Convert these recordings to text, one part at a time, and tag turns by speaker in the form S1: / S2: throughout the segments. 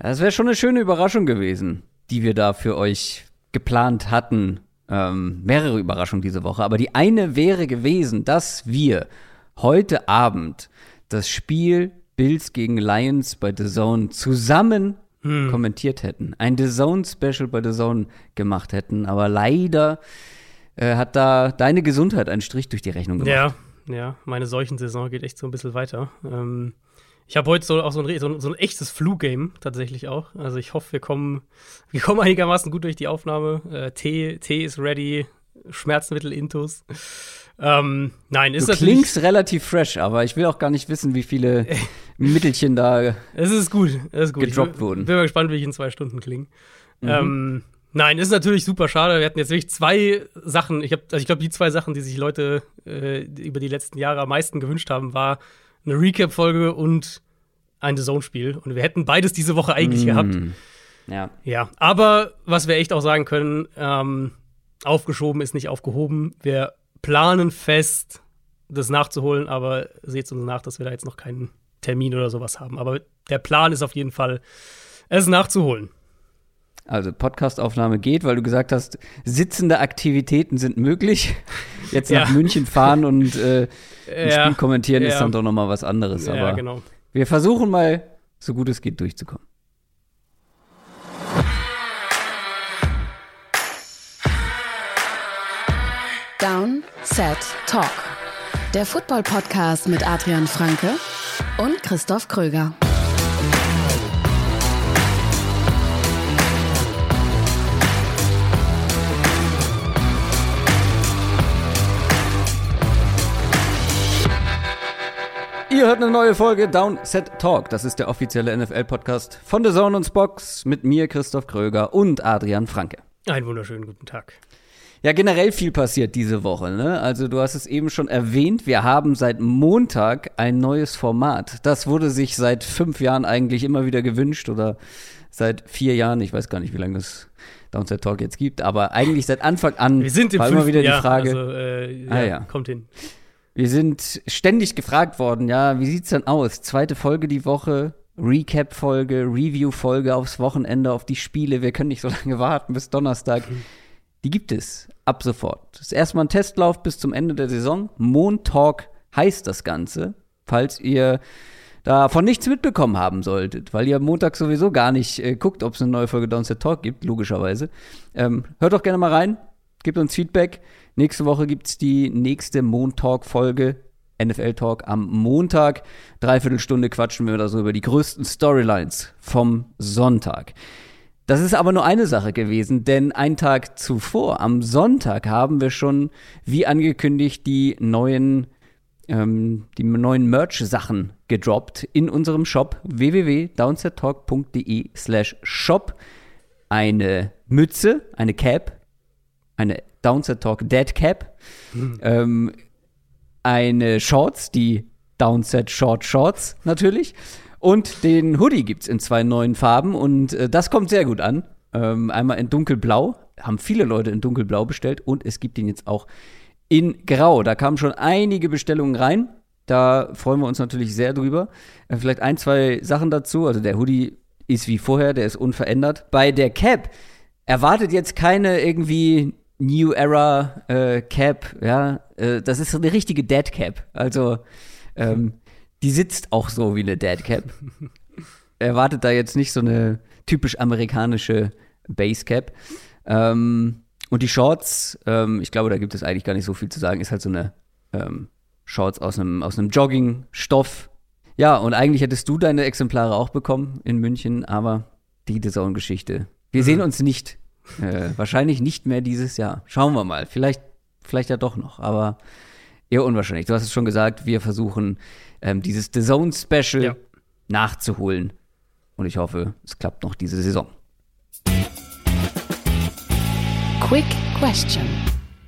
S1: Das wäre schon eine schöne Überraschung gewesen, die wir da für euch geplant hatten. Ähm, mehrere Überraschungen diese Woche. Aber die eine wäre gewesen, dass wir heute Abend das Spiel Bills gegen Lions bei The Zone zusammen hm. kommentiert hätten. Ein The Zone Special bei The Zone gemacht hätten. Aber leider äh, hat da deine Gesundheit einen Strich durch die Rechnung gemacht.
S2: Ja, ja, meine Seuchensaison geht echt so ein bisschen weiter. Ähm, ich habe heute so auch so ein, so ein, so ein echtes Flu-Game tatsächlich auch. Also ich hoffe, wir kommen, wir kommen einigermaßen gut durch die Aufnahme. Äh, Tee, Tee ist ready, Schmerzmittel intus. Ähm, nein, ist
S1: du klingst relativ fresh, aber ich will auch gar nicht wissen, wie viele Mittelchen da
S2: es ist gut, es ist gut.
S1: gedroppt
S2: ich
S1: wurden.
S2: Bin mal gespannt, wie ich in zwei Stunden klinge. Mhm. Ähm, nein, ist natürlich super schade. Wir hatten jetzt wirklich zwei Sachen. Ich, also ich glaube, die zwei Sachen, die sich Leute äh, über die letzten Jahre am meisten gewünscht haben, war eine Recap-Folge und ein The Zone-Spiel. Und wir hätten beides diese Woche eigentlich mm. gehabt.
S1: Ja.
S2: Ja, aber was wir echt auch sagen können, ähm, aufgeschoben ist nicht aufgehoben. Wir planen fest, das nachzuholen, aber seht uns nach, dass wir da jetzt noch keinen Termin oder sowas haben. Aber der Plan ist auf jeden Fall, es nachzuholen.
S1: Also Podcastaufnahme geht, weil du gesagt hast, sitzende Aktivitäten sind möglich. Jetzt nach ja. München fahren und äh, ein ja. Spiel kommentieren ja. ist dann doch noch mal was anderes. Aber
S2: genau.
S1: wir versuchen mal, so gut es geht, durchzukommen.
S3: Down, Set, Talk. Der Football-Podcast mit Adrian Franke und Christoph Kröger.
S1: Ihr hört eine neue Folge Downset Talk. Das ist der offizielle NFL-Podcast von The Zone und Spox mit mir, Christoph Kröger und Adrian Franke.
S2: Einen wunderschönen guten Tag.
S1: Ja, generell viel passiert diese Woche. Ne? Also du hast es eben schon erwähnt, wir haben seit Montag ein neues Format. Das wurde sich seit fünf Jahren eigentlich immer wieder gewünscht oder seit vier Jahren. Ich weiß gar nicht, wie lange es Downset Talk jetzt gibt, aber eigentlich seit Anfang an
S2: wir sind im
S1: war immer wieder die Frage.
S2: Also, äh, ja, ah, ja. Kommt hin.
S1: Wir sind ständig gefragt worden, ja, wie sieht's denn aus? Zweite Folge die Woche, Recap-Folge, Review-Folge aufs Wochenende, auf die Spiele. Wir können nicht so lange warten bis Donnerstag. Die gibt es ab sofort. Das ist erstmal ein Testlauf bis zum Ende der Saison. Montalk heißt das Ganze, falls ihr davon nichts mitbekommen haben solltet, weil ihr Montag sowieso gar nicht äh, guckt, ob es eine neue Folge Downset Talk gibt, logischerweise. Ähm, hört doch gerne mal rein, gebt uns Feedback. Nächste Woche gibt es die nächste Montalk-Folge. NFL Talk am Montag. Dreiviertel Stunde quatschen wir da so über die größten Storylines vom Sonntag. Das ist aber nur eine Sache gewesen, denn einen Tag zuvor, am Sonntag, haben wir schon, wie angekündigt, die neuen, ähm, neuen Merch-Sachen gedroppt in unserem Shop www.downsettalk.de slash shop. Eine Mütze, eine Cap, eine Downset Talk Dead Cap, mhm. ähm, eine Shorts, die Downset Short Shorts natürlich. Und den Hoodie gibt es in zwei neuen Farben und äh, das kommt sehr gut an. Ähm, einmal in dunkelblau, haben viele Leute in dunkelblau bestellt und es gibt ihn jetzt auch in grau. Da kamen schon einige Bestellungen rein. Da freuen wir uns natürlich sehr drüber. Äh, vielleicht ein, zwei Sachen dazu. Also der Hoodie ist wie vorher, der ist unverändert. Bei der Cap erwartet jetzt keine irgendwie New Era äh, Cap, ja, äh, das ist eine richtige Dead Cap. Also ähm, die sitzt auch so wie eine Dead Cap. Erwartet da jetzt nicht so eine typisch amerikanische Base Cap. Ähm, und die Shorts, ähm, ich glaube, da gibt es eigentlich gar nicht so viel zu sagen, ist halt so eine ähm, Shorts aus einem, aus einem Jogging-Stoff. Ja, und eigentlich hättest du deine Exemplare auch bekommen in München, aber die Design-Geschichte. Wir mhm. sehen uns nicht äh, wahrscheinlich nicht mehr dieses Jahr. Schauen wir mal. Vielleicht, vielleicht ja doch noch, aber eher unwahrscheinlich. Du hast es schon gesagt, wir versuchen ähm, dieses The Zone Special ja. nachzuholen. Und ich hoffe, es klappt noch diese Saison.
S3: Quick Question.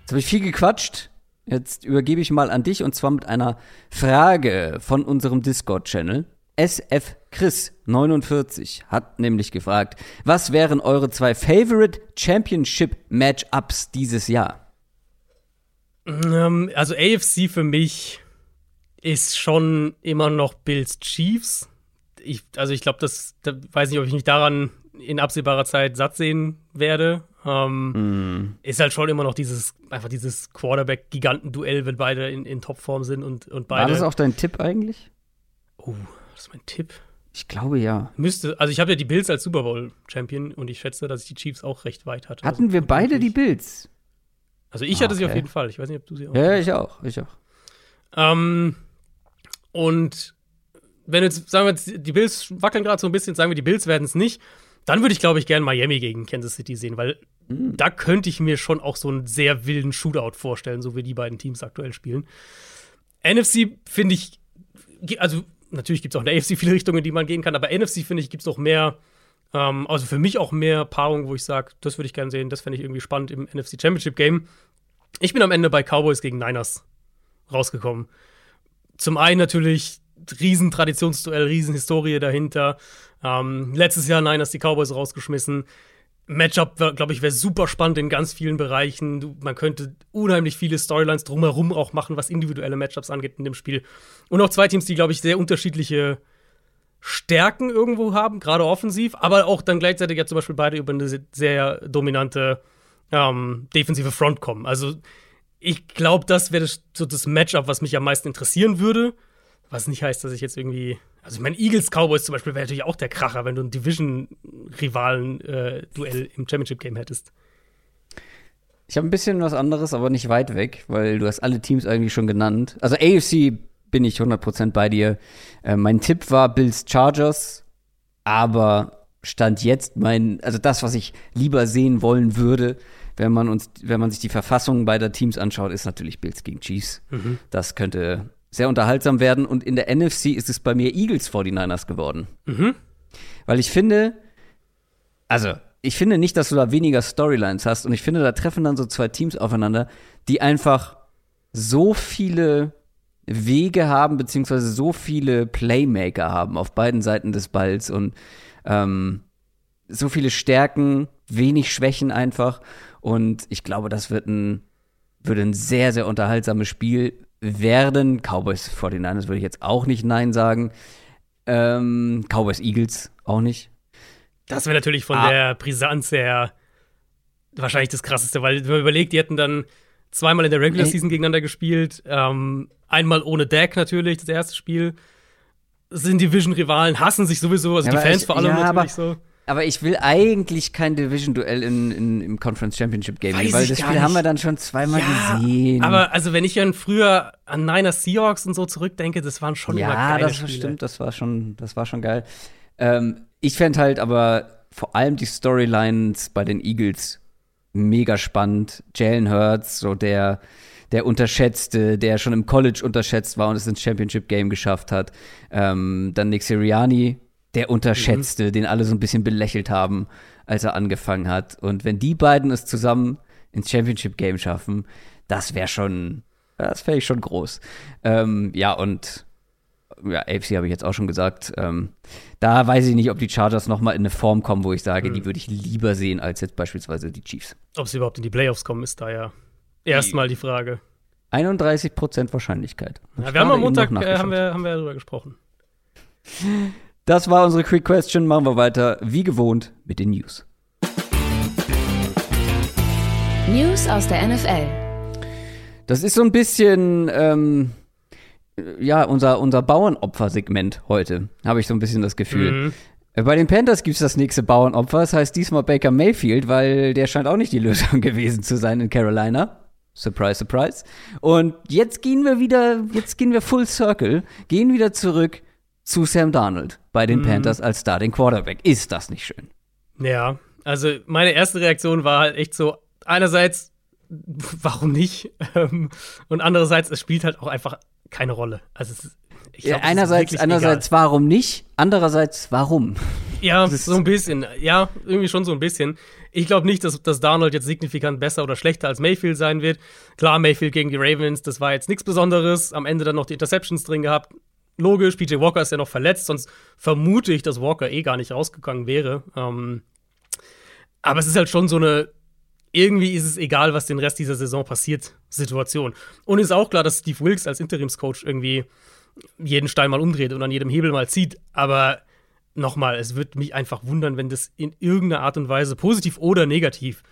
S1: Jetzt habe ich viel gequatscht. Jetzt übergebe ich mal an dich und zwar mit einer Frage von unserem Discord-Channel. SF Chris 49 hat nämlich gefragt, was wären eure zwei Favorite Championship Matchups dieses Jahr?
S2: Ähm, also AFC für mich ist schon immer noch Bills Chiefs. ich, also ich glaube, das, da weiß nicht, ob ich mich daran in absehbarer Zeit satt sehen werde. Ähm, mm. Ist halt schon immer noch dieses, einfach dieses Quarterback-Giganten-Duell, wenn beide in, in Topform sind und, und beide.
S1: War das auch dein Tipp eigentlich?
S2: Oh, das ist mein Tipp.
S1: Ich glaube ja.
S2: Müsste, also ich habe ja die Bills als Super Bowl-Champion und ich schätze, dass ich die Chiefs auch recht weit hatte.
S1: Hatten also, wir beide die Bills?
S2: Also ich ah, hatte sie auf jeden Fall. Ich weiß nicht, ob du sie
S1: auch. Ja, hast. ich auch. Ich auch.
S2: Ähm, und wenn jetzt, sagen wir jetzt, die Bills wackeln gerade so ein bisschen, sagen wir, die Bills werden es nicht, dann würde ich, glaube ich, gerne Miami gegen Kansas City sehen, weil mhm. da könnte ich mir schon auch so einen sehr wilden Shootout vorstellen, so wie die beiden Teams aktuell spielen. NFC finde ich, also natürlich gibt es auch in der AFC viele Richtungen, die man gehen kann, aber NFC finde ich, gibt es noch mehr, ähm, also für mich auch mehr Paarungen, wo ich sage, das würde ich gerne sehen, das fände ich irgendwie spannend im NFC Championship Game. Ich bin am Ende bei Cowboys gegen Niners rausgekommen. Zum einen natürlich riesen Traditionsduell, riesen Historie dahinter. Ähm, letztes Jahr Niners die Cowboys rausgeschmissen. Matchup, glaube ich, wäre super spannend in ganz vielen Bereichen. Du, man könnte unheimlich viele Storylines drumherum auch machen, was individuelle Matchups angeht in dem Spiel. Und auch zwei Teams, die, glaube ich, sehr unterschiedliche Stärken irgendwo haben, gerade offensiv, aber auch dann gleichzeitig ja zum Beispiel beide über eine sehr dominante ähm, defensive Front kommen. Also ich glaube, das wäre so das Matchup, was mich am meisten interessieren würde. Was nicht heißt, dass ich jetzt irgendwie. Also, ich meine, Eagles Cowboys zum Beispiel wäre natürlich auch der Kracher, wenn du ein Division-Rivalen-Duell äh, im Championship-Game hättest.
S1: Ich habe ein bisschen was anderes, aber nicht weit weg, weil du hast alle Teams eigentlich schon genannt. Also, AFC bin ich 100% bei dir. Äh, mein Tipp war Bills Chargers, aber stand jetzt mein, also das, was ich lieber sehen wollen würde, wenn man uns, wenn man sich die Verfassung beider Teams anschaut, ist natürlich Bills gegen Chiefs. Mhm. Das könnte sehr unterhaltsam werden. Und in der NFC ist es bei mir Eagles 49ers geworden. Mhm. Weil ich finde, also, ich finde nicht, dass du da weniger Storylines hast. Und ich finde, da treffen dann so zwei Teams aufeinander, die einfach so viele Wege haben, beziehungsweise so viele Playmaker haben auf beiden Seiten des Balls und ähm, so viele Stärken, wenig Schwächen einfach. Und ich glaube, das wird ein, wird ein sehr, sehr unterhaltsames Spiel werden. Cowboys 49ers würde ich jetzt auch nicht Nein sagen. Ähm, Cowboys Eagles auch nicht.
S2: Das wäre natürlich von ah. der Brisanz her wahrscheinlich das krasseste, weil wenn man überlegt, die hätten dann zweimal in der Regular Season gegeneinander gespielt. Ähm, einmal ohne Deck natürlich, das erste Spiel. Sind Division-Rivalen, hassen sich sowieso, also ja, die Fans ich, vor allem ja, natürlich so.
S1: Aber ich will eigentlich kein Division-Duell in, in, im Conference Championship Game, Weiß weil das Spiel haben wir dann schon zweimal ja, gesehen.
S2: Aber also wenn ich dann früher an Niners Seahawks und so zurückdenke, das waren schon
S1: ja,
S2: immer geile
S1: das
S2: Spiele.
S1: stimmt, das war schon, das war schon geil. Ähm, ich fände halt aber vor allem die Storylines bei den Eagles mega spannend. Jalen Hurts, so der der unterschätzte, der schon im College unterschätzt war und es ins Championship Game geschafft hat. Ähm, dann Nick Sirianni, der Unterschätzte, mhm. den alle so ein bisschen belächelt haben, als er angefangen hat. Und wenn die beiden es zusammen ins Championship Game schaffen, das wäre schon, das wäre ich schon groß. Ähm, ja, und ja, AFC habe ich jetzt auch schon gesagt. Ähm, da weiß ich nicht, ob die Chargers noch mal in eine Form kommen, wo ich sage, mhm. die würde ich lieber sehen als jetzt beispielsweise die Chiefs.
S2: Ob sie überhaupt in die Playoffs kommen, ist da ja erstmal die Frage.
S1: 31% Wahrscheinlichkeit.
S2: Ja, wir haben am Montag äh, haben wir, haben wir darüber gesprochen.
S1: Das war unsere Quick Question. Machen wir weiter, wie gewohnt, mit den News.
S3: News aus der NFL.
S1: Das ist so ein bisschen, ähm, ja, unser, unser Bauernopfer-Segment heute, habe ich so ein bisschen das Gefühl. Mhm. Äh, bei den Panthers gibt es das nächste Bauernopfer, das heißt diesmal Baker Mayfield, weil der scheint auch nicht die Lösung gewesen zu sein in Carolina. Surprise, surprise. Und jetzt gehen wir wieder, jetzt gehen wir full circle, gehen wieder zurück zu Sam Darnold bei den mhm. Panthers als Starting Quarterback. Ist das nicht schön?
S2: Ja, also meine erste Reaktion war halt echt so, einerseits, warum nicht? Ähm, und andererseits, es spielt halt auch einfach keine Rolle. Also es,
S1: glaub, ja, einerseits, einerseits egal. warum nicht? Andererseits warum?
S2: Ja, so ein bisschen. Ja, irgendwie schon so ein bisschen. Ich glaube nicht, dass, dass Darnold jetzt signifikant besser oder schlechter als Mayfield sein wird. Klar, Mayfield gegen die Ravens, das war jetzt nichts Besonderes. Am Ende dann noch die Interceptions drin gehabt logisch, PJ Walker ist ja noch verletzt, sonst vermute ich, dass Walker eh gar nicht rausgegangen wäre. Ähm, aber es ist halt schon so eine, irgendwie ist es egal, was den Rest dieser Saison passiert, Situation. Und ist auch klar, dass Steve Wilkes als Interimscoach irgendwie jeden Stein mal umdreht und an jedem Hebel mal zieht. Aber nochmal, es würde mich einfach wundern, wenn das in irgendeiner Art und Weise, positiv oder negativ,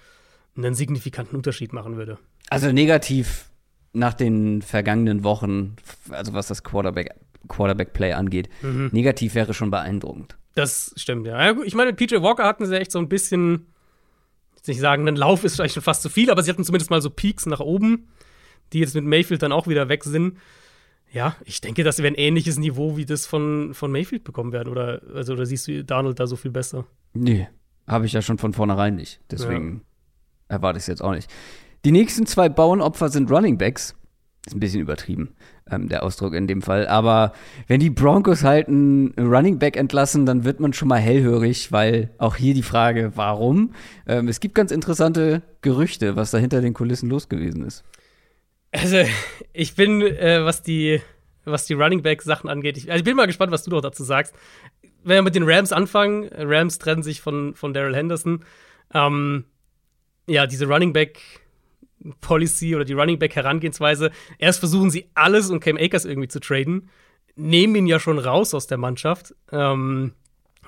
S2: einen signifikanten Unterschied machen würde.
S1: Also negativ nach den vergangenen Wochen, also was das Quarterback, Quarterback-Play angeht, mhm. negativ wäre schon beeindruckend.
S2: Das stimmt, ja. Ich meine, PJ Walker hatten sie echt so ein bisschen, jetzt nicht sagen, ein Lauf ist vielleicht schon fast zu viel, aber sie hatten zumindest mal so Peaks nach oben, die jetzt mit Mayfield dann auch wieder weg sind. Ja, ich denke, dass wir ein ähnliches Niveau wie das von, von Mayfield bekommen werden. Oder, also, oder siehst du Donald da so viel besser?
S1: Nee, habe ich ja schon von vornherein nicht. Deswegen ja. erwarte ich es jetzt auch nicht. Die nächsten zwei Bauernopfer sind Running Backs. Ist ein bisschen übertrieben, ähm, der Ausdruck in dem Fall. Aber wenn die Broncos halt einen Running Back entlassen, dann wird man schon mal hellhörig, weil auch hier die Frage, warum? Ähm, es gibt ganz interessante Gerüchte, was da hinter den Kulissen los gewesen ist.
S2: Also, ich bin, äh, was die, was die Running Back Sachen angeht, ich, also ich bin mal gespannt, was du noch dazu sagst. Wenn wir mit den Rams anfangen, Rams trennen sich von, von Daryl Henderson. Ähm, ja, diese Running Back Policy oder die Running Back Herangehensweise. Erst versuchen sie alles, um Cam Akers irgendwie zu traden, nehmen ihn ja schon raus aus der Mannschaft. Ähm,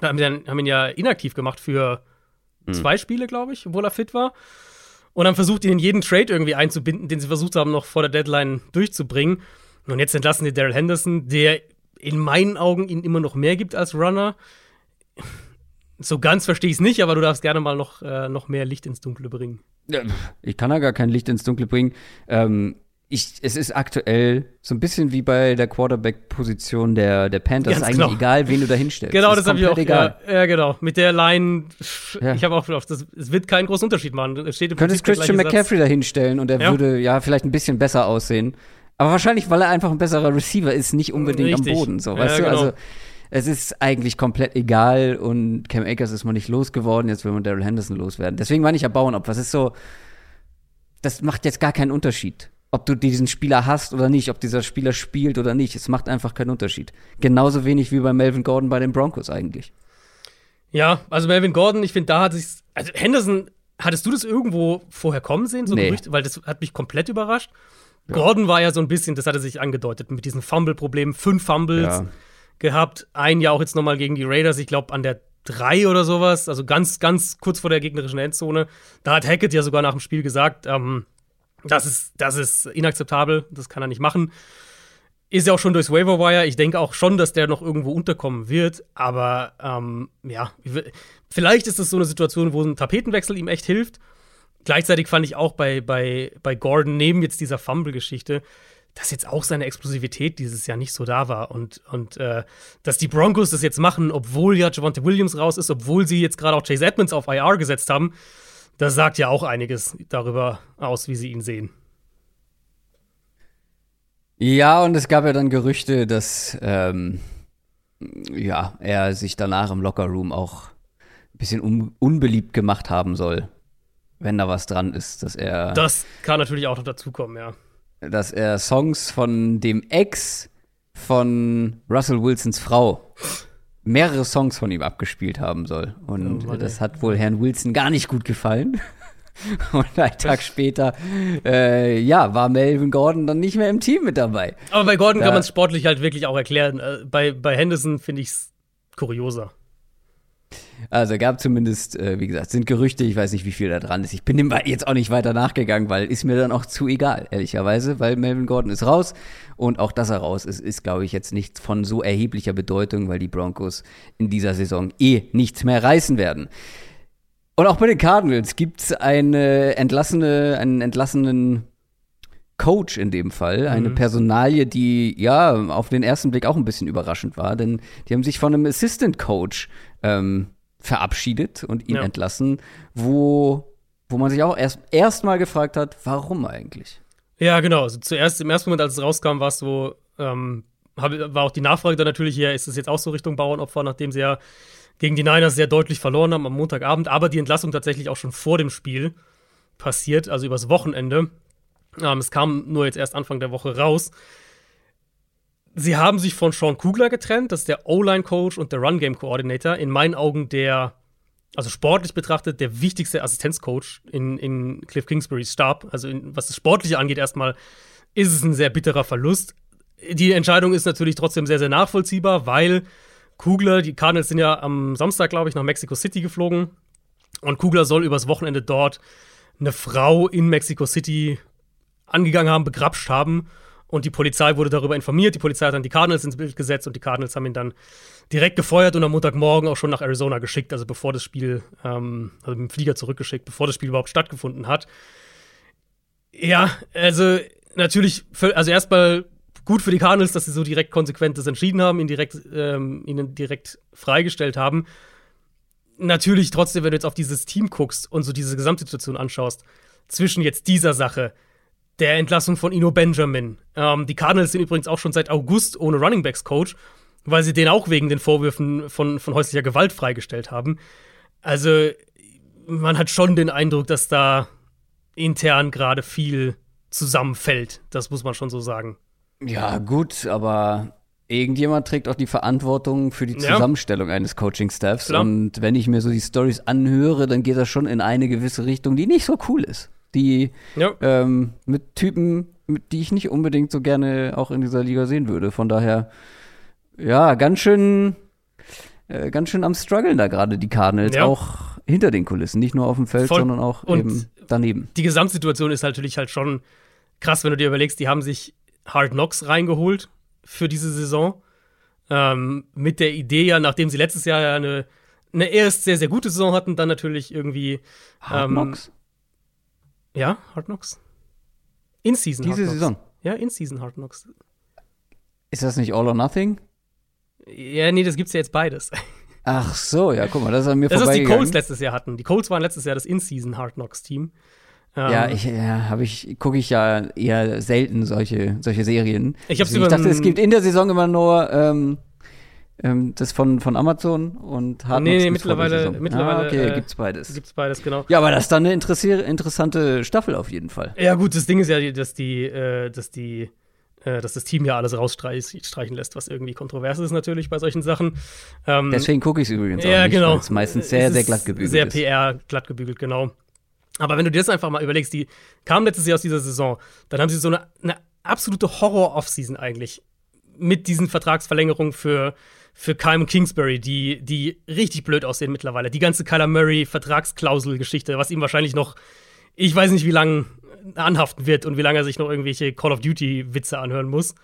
S2: haben, ihn, haben ihn ja inaktiv gemacht für mhm. zwei Spiele, glaube ich, obwohl er fit war. Und dann versucht ihn in jeden Trade irgendwie einzubinden, den sie versucht haben, noch vor der Deadline durchzubringen. Und jetzt entlassen die Daryl Henderson, der in meinen Augen ihnen immer noch mehr gibt als Runner. So ganz verstehe ich es nicht, aber du darfst gerne mal noch, äh, noch mehr Licht ins Dunkle bringen.
S1: Ich kann da gar kein Licht ins Dunkle bringen. Ähm, ich, es ist aktuell so ein bisschen wie bei der Quarterback-Position der, der Panthers. Ganz eigentlich genau. egal, wen du da hinstellst.
S2: Genau, das, das habe ich auch. Egal. Ja, ja, genau. Mit der Line, ja. ich habe auch gedacht, es wird keinen großen Unterschied machen. Es
S1: steht im Könntest Christian McCaffrey da hinstellen und er ja. würde ja vielleicht ein bisschen besser aussehen. Aber wahrscheinlich, weil er einfach ein besserer Receiver ist, nicht unbedingt Richtig. am Boden. So, weißt du? Genau. Also, es ist eigentlich komplett egal und Cam Akers ist man nicht losgeworden, jetzt will man Daryl Henderson loswerden. Deswegen meine ich ja Bauernopfer. Es ist so, das macht jetzt gar keinen Unterschied, ob du diesen Spieler hast oder nicht, ob dieser Spieler spielt oder nicht. Es macht einfach keinen Unterschied. Genauso wenig wie bei Melvin Gordon bei den Broncos eigentlich.
S2: Ja, also Melvin Gordon, ich finde, da hat sich, also Henderson, hattest du das irgendwo vorher kommen sehen, so nee. Gerücht? Weil das hat mich komplett überrascht. Ja. Gordon war ja so ein bisschen, das hatte sich angedeutet, mit diesen Fumble-Problemen, fünf Fumbles. Ja gehabt. Ein Jahr auch jetzt nochmal gegen die Raiders, ich glaube an der drei oder sowas, also ganz, ganz kurz vor der gegnerischen Endzone. Da hat Hackett ja sogar nach dem Spiel gesagt, ähm, das, ist, das ist inakzeptabel, das kann er nicht machen. Ist ja auch schon durchs Waiver Wire. Ich denke auch schon, dass der noch irgendwo unterkommen wird. Aber ähm, ja, vielleicht ist das so eine Situation, wo ein Tapetenwechsel ihm echt hilft. Gleichzeitig fand ich auch bei, bei, bei Gordon, neben jetzt dieser Fumble-Geschichte, dass jetzt auch seine Explosivität dieses Jahr nicht so da war. Und, und äh, dass die Broncos das jetzt machen, obwohl ja Javante Williams raus ist, obwohl sie jetzt gerade auch Chase Edmonds auf IR gesetzt haben, das sagt ja auch einiges darüber aus, wie sie ihn sehen.
S1: Ja, und es gab ja dann Gerüchte, dass ähm, ja, er sich danach im Lockerroom auch ein bisschen un unbeliebt gemacht haben soll, wenn da was dran ist, dass er.
S2: Das kann natürlich auch noch dazukommen, ja
S1: dass er Songs von dem Ex von Russell Wilsons Frau mehrere Songs von ihm abgespielt haben soll. Und oh, das hat wohl Herrn Wilson gar nicht gut gefallen. Und einen Tag später, äh, ja, war Melvin Gordon dann nicht mehr im Team mit dabei.
S2: Aber bei Gordon da, kann man es sportlich halt wirklich auch erklären. Äh, bei, bei Henderson finde ich es kurioser.
S1: Also gab zumindest, äh, wie gesagt, sind Gerüchte, ich weiß nicht, wie viel da dran ist. Ich bin dem jetzt auch nicht weiter nachgegangen, weil ist mir dann auch zu egal, ehrlicherweise, weil Melvin Gordon ist raus und auch dass er raus ist, ist, glaube ich, jetzt nicht von so erheblicher Bedeutung, weil die Broncos in dieser Saison eh nichts mehr reißen werden. Und auch bei den Cardinals gibt es eine entlassene, einen entlassenen Coach in dem Fall, eine mhm. Personalie, die ja auf den ersten Blick auch ein bisschen überraschend war, denn die haben sich von einem Assistant Coach ähm, verabschiedet und ihn ja. entlassen, wo, wo man sich auch erst erstmal gefragt hat, warum eigentlich?
S2: Ja, genau. Also zuerst im ersten Moment, als es rauskam, war es so, ähm, war auch die Nachfrage dann natürlich hier, ist es jetzt auch so Richtung Bauernopfer, nachdem sie ja gegen die Niners sehr deutlich verloren haben am Montagabend, aber die Entlassung tatsächlich auch schon vor dem Spiel passiert, also übers Wochenende. Ähm, es kam nur jetzt erst Anfang der Woche raus. Sie haben sich von Sean Kugler getrennt, das ist der O-Line-Coach und der Run-Game-Coordinator. In meinen Augen der, also sportlich betrachtet, der wichtigste Assistenzcoach in, in Cliff Kingsburys Stab. Also in, was das Sportliche angeht, erstmal ist es ein sehr bitterer Verlust. Die Entscheidung ist natürlich trotzdem sehr, sehr nachvollziehbar, weil Kugler, die Cardinals sind ja am Samstag, glaube ich, nach Mexico City geflogen. Und Kugler soll übers Wochenende dort eine Frau in Mexico City angegangen haben, begrapscht haben. Und die Polizei wurde darüber informiert. Die Polizei hat dann die Cardinals ins Bild gesetzt und die Cardinals haben ihn dann direkt gefeuert und am Montagmorgen auch schon nach Arizona geschickt, also bevor das Spiel, ähm, also mit dem Flieger zurückgeschickt, bevor das Spiel überhaupt stattgefunden hat. Ja, also natürlich, also erstmal gut für die Cardinals, dass sie so direkt konsequent das entschieden haben, ihn direkt, ähm, ihnen direkt freigestellt haben. Natürlich trotzdem, wenn du jetzt auf dieses Team guckst und so diese Gesamtsituation anschaust, zwischen jetzt dieser Sache, der Entlassung von Ino Benjamin. Ähm, die Cardinals sind übrigens auch schon seit August ohne Running Backs Coach, weil sie den auch wegen den Vorwürfen von, von häuslicher Gewalt freigestellt haben. Also, man hat schon den Eindruck, dass da intern gerade viel zusammenfällt. Das muss man schon so sagen.
S1: Ja, gut, aber irgendjemand trägt auch die Verantwortung für die Zusammenstellung ja. eines Coaching-Staffs. Und wenn ich mir so die Stories anhöre, dann geht das schon in eine gewisse Richtung, die nicht so cool ist. Die ja. ähm, mit Typen, mit, die ich nicht unbedingt so gerne auch in dieser Liga sehen würde. Von daher, ja, ganz schön, äh, ganz schön am struggeln da gerade die Cardinals, ja. auch hinter den Kulissen, nicht nur auf dem Feld, Voll. sondern auch Und eben daneben.
S2: Die Gesamtsituation ist natürlich halt schon krass, wenn du dir überlegst, die haben sich Hard Knocks reingeholt für diese Saison. Ähm, mit der Idee ja, nachdem sie letztes Jahr ja eine, eine erst sehr, sehr gute Saison hatten, dann natürlich irgendwie.
S1: Hard ähm, Knocks?
S2: Ja, Hard Knocks. In-Season
S1: Diese Saison?
S2: Ja, In-Season Hard Knocks.
S1: Ist das nicht All or Nothing?
S2: Ja, nee, das gibt's ja jetzt beides.
S1: Ach so, ja, guck mal, das ist an mir
S2: Das ist, was die Colts letztes Jahr hatten. Die Colts waren letztes Jahr das In-Season Hard Knocks Team.
S1: Ja, ähm, ich ja, habe ich gucke ich ja eher selten solche solche Serien.
S2: Ich, hab's
S1: ich dachte, es gibt in der Saison immer nur ähm, ähm, das von, von Amazon und
S2: Hard Nee, nee mittlerweile, mittlerweile
S1: ah, okay, äh, gibt's beides.
S2: Gibt's beides, genau.
S1: Ja, aber das ist dann eine interessante Staffel auf jeden Fall.
S2: Ja, gut, das Ding ist ja, dass die, äh, dass die äh, dass das Team ja alles rausstreichen lässt, was irgendwie kontrovers ist natürlich bei solchen Sachen.
S1: Ähm, Deswegen gucke ich es übrigens
S2: ja,
S1: auch nicht,
S2: genau.
S1: weil es meistens sehr, sehr glatt gebügelt
S2: sehr
S1: ist.
S2: Sehr PR glatt gebügelt, genau. Aber wenn du dir das einfach mal überlegst, die kamen letztes Jahr aus dieser Saison, dann haben sie so eine, eine absolute Horror-Off-Season eigentlich. Mit diesen Vertragsverlängerungen für, für Kyle Kingsbury, die, die richtig blöd aussehen mittlerweile. Die ganze Kyler Murray-Vertragsklausel-Geschichte, was ihm wahrscheinlich noch, ich weiß nicht, wie lange anhaften wird und wie lange er sich noch irgendwelche Call of Duty-Witze anhören muss.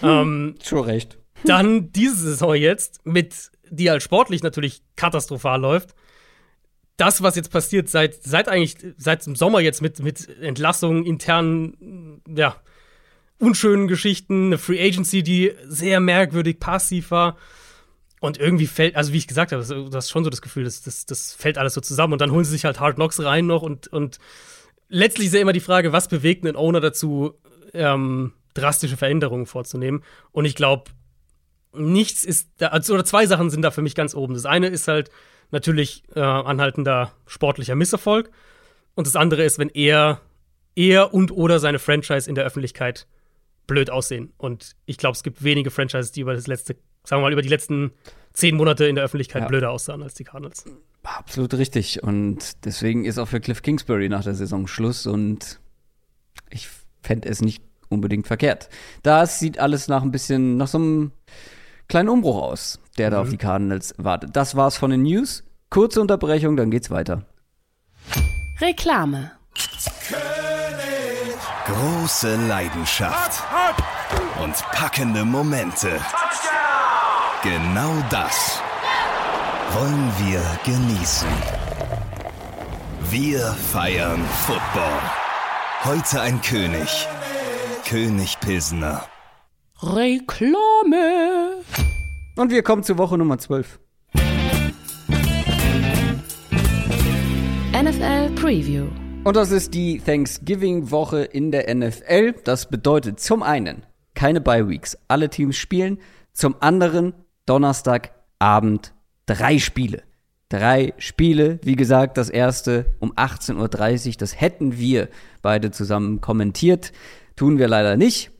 S1: Hm, ähm, schon recht.
S2: Dann diese Saison jetzt, mit, die halt sportlich natürlich katastrophal läuft das, was jetzt passiert, seit, seit eigentlich, seit dem Sommer jetzt mit, mit Entlassungen, internen, ja, unschönen Geschichten, eine Free Agency, die sehr merkwürdig passiv war. Und irgendwie fällt, also wie ich gesagt habe, du hast schon so das Gefühl, das, das, das fällt alles so zusammen. Und dann holen sie sich halt Hard Knocks rein noch. Und, und letztlich ist ja immer die Frage, was bewegt einen Owner dazu, ähm, drastische Veränderungen vorzunehmen. Und ich glaube, nichts ist da, also, oder zwei Sachen sind da für mich ganz oben. Das eine ist halt, natürlich äh, anhaltender sportlicher Misserfolg. Und das andere ist, wenn er, er und oder seine Franchise in der Öffentlichkeit blöd aussehen. Und ich glaube, es gibt wenige Franchises, die über das letzte, sagen wir mal, über die letzten zehn Monate in der Öffentlichkeit ja. blöder aussahen als die Cardinals.
S1: Absolut richtig. Und deswegen ist auch für Cliff Kingsbury nach der Saison Schluss. Und ich fände es nicht unbedingt verkehrt. Das sieht alles nach ein bisschen, nach so einem kleinen Umbruch aus, der mhm. da auf mhm. die Cardinals wartet. Das war's von den News. Kurze Unterbrechung, dann geht's weiter.
S3: Reklame.
S4: Große Leidenschaft und packende Momente. Genau das wollen wir genießen. Wir feiern Football. Heute ein König. König Pilsner.
S3: Reklame.
S1: Und wir kommen zur Woche Nummer 12.
S3: NFL Preview.
S1: Und das ist die Thanksgiving-Woche in der NFL. Das bedeutet zum einen keine Bye-Weeks. Alle Teams spielen. Zum anderen Donnerstagabend drei Spiele. Drei Spiele. Wie gesagt, das erste um 18.30 Uhr. Das hätten wir beide zusammen kommentiert. Tun wir leider nicht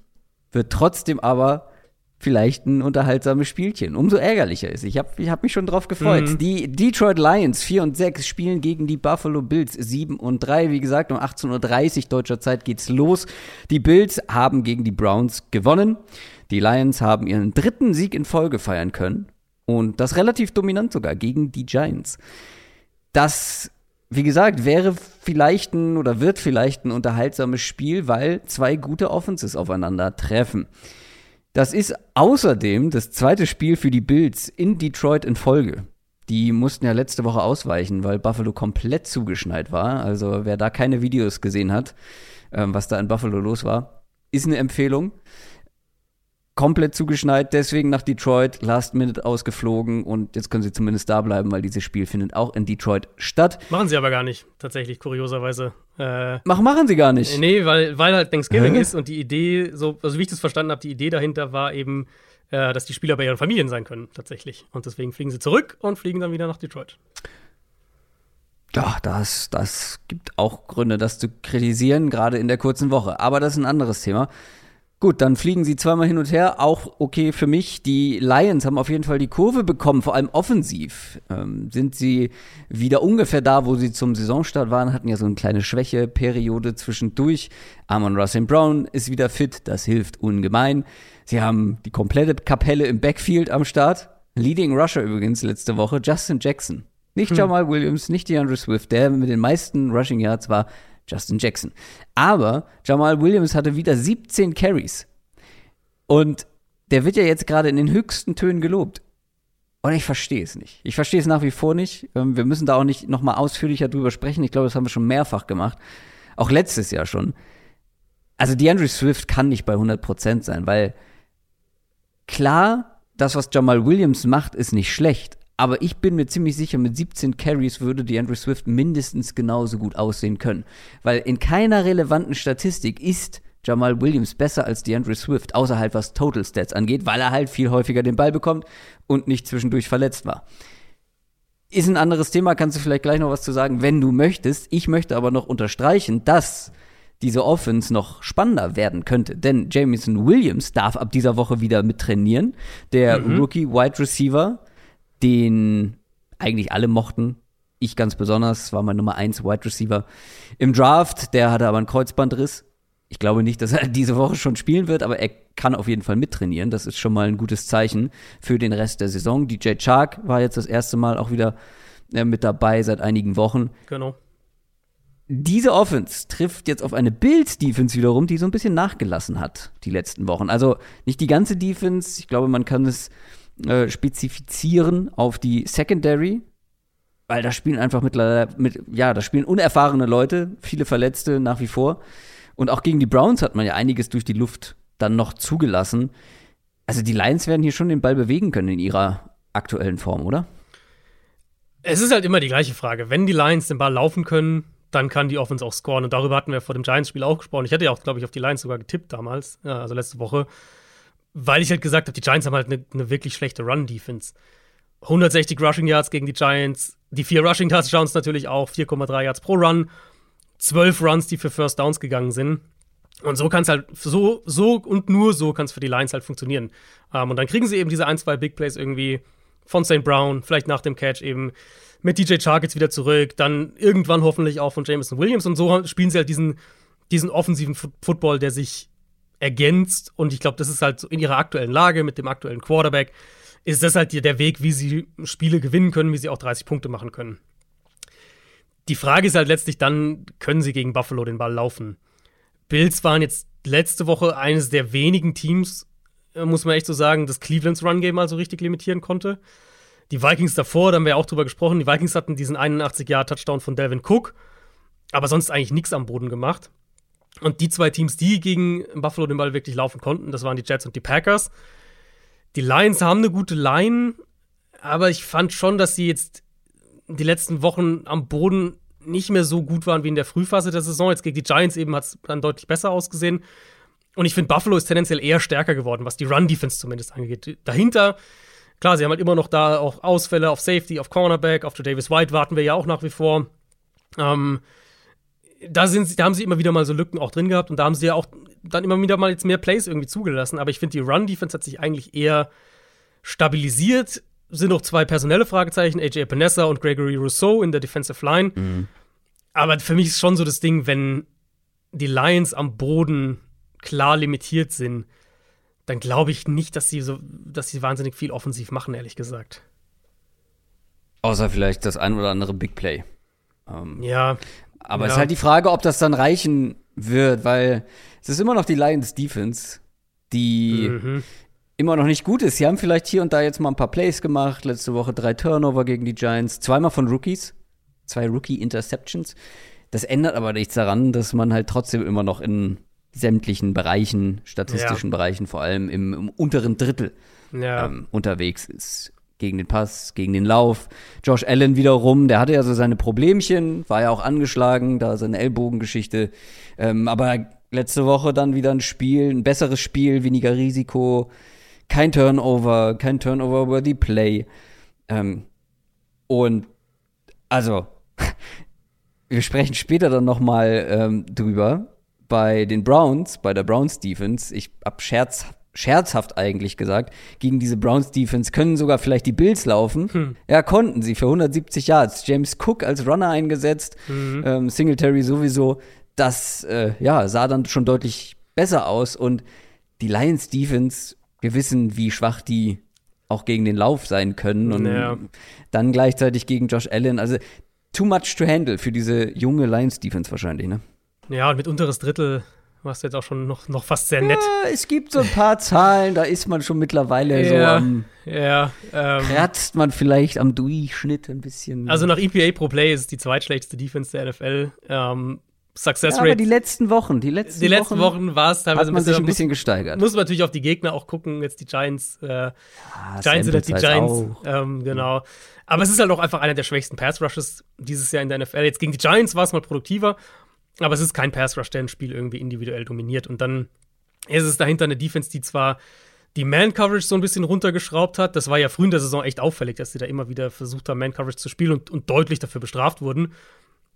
S1: wird trotzdem aber vielleicht ein unterhaltsames Spielchen. Umso ärgerlicher ist. Ich habe ich hab mich schon drauf gefreut. Mhm. Die Detroit Lions 4 und 6 spielen gegen die Buffalo Bills 7 und 3. Wie gesagt, um 18.30 Uhr deutscher Zeit geht's los. Die Bills haben gegen die Browns gewonnen. Die Lions haben ihren dritten Sieg in Folge feiern können. Und das relativ dominant sogar gegen die Giants. Das, wie gesagt, wäre vielleicht ein oder wird vielleicht ein unterhaltsames Spiel, weil zwei gute Offenses aufeinander treffen. Das ist außerdem das zweite Spiel für die Bills in Detroit in Folge. Die mussten ja letzte Woche ausweichen, weil Buffalo komplett zugeschneit war. Also wer da keine Videos gesehen hat, ähm, was da in Buffalo los war, ist eine Empfehlung komplett zugeschneit, deswegen nach Detroit, Last Minute ausgeflogen und jetzt können sie zumindest da bleiben, weil dieses Spiel findet auch in Detroit statt.
S2: Machen sie aber gar nicht, tatsächlich, kurioserweise.
S1: Äh, Mach, machen sie gar nicht.
S2: Nee, weil, weil halt Thanksgiving Hä? ist und die Idee, so, also wie ich das verstanden habe, die Idee dahinter war eben, äh, dass die Spieler bei ihren Familien sein können, tatsächlich. Und deswegen fliegen sie zurück und fliegen dann wieder nach Detroit.
S1: Ja, das, das gibt auch Gründe, das zu kritisieren, gerade in der kurzen Woche. Aber das ist ein anderes Thema. Gut, dann fliegen sie zweimal hin und her. Auch okay für mich. Die Lions haben auf jeden Fall die Kurve bekommen, vor allem offensiv. Ähm, sind sie wieder ungefähr da, wo sie zum Saisonstart waren, hatten ja so eine kleine Schwächeperiode zwischendurch. Amon Russell Brown ist wieder fit, das hilft ungemein. Sie haben die komplette Kapelle im Backfield am Start. Leading Rusher übrigens letzte Woche, Justin Jackson. Nicht hm. Jamal Williams, nicht DeAndre Swift, der mit den meisten Rushing Yards war Justin Jackson. Aber Jamal Williams hatte wieder 17 Carries. Und der wird ja jetzt gerade in den höchsten Tönen gelobt. Und ich verstehe es nicht. Ich verstehe es nach wie vor nicht. Ähm, wir müssen da auch nicht nochmal ausführlicher drüber sprechen. Ich glaube, das haben wir schon mehrfach gemacht. Auch letztes Jahr schon. Also DeAndre Swift kann nicht bei 100% sein, weil klar, das, was Jamal Williams macht, ist nicht schlecht. Aber ich bin mir ziemlich sicher, mit 17 Carries würde die Andrew Swift mindestens genauso gut aussehen können. Weil in keiner relevanten Statistik ist Jamal Williams besser als DeAndre Swift, außerhalb was Total Stats angeht, weil er halt viel häufiger den Ball bekommt und nicht zwischendurch verletzt war. Ist ein anderes Thema, kannst du vielleicht gleich noch was zu sagen, wenn du möchtest. Ich möchte aber noch unterstreichen, dass diese Offense noch spannender werden könnte. Denn Jamison Williams darf ab dieser Woche wieder mit trainieren. Der mhm. Rookie Wide Receiver den eigentlich alle mochten. Ich ganz besonders, war mein Nummer 1 Wide Receiver im Draft. Der hatte aber einen Kreuzbandriss. Ich glaube nicht, dass er diese Woche schon spielen wird, aber er kann auf jeden Fall mittrainieren. Das ist schon mal ein gutes Zeichen für den Rest der Saison. DJ Chark war jetzt das erste Mal auch wieder äh, mit dabei seit einigen Wochen.
S2: Genau.
S1: Diese Offense trifft jetzt auf eine Bills-Defense wiederum, die so ein bisschen nachgelassen hat die letzten Wochen. Also nicht die ganze Defense. Ich glaube, man kann es äh, spezifizieren auf die Secondary, weil da spielen einfach mittlerweile, mit, ja, da spielen unerfahrene Leute, viele Verletzte nach wie vor. Und auch gegen die Browns hat man ja einiges durch die Luft dann noch zugelassen. Also die Lions werden hier schon den Ball bewegen können in ihrer aktuellen Form, oder?
S2: Es ist halt immer die gleiche Frage. Wenn die Lions den Ball laufen können, dann kann die Offense auch scoren. Und darüber hatten wir vor dem Giants-Spiel auch gesprochen. Ich hatte ja auch, glaube ich, auf die Lions sogar getippt damals, also letzte Woche weil ich halt gesagt habe, die Giants haben halt eine ne wirklich schlechte Run-Defense. 160 Rushing Yards gegen die Giants, die vier Rushing Touchdowns natürlich auch, 4,3 Yards pro Run, 12 Runs, die für First Downs gegangen sind. Und so kann es halt, so, so und nur so kann es für die Lions halt funktionieren. Ähm, und dann kriegen sie eben diese ein, zwei Big Plays irgendwie von St. Brown, vielleicht nach dem Catch eben mit DJ Chark wieder zurück, dann irgendwann hoffentlich auch von Jameson Williams. Und so spielen sie halt diesen, diesen offensiven Football, der sich ergänzt. Und ich glaube, das ist halt so in ihrer aktuellen Lage mit dem aktuellen Quarterback, ist das halt der Weg, wie sie Spiele gewinnen können, wie sie auch 30 Punkte machen können. Die Frage ist halt letztlich dann, können sie gegen Buffalo den Ball laufen? Bills waren jetzt letzte Woche eines der wenigen Teams, äh, muss man echt so sagen, das Clevelands Run Game also richtig limitieren konnte. Die Vikings davor, da haben wir ja auch drüber gesprochen, die Vikings hatten diesen 81 Jahr Touchdown von Delvin Cook, aber sonst eigentlich nichts am Boden gemacht. Und die zwei Teams, die gegen Buffalo den Ball wirklich laufen konnten, das waren die Jets und die Packers. Die Lions haben eine gute Line, aber ich fand schon, dass sie jetzt die letzten Wochen am Boden nicht mehr so gut waren wie in der Frühphase der Saison. Jetzt gegen die Giants eben hat es dann deutlich besser ausgesehen. Und ich finde, Buffalo ist tendenziell eher stärker geworden, was die Run-Defense zumindest angeht. Dahinter, klar, sie haben halt immer noch da auch Ausfälle auf Safety, auf Cornerback, auf Davis White warten wir ja auch nach wie vor. Ähm, da, sind, da haben sie immer wieder mal so Lücken auch drin gehabt und da haben sie ja auch dann immer wieder mal jetzt mehr Plays irgendwie zugelassen. Aber ich finde, die Run-Defense hat sich eigentlich eher stabilisiert. Sind noch zwei personelle Fragezeichen, AJ Panessa und Gregory Rousseau in der Defensive Line. Mhm. Aber für mich ist schon so das Ding, wenn die Lions am Boden klar limitiert sind, dann glaube ich nicht, dass sie so, dass sie wahnsinnig viel offensiv machen, ehrlich gesagt.
S1: Außer vielleicht das ein oder andere Big Play. Ähm,
S2: ja.
S1: Aber
S2: ja.
S1: es ist halt die Frage, ob das dann reichen wird, weil es ist immer noch die Lions Defense, die
S2: Mhm.
S1: immer noch nicht gut ist. Sie haben vielleicht hier und da jetzt mal ein paar Plays gemacht. Letzte Woche drei Turnover gegen die Giants, zweimal von Rookies, zwei Rookie-Interceptions. Das ändert aber nichts daran, dass man halt trotzdem immer noch in sämtlichen Bereichen, statistischen Bereichen, vor allem im, im unteren Drittel
S2: Ja.
S1: ähm, unterwegs ist. Gegen den Pass, gegen den Lauf. Josh Allen wiederum, der hatte ja so seine Problemchen, war ja auch angeschlagen, da seine Ellbogengeschichte. Ähm, aber letzte Woche dann wieder ein Spiel, ein besseres Spiel, weniger Risiko, kein Turnover, kein Turnover über die Play. Ähm, und also, wir sprechen später dann noch mal ähm, drüber. Bei den Browns, bei der Browns Defense, ich hab Scherz, scherzhaft eigentlich gesagt, gegen diese Browns Defense können sogar vielleicht die Bills laufen. Ja, konnten sie für 170 Yards. James Cook als Runner eingesetzt, ähm, Singletary sowieso. Das äh, ja, sah dann schon deutlich besser aus. Und die Lions Defense, wir wissen, wie schwach die auch gegen den Lauf sein können. Und
S2: Ja.
S1: dann gleichzeitig gegen Josh Allen. Also too much to handle für diese junge Lions Defense wahrscheinlich, ne?
S2: ja, und mit unteres Drittel warst du jetzt auch schon noch, noch fast sehr nett.
S1: Ja, es gibt so ein paar Zahlen, da ist man schon mittlerweile so
S2: Ja,
S1: am
S2: ja. Ähm,
S1: kratzt man vielleicht am Durchschnitt ein bisschen.
S2: also nach EPA pro Play ist es die zweitschlechteste Defense der NFL. Ähm, Success
S1: ja, aber
S2: Rate.
S1: die letzten Wochen, die letzten,
S2: die letzten Wochen war es teilweise
S1: hat man sich ein
S2: muss-
S1: bisschen gesteigert.
S2: Muss man natürlich auf die Gegner auch gucken, jetzt die Giants, äh,
S1: Ah,
S2: Giants sind halt die Giants, ähm, genau. Aber es ist halt auch einfach einer der schwächsten Pass-Rushes dieses Jahr in der NFL. Jetzt gegen die Giants war es mal produktiver, aber es ist kein Pass-Rush, der ein Spiel irgendwie individuell dominiert. Und dann ist es dahinter eine Defense, die zwar die Man-Coverage so ein bisschen runtergeschraubt hat. Das war ja früh in der Saison echt auffällig, dass sie da immer wieder versucht haben, Man-Coverage zu spielen und, und deutlich dafür bestraft wurden.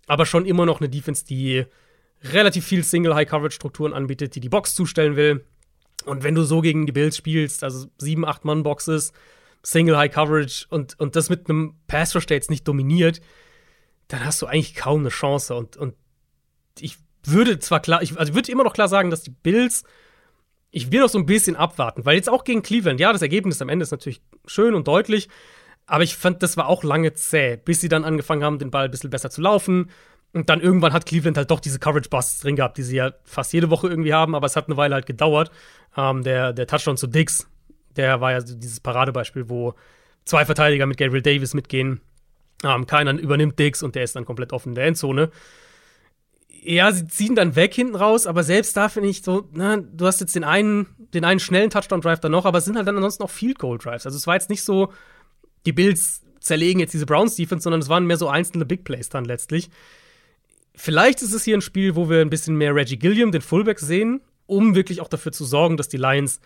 S2: Aber schon immer noch eine Defense, die relativ viel Single-High-Coverage-Strukturen anbietet, die die Box zustellen will. Und wenn du so gegen die Bills spielst, also sieben, acht Mann-Boxes, Single-High-Coverage und, und das mit einem Pass-Rush, der jetzt nicht dominiert, dann hast du eigentlich kaum eine Chance. Und, und ich würde zwar klar, ich, also würde immer noch klar sagen, dass die Bills, ich will noch so ein bisschen abwarten, weil jetzt auch gegen Cleveland, ja, das Ergebnis am Ende ist natürlich schön und deutlich, aber ich fand, das war auch lange zäh, bis sie dann angefangen haben, den Ball ein bisschen besser zu laufen. Und dann irgendwann hat Cleveland halt doch diese Coverage-Busts drin gehabt, die sie ja fast jede Woche irgendwie haben, aber es hat eine Weile halt gedauert. Ähm, der, der Touchdown zu Dix, der war ja so dieses Paradebeispiel, wo zwei Verteidiger mit Gabriel Davis mitgehen. Ähm, keiner übernimmt Dix und der ist dann komplett offen in der Endzone. Ja, sie ziehen dann weg hinten raus, aber selbst da finde ich so, na, du hast jetzt den einen, den einen schnellen Touchdown-Drive dann noch, aber es sind halt dann ansonsten auch Field Goal Drives. Also es war jetzt nicht so, die Bills zerlegen jetzt diese Browns Defense, sondern es waren mehr so einzelne Big Plays dann letztlich. Vielleicht ist es hier ein Spiel, wo wir ein bisschen mehr Reggie Gilliam, den Fullback, sehen, um wirklich auch dafür zu sorgen, dass die Lions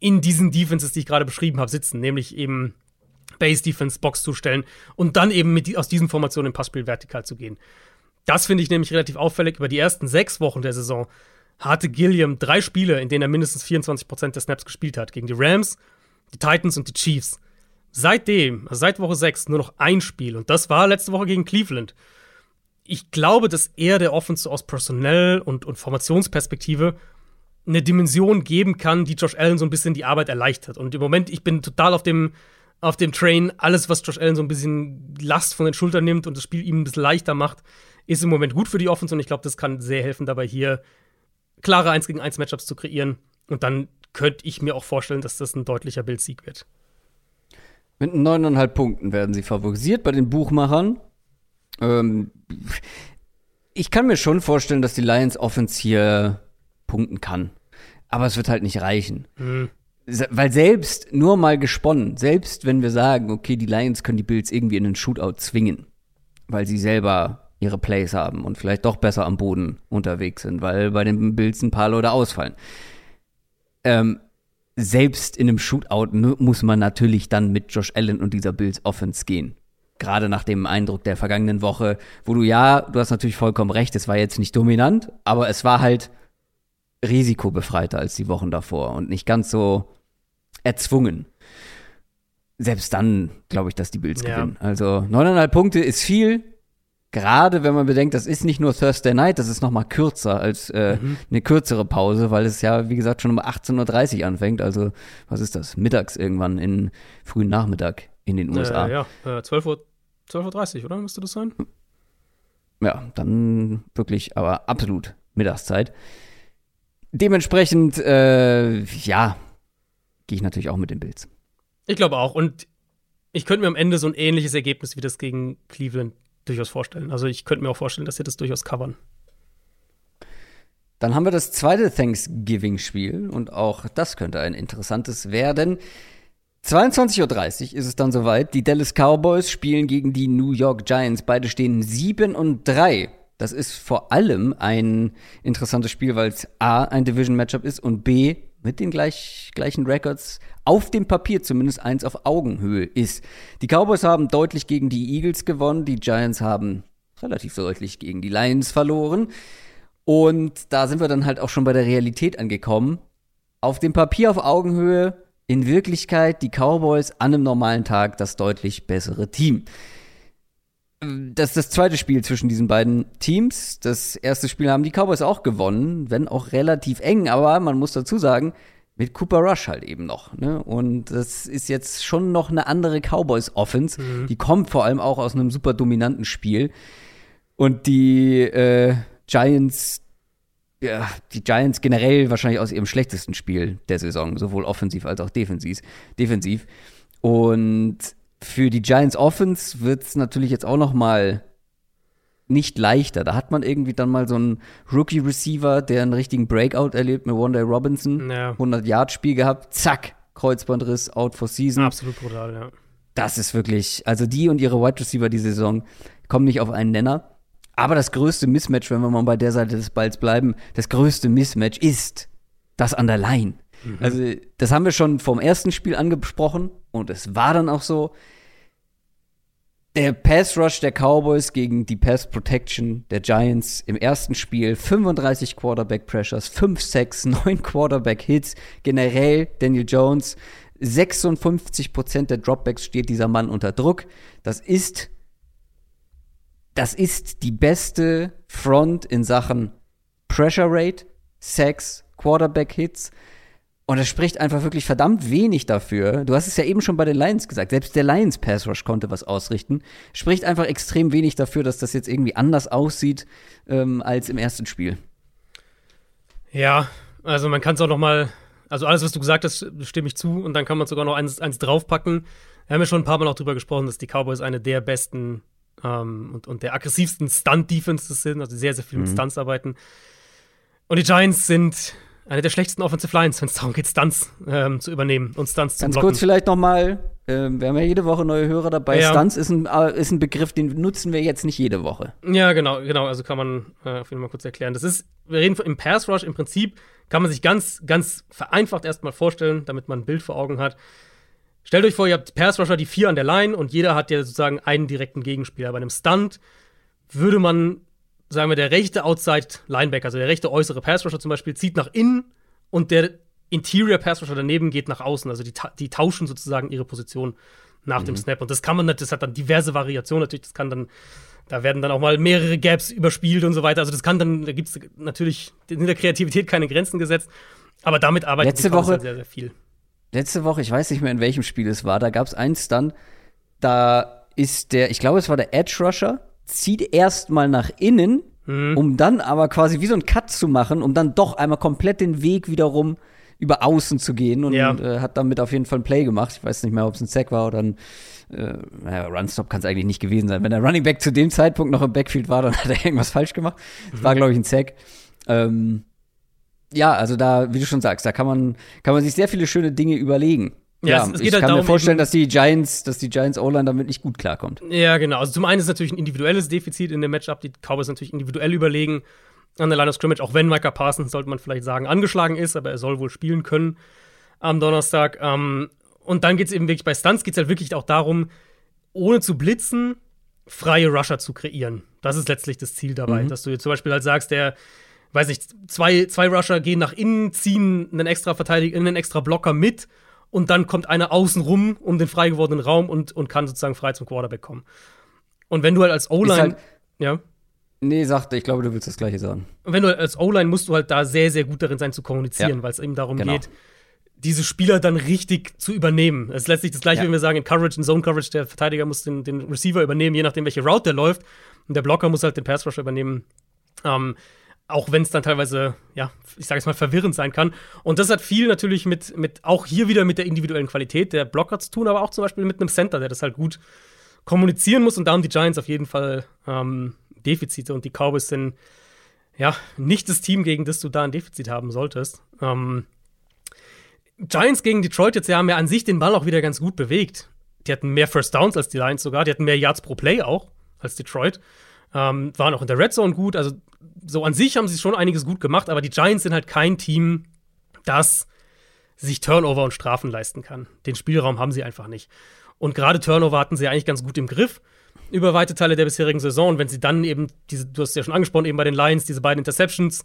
S2: in diesen Defenses, die ich gerade beschrieben habe, sitzen, nämlich eben Base Defense, Box zustellen und dann eben mit, aus diesen Formationen im Passspiel vertikal zu gehen. Das finde ich nämlich relativ auffällig. Über die ersten sechs Wochen der Saison hatte Gilliam drei Spiele, in denen er mindestens 24% der Snaps gespielt hat. Gegen die Rams, die Titans und die Chiefs. Seitdem, also seit Woche 6, nur noch ein Spiel. Und das war letzte Woche gegen Cleveland. Ich glaube, dass er der Offense aus Personell- und, und Formationsperspektive eine Dimension geben kann, die Josh Allen so ein bisschen die Arbeit erleichtert. Und im Moment, ich bin total auf dem, auf dem Train, alles, was Josh Allen so ein bisschen Last von den Schultern nimmt und das Spiel ihm ein bisschen leichter macht, ist im Moment gut für die Offense und ich glaube, das kann sehr helfen dabei, hier klare 1 gegen 1 Matchups zu kreieren. Und dann könnte ich mir auch vorstellen, dass das ein deutlicher Bildsieg wird.
S1: Mit 9,5 Punkten werden sie favorisiert bei den Buchmachern. Ähm, ich kann mir schon vorstellen, dass die Lions Offense hier punkten kann. Aber es wird halt nicht reichen. Se- Weil selbst nur mal gesponnen, selbst wenn wir sagen, okay, die Lions können die Bills irgendwie in einen Shootout zwingen, weil sie selber ihre Plays haben und vielleicht doch besser am Boden unterwegs sind, weil bei den Bills ein paar Leute ausfallen. Ähm, selbst in einem Shootout mu- muss man natürlich dann mit Josh Allen und dieser Bills Offense gehen. Gerade nach dem Eindruck der vergangenen Woche, wo du ja, du hast natürlich vollkommen recht, es war jetzt nicht dominant, aber es war halt risikobefreiter als die Wochen davor und nicht ganz so erzwungen. Selbst dann glaube ich, dass die Bills
S2: Ja.
S1: gewinnen. Also neuneinhalb Punkte ist viel. Gerade wenn man bedenkt, das ist nicht nur Thursday Night, das ist noch mal kürzer als äh, mhm. eine kürzere Pause, weil es ja, wie gesagt, schon um 18.30 Uhr anfängt. Also, was ist das? Mittags irgendwann in frühen Nachmittag in den USA.
S2: Äh, ja, äh, 12 Uhr, 12.30 Uhr, oder? Müsste das sein?
S1: Ja, dann wirklich, aber absolut Mittagszeit. Dementsprechend, äh, ja, gehe ich natürlich auch mit den Bills.
S2: Ich glaube auch. Und ich könnte mir am Ende so ein ähnliches Ergebnis wie das gegen Cleveland durchaus vorstellen. Also ich könnte mir auch vorstellen, dass sie das durchaus covern.
S1: Dann haben wir das zweite Thanksgiving-Spiel und auch das könnte ein interessantes werden. 22.30 Uhr ist es dann soweit. Die Dallas Cowboys spielen gegen die New York Giants. Beide stehen 7 und 3. Das ist vor allem ein interessantes Spiel, weil es A, ein Division-Matchup ist und B, mit den gleich, gleichen Records auf dem Papier zumindest eins auf Augenhöhe ist. Die Cowboys haben deutlich gegen die Eagles gewonnen, die Giants haben relativ deutlich gegen die Lions verloren. Und da sind wir dann halt auch schon bei der Realität angekommen. Auf dem Papier auf Augenhöhe, in Wirklichkeit die Cowboys an einem normalen Tag das deutlich bessere Team das ist das zweite Spiel zwischen diesen beiden Teams. Das erste Spiel haben die Cowboys auch gewonnen, wenn auch relativ eng, aber man muss dazu sagen, mit Cooper Rush halt eben noch. Ne? Und das ist jetzt schon noch eine andere Cowboys-Offense. Mhm. Die kommt vor allem auch aus einem super dominanten Spiel. Und die äh, Giants, ja, die Giants generell wahrscheinlich aus ihrem schlechtesten Spiel der Saison, sowohl offensiv als auch defensiv. defensiv. Und für die Giants Offense wird es natürlich jetzt auch noch mal nicht leichter. Da hat man irgendwie dann mal so einen Rookie-Receiver, der einen richtigen Breakout erlebt mit Day Robinson. Ja. 100-Yard-Spiel gehabt, zack, Kreuzbandriss, out for season.
S2: Absolut brutal, ja.
S1: Das ist wirklich, also die und ihre Wide Receiver die Saison kommen nicht auf einen Nenner. Aber das größte Mismatch, wenn wir mal bei der Seite des Balls bleiben, das größte Mismatch ist das an der Line. Mhm. Also, das haben wir schon vom ersten Spiel angesprochen und es war dann auch so. Der Pass Rush der Cowboys gegen die Pass Protection der Giants im ersten Spiel 35 Quarterback Pressures, 5 Sacks, 9 Quarterback Hits, generell Daniel Jones 56% der Dropbacks steht dieser Mann unter Druck. Das ist das ist die beste Front in Sachen Pressure Rate, Sacks, Quarterback Hits. Und es spricht einfach wirklich verdammt wenig dafür. Du hast es ja eben schon bei den Lions gesagt. Selbst der Lions Pass Rush konnte was ausrichten. Spricht einfach extrem wenig dafür, dass das jetzt irgendwie anders aussieht ähm, als im ersten Spiel.
S2: Ja, also man kann es auch noch mal, also alles, was du gesagt hast, stimme ich zu. Und dann kann man sogar noch eins, eins draufpacken. Wir haben ja schon ein paar Mal auch drüber gesprochen, dass die Cowboys eine der besten ähm, und, und der aggressivsten Stunt-Defenses sind, also sehr, sehr viel mit mhm. Stunts arbeiten. Und die Giants sind eine der schlechtesten Offensive Lines, wenn es darum geht, Stunts ähm, zu übernehmen und Stunts
S1: Ganz
S2: zu
S1: blocken. kurz vielleicht noch mal, ähm, wir haben ja jede Woche neue Hörer dabei. Ja. Stunts ist ein, äh, ist ein Begriff, den nutzen wir jetzt nicht jede Woche.
S2: Ja, genau, genau. Also kann man äh, auf jeden Fall mal kurz erklären. Das ist, wir reden von, im Pass Rush im Prinzip, kann man sich ganz, ganz vereinfacht erstmal vorstellen, damit man ein Bild vor Augen hat. Stellt euch vor, ihr habt Pass Rusher, die vier an der Line und jeder hat ja sozusagen einen direkten Gegenspieler. Bei einem Stunt würde man sagen wir, der rechte Outside Linebacker, also der rechte äußere Pass Rusher zum Beispiel, zieht nach innen und der Interior Pass Rusher daneben geht nach außen. Also die, die tauschen sozusagen ihre Position nach mhm. dem Snap. Und das kann man, das hat dann diverse Variationen natürlich. Das kann dann, da werden dann auch mal mehrere Gaps überspielt und so weiter. Also das kann dann, da gibt es natürlich in der Kreativität keine Grenzen gesetzt. Aber damit arbeitet
S1: letzte die Woche,
S2: halt sehr, sehr viel.
S1: Letzte Woche, ich weiß nicht mehr, in welchem Spiel es war, da gab es eins dann, da ist der, ich glaube, es war der Edge Rusher, zieht erstmal nach innen, mhm. um dann aber quasi wie so ein Cut zu machen, um dann doch einmal komplett den Weg wiederum über außen zu gehen und ja. äh, hat damit auf jeden Fall ein Play gemacht. Ich weiß nicht mehr, ob es ein Sack war oder ein äh, naja, Runstop kann es eigentlich nicht gewesen sein. Wenn der Running Back zu dem Zeitpunkt noch im Backfield war, dann hat er irgendwas falsch gemacht. Das war, glaube ich, ein Sack. Ähm, ja, also da, wie du schon sagst, da kann man, kann man sich sehr viele schöne Dinge überlegen. Ja, ja es, es ich halt kann darum, mir vorstellen, dass die Giants, dass die Giants O-Line damit nicht gut klarkommt.
S2: Ja, genau. Also zum einen ist natürlich ein individuelles Defizit in dem Matchup. Die Cowboys natürlich individuell überlegen an der Line of Scrimmage, auch wenn Micah Parsons, sollte man vielleicht sagen, angeschlagen ist, aber er soll wohl spielen können am Donnerstag. Ähm, und dann geht es eben wirklich bei Stunts geht es halt wirklich auch darum, ohne zu blitzen, freie Rusher zu kreieren. Das ist letztlich das Ziel dabei, mhm. dass du jetzt zum Beispiel halt sagst, der weiß nicht, zwei, zwei Rusher gehen nach innen, ziehen einen extra Verteidiger, einen extra Blocker mit und dann kommt einer außen rum um den frei gewordenen Raum und, und kann sozusagen frei zum Quarterback kommen. Und wenn du halt als O-Line.
S1: Halt,
S2: Ja.
S1: Nee, sagte, ich glaube, du willst das Gleiche sagen.
S2: wenn du als O-Line musst du halt da sehr, sehr gut darin sein zu kommunizieren,
S1: Ja.
S2: weil es eben darum
S1: Genau.
S2: geht, diese Spieler dann richtig zu übernehmen. Es ist letztlich das gleiche,
S1: Ja.
S2: wenn wir sagen, in Coverage, in Zone Coverage, der Verteidiger muss den, den Receiver übernehmen, je nachdem, welche Route der läuft. Und der Blocker muss halt den Pass Rusher übernehmen. Ähm, auch wenn es dann teilweise, ja, ich sage es mal, verwirrend sein kann. Und das hat viel natürlich mit, mit, auch hier wieder mit der individuellen Qualität der Blocker zu tun, aber auch zum Beispiel mit einem Center, der das halt gut kommunizieren muss. Und da haben die Giants auf jeden Fall ähm, Defizite und die Cowboys sind ja nicht das Team, gegen das du da ein Defizit haben solltest. Ähm, Giants gegen Detroit jetzt ja haben ja an sich den Ball auch wieder ganz gut bewegt. Die hatten mehr First Downs als die Lions sogar, die hatten mehr Yards pro Play auch als Detroit. Ähm, waren auch in der Red Zone gut. Also so an sich haben sie schon einiges gut gemacht, aber die Giants sind halt kein Team, das sich Turnover und Strafen leisten kann. Den Spielraum haben sie einfach nicht. Und gerade Turnover hatten sie eigentlich ganz gut im Griff über weite Teile der bisherigen Saison. Und wenn sie dann eben, diese, du hast es ja schon angesprochen, eben bei den Lions, diese beiden Interceptions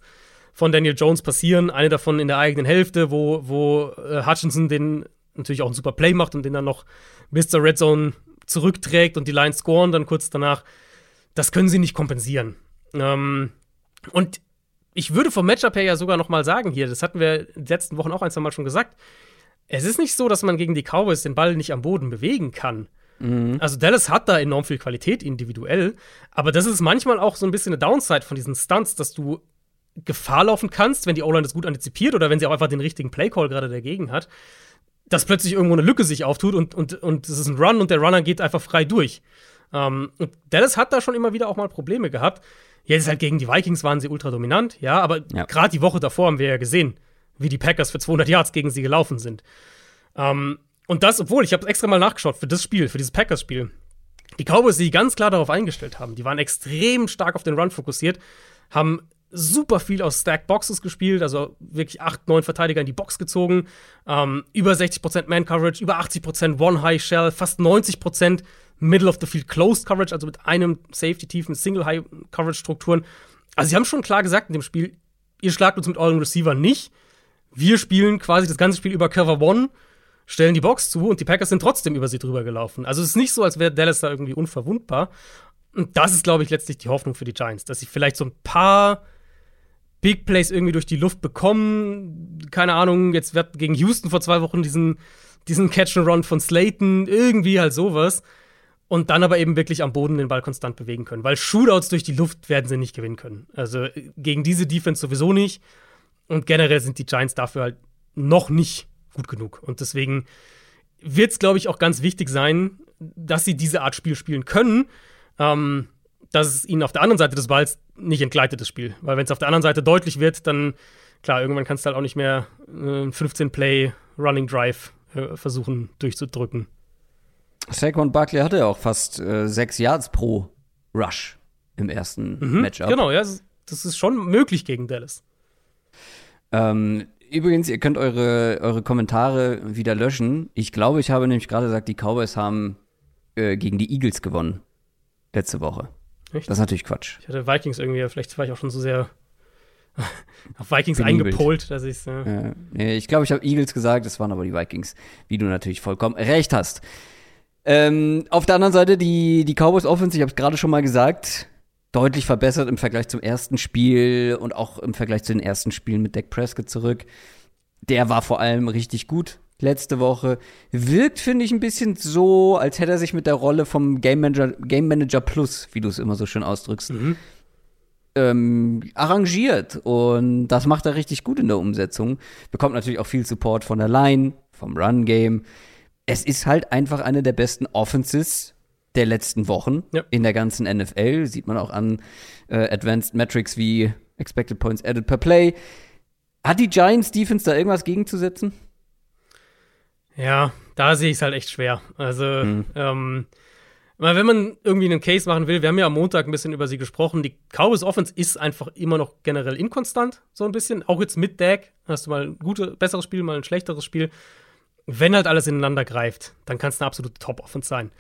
S2: von Daniel Jones passieren, eine davon in der eigenen Hälfte, wo, wo äh, Hutchinson den natürlich auch ein super Play macht und den dann noch bis zur Red Zone zurückträgt und die Lions scoren dann kurz danach. Das können sie nicht kompensieren. Ähm, und ich würde vom Matchup her ja sogar noch mal sagen hier, das hatten wir in den letzten Wochen auch ein, zwei Mal schon gesagt. Es ist nicht so, dass man gegen die Cowboys den Ball nicht am Boden bewegen kann. Also Dallas hat da enorm viel Qualität individuell, aber das ist manchmal auch so ein bisschen eine Downside von diesen Stunts, dass du Gefahr laufen kannst, wenn die O-Line das gut antizipiert oder wenn sie auch einfach den richtigen Playcall gerade dagegen hat, dass plötzlich irgendwo eine Lücke sich auftut und, und, und es ist ein Run und der Runner geht einfach frei durch. Ähm, und Dallas hat da schon immer wieder auch mal Probleme gehabt. Jetzt halt gegen die Vikings waren sie ultra dominant, ja, aber
S1: Ja.
S2: gerade die Woche davor haben wir ja gesehen, wie die Packers für 200 Yards gegen sie gelaufen sind. Ähm, und das, obwohl, ich habe extra mal nachgeschaut für das Spiel, für dieses Packers-Spiel. Die Cowboys, die ganz klar darauf eingestellt haben, die waren extrem stark auf den Run fokussiert, haben super viel aus Stack Boxes gespielt, also wirklich acht, neun Verteidiger in die Box gezogen, ähm, über 60% Man Coverage, über 80% One High Shell, fast 90% Middle of the Field Closed Coverage, also mit einem Safety tiefen Single High Coverage Strukturen. Also sie haben schon klar gesagt in dem Spiel, ihr schlagt uns mit euren Receiver nicht. Wir spielen quasi das ganze Spiel über Cover One, stellen die Box zu und die Packers sind trotzdem über sie drüber gelaufen. Also es ist nicht so, als wäre Dallas da irgendwie unverwundbar. Und das ist, glaube ich, letztlich die Hoffnung für die Giants, dass sie vielleicht so ein paar Big Plays irgendwie durch die Luft bekommen. Keine Ahnung, jetzt wird gegen Houston vor zwei Wochen diesen, diesen Catch-and-Run von Slayton, irgendwie halt sowas. Und dann aber eben wirklich am Boden den Ball konstant bewegen können. Weil Shootouts durch die Luft werden sie nicht gewinnen können. Also äh, gegen diese Defense sowieso nicht. Und generell sind die Giants dafür halt noch nicht gut genug. Und deswegen wird es, glaube ich, auch ganz wichtig sein, dass sie diese Art Spiel spielen können. Ähm, dass es ihnen auf der anderen Seite des Balls nicht entgleitet, das Spiel. Weil wenn es auf der anderen Seite deutlich wird, dann, klar, irgendwann kannst du halt auch nicht mehr äh, 15-Play Running Drive äh, versuchen durchzudrücken.
S1: Saquon Barkley hatte ja auch fast äh, sechs Yards pro Rush im ersten Matchup.
S2: Genau, ja, das- ist schon möglich gegen Dallas.
S1: Ähm, übrigens, ihr könnt eure, eure Kommentare wieder löschen. Ich glaube, ich habe nämlich gerade gesagt, die Cowboys haben äh, gegen die Eagles gewonnen. Letzte Woche.
S2: Echt?
S1: Das ist natürlich Quatsch.
S2: Ich hatte Vikings irgendwie, vielleicht war ich auch schon so sehr auf Vikings
S1: Penibelt.
S2: eingepolt, dass ich äh,
S1: Äh, ich glaube, ich habe Eagles gesagt, es waren aber die Vikings, wie du natürlich vollkommen recht hast. Ähm, auf der anderen Seite, die, die Cowboys Offense, ich habe es gerade schon mal gesagt, deutlich verbessert im Vergleich zum ersten Spiel und auch im Vergleich zu den ersten Spielen mit Dak Prescott zurück. Der war vor allem richtig gut letzte Woche. Wirkt, finde ich, ein bisschen so, als hätte er sich mit der Rolle vom Game Manager, Game Manager Plus, wie du es immer so schön ausdrückst, ähm, arrangiert. Und das macht er richtig gut in der Umsetzung. Bekommt natürlich auch viel Support von der Line, vom Run-Game. Es ist halt einfach eine der besten Offenses der letzten Wochen
S2: Ja.
S1: in der ganzen NFL. Sieht man auch an äh, Advanced Metrics wie Expected Points Added per Play. Hat die Giants Defense da irgendwas gegenzusetzen?
S2: Ja, da sehe ich es halt echt schwer. Also,
S1: Mhm.
S2: ähm, wenn man irgendwie einen Case machen will, wir haben ja am Montag ein bisschen über sie gesprochen, die Cowboys Offense ist einfach immer noch generell inkonstant, so ein bisschen. Auch jetzt mit Dak hast du mal ein gutes, besseres Spiel, mal ein schlechteres Spiel. Wenn halt alles ineinander greift, dann kann es eine absolute Top-Offense sein.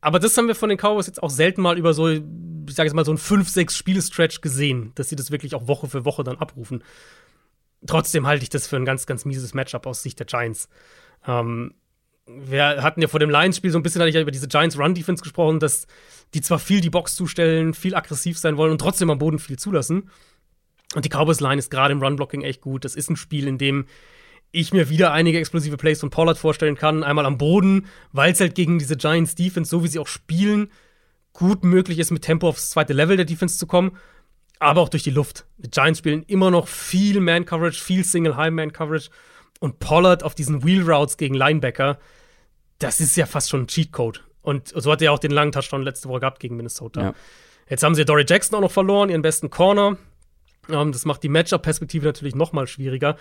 S2: Aber das haben wir von den Cowboys jetzt auch selten mal über so, ich sage jetzt mal, so ein 5-6 Spiele-Stretch gesehen, dass sie das wirklich auch Woche für Woche dann abrufen. Trotzdem halte ich das für ein ganz, ganz mieses Matchup aus Sicht der Giants. Ähm, wir hatten ja vor dem Lions-Spiel so ein bisschen, hatte ich ja über diese Giants-Run-Defense gesprochen, dass die zwar viel die Box zustellen, viel aggressiv sein wollen und trotzdem am Boden viel zulassen. Und die Cowboys-Line ist gerade im Run-Blocking echt gut. Das ist ein Spiel, in dem ich mir wieder einige explosive Plays von Pollard vorstellen kann. Einmal am Boden, weil es halt gegen diese Giants-Defense, so wie sie auch spielen, gut möglich ist, mit Tempo aufs zweite Level der Defense zu kommen. Aber auch durch die Luft. Die Giants spielen immer noch viel Man-Coverage, viel Single-High-Man-Coverage. Und Pollard auf diesen Wheel-Routes gegen Linebacker, das ist ja fast schon ein Cheat-Code. Und so hat er auch den langen Touchdown letzte Woche gehabt gegen Minnesota. Ja. Jetzt haben sie Dory Jackson auch noch verloren, ihren besten Corner. Ähm, das macht die Matchup-Perspektive natürlich noch mal schwieriger.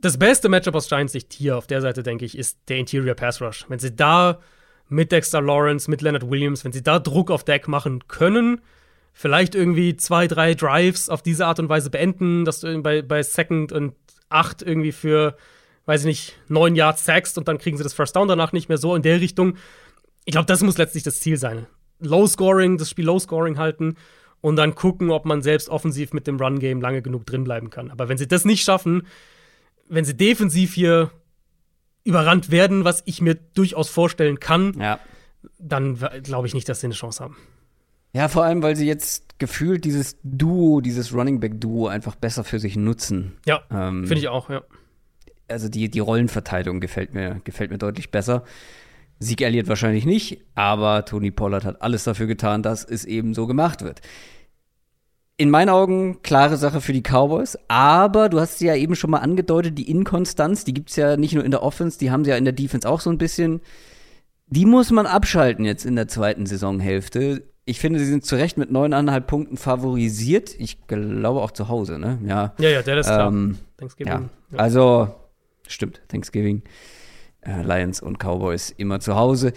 S2: Das beste Matchup aus Giants Sicht hier auf der Seite, denke ich, ist der Interior Pass Rush. Wenn sie da mit Dexter Lawrence, mit Leonard Williams, wenn sie da Druck auf Deck machen können, vielleicht irgendwie zwei, drei Drives auf diese Art und Weise beenden, dass du bei, bei Second und Acht irgendwie für, weiß ich nicht, neun Yards sackst und dann kriegen sie das First Down danach nicht mehr so in der Richtung. Ich glaube, das muss letztlich das Ziel sein. Low Scoring, das Spiel Low Scoring halten und dann gucken, ob man selbst offensiv mit dem Run-Game lange genug drin bleiben kann. Aber wenn sie das nicht schaffen, wenn sie defensiv hier überrannt werden, was ich mir durchaus vorstellen kann,
S1: ja.
S2: dann glaube ich nicht, dass sie eine Chance haben.
S1: Ja, vor allem, weil sie jetzt gefühlt dieses Duo, dieses Running Back Duo einfach besser für sich nutzen.
S2: Ja, ähm, finde ich auch, ja.
S1: Also die, die Rollenverteilung gefällt mir, gefällt mir deutlich besser. Sieg Elliott wahrscheinlich nicht, aber Tony Pollard hat alles dafür getan, dass es eben so gemacht wird. In meinen Augen klare Sache für die Cowboys, aber du hast sie ja eben schon mal angedeutet, die Inkonstanz, die gibt es ja nicht nur in der Offense, die haben sie ja in der Defense auch so ein bisschen. Die muss man abschalten jetzt in der zweiten Saisonhälfte. Ich finde, sie sind zu Recht mit neuneinhalb Punkten favorisiert. Ich glaube auch zu Hause, ne? Ja,
S2: ja, ja der ist klar.
S1: Ähm, Thanksgiving. Ja. ja. Also, stimmt, Thanksgiving äh, Lions und Cowboys immer zu Hause.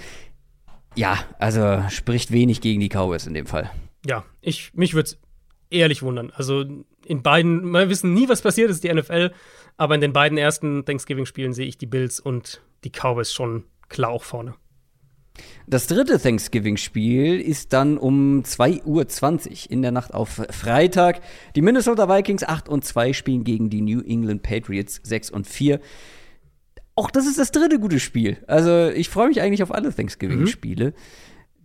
S1: Ja, also spricht wenig gegen die Cowboys in dem Fall.
S2: Ja, ich, mich würde es ehrlich wundern. Also in beiden, wir wissen nie, was passiert ist, die NFL, aber in den beiden ersten Thanksgiving-Spielen sehe ich die Bills und die Cowboys schon klar auch vorne.
S1: Das dritte Thanksgiving-Spiel ist dann um 2.20 Uhr in der Nacht auf Freitag. Die Minnesota Vikings 8 und 2 spielen gegen die New England Patriots 6 und 4 auch das ist das dritte gute Spiel. Also ich freue mich eigentlich auf alle Thanksgiving-Spiele. Mhm.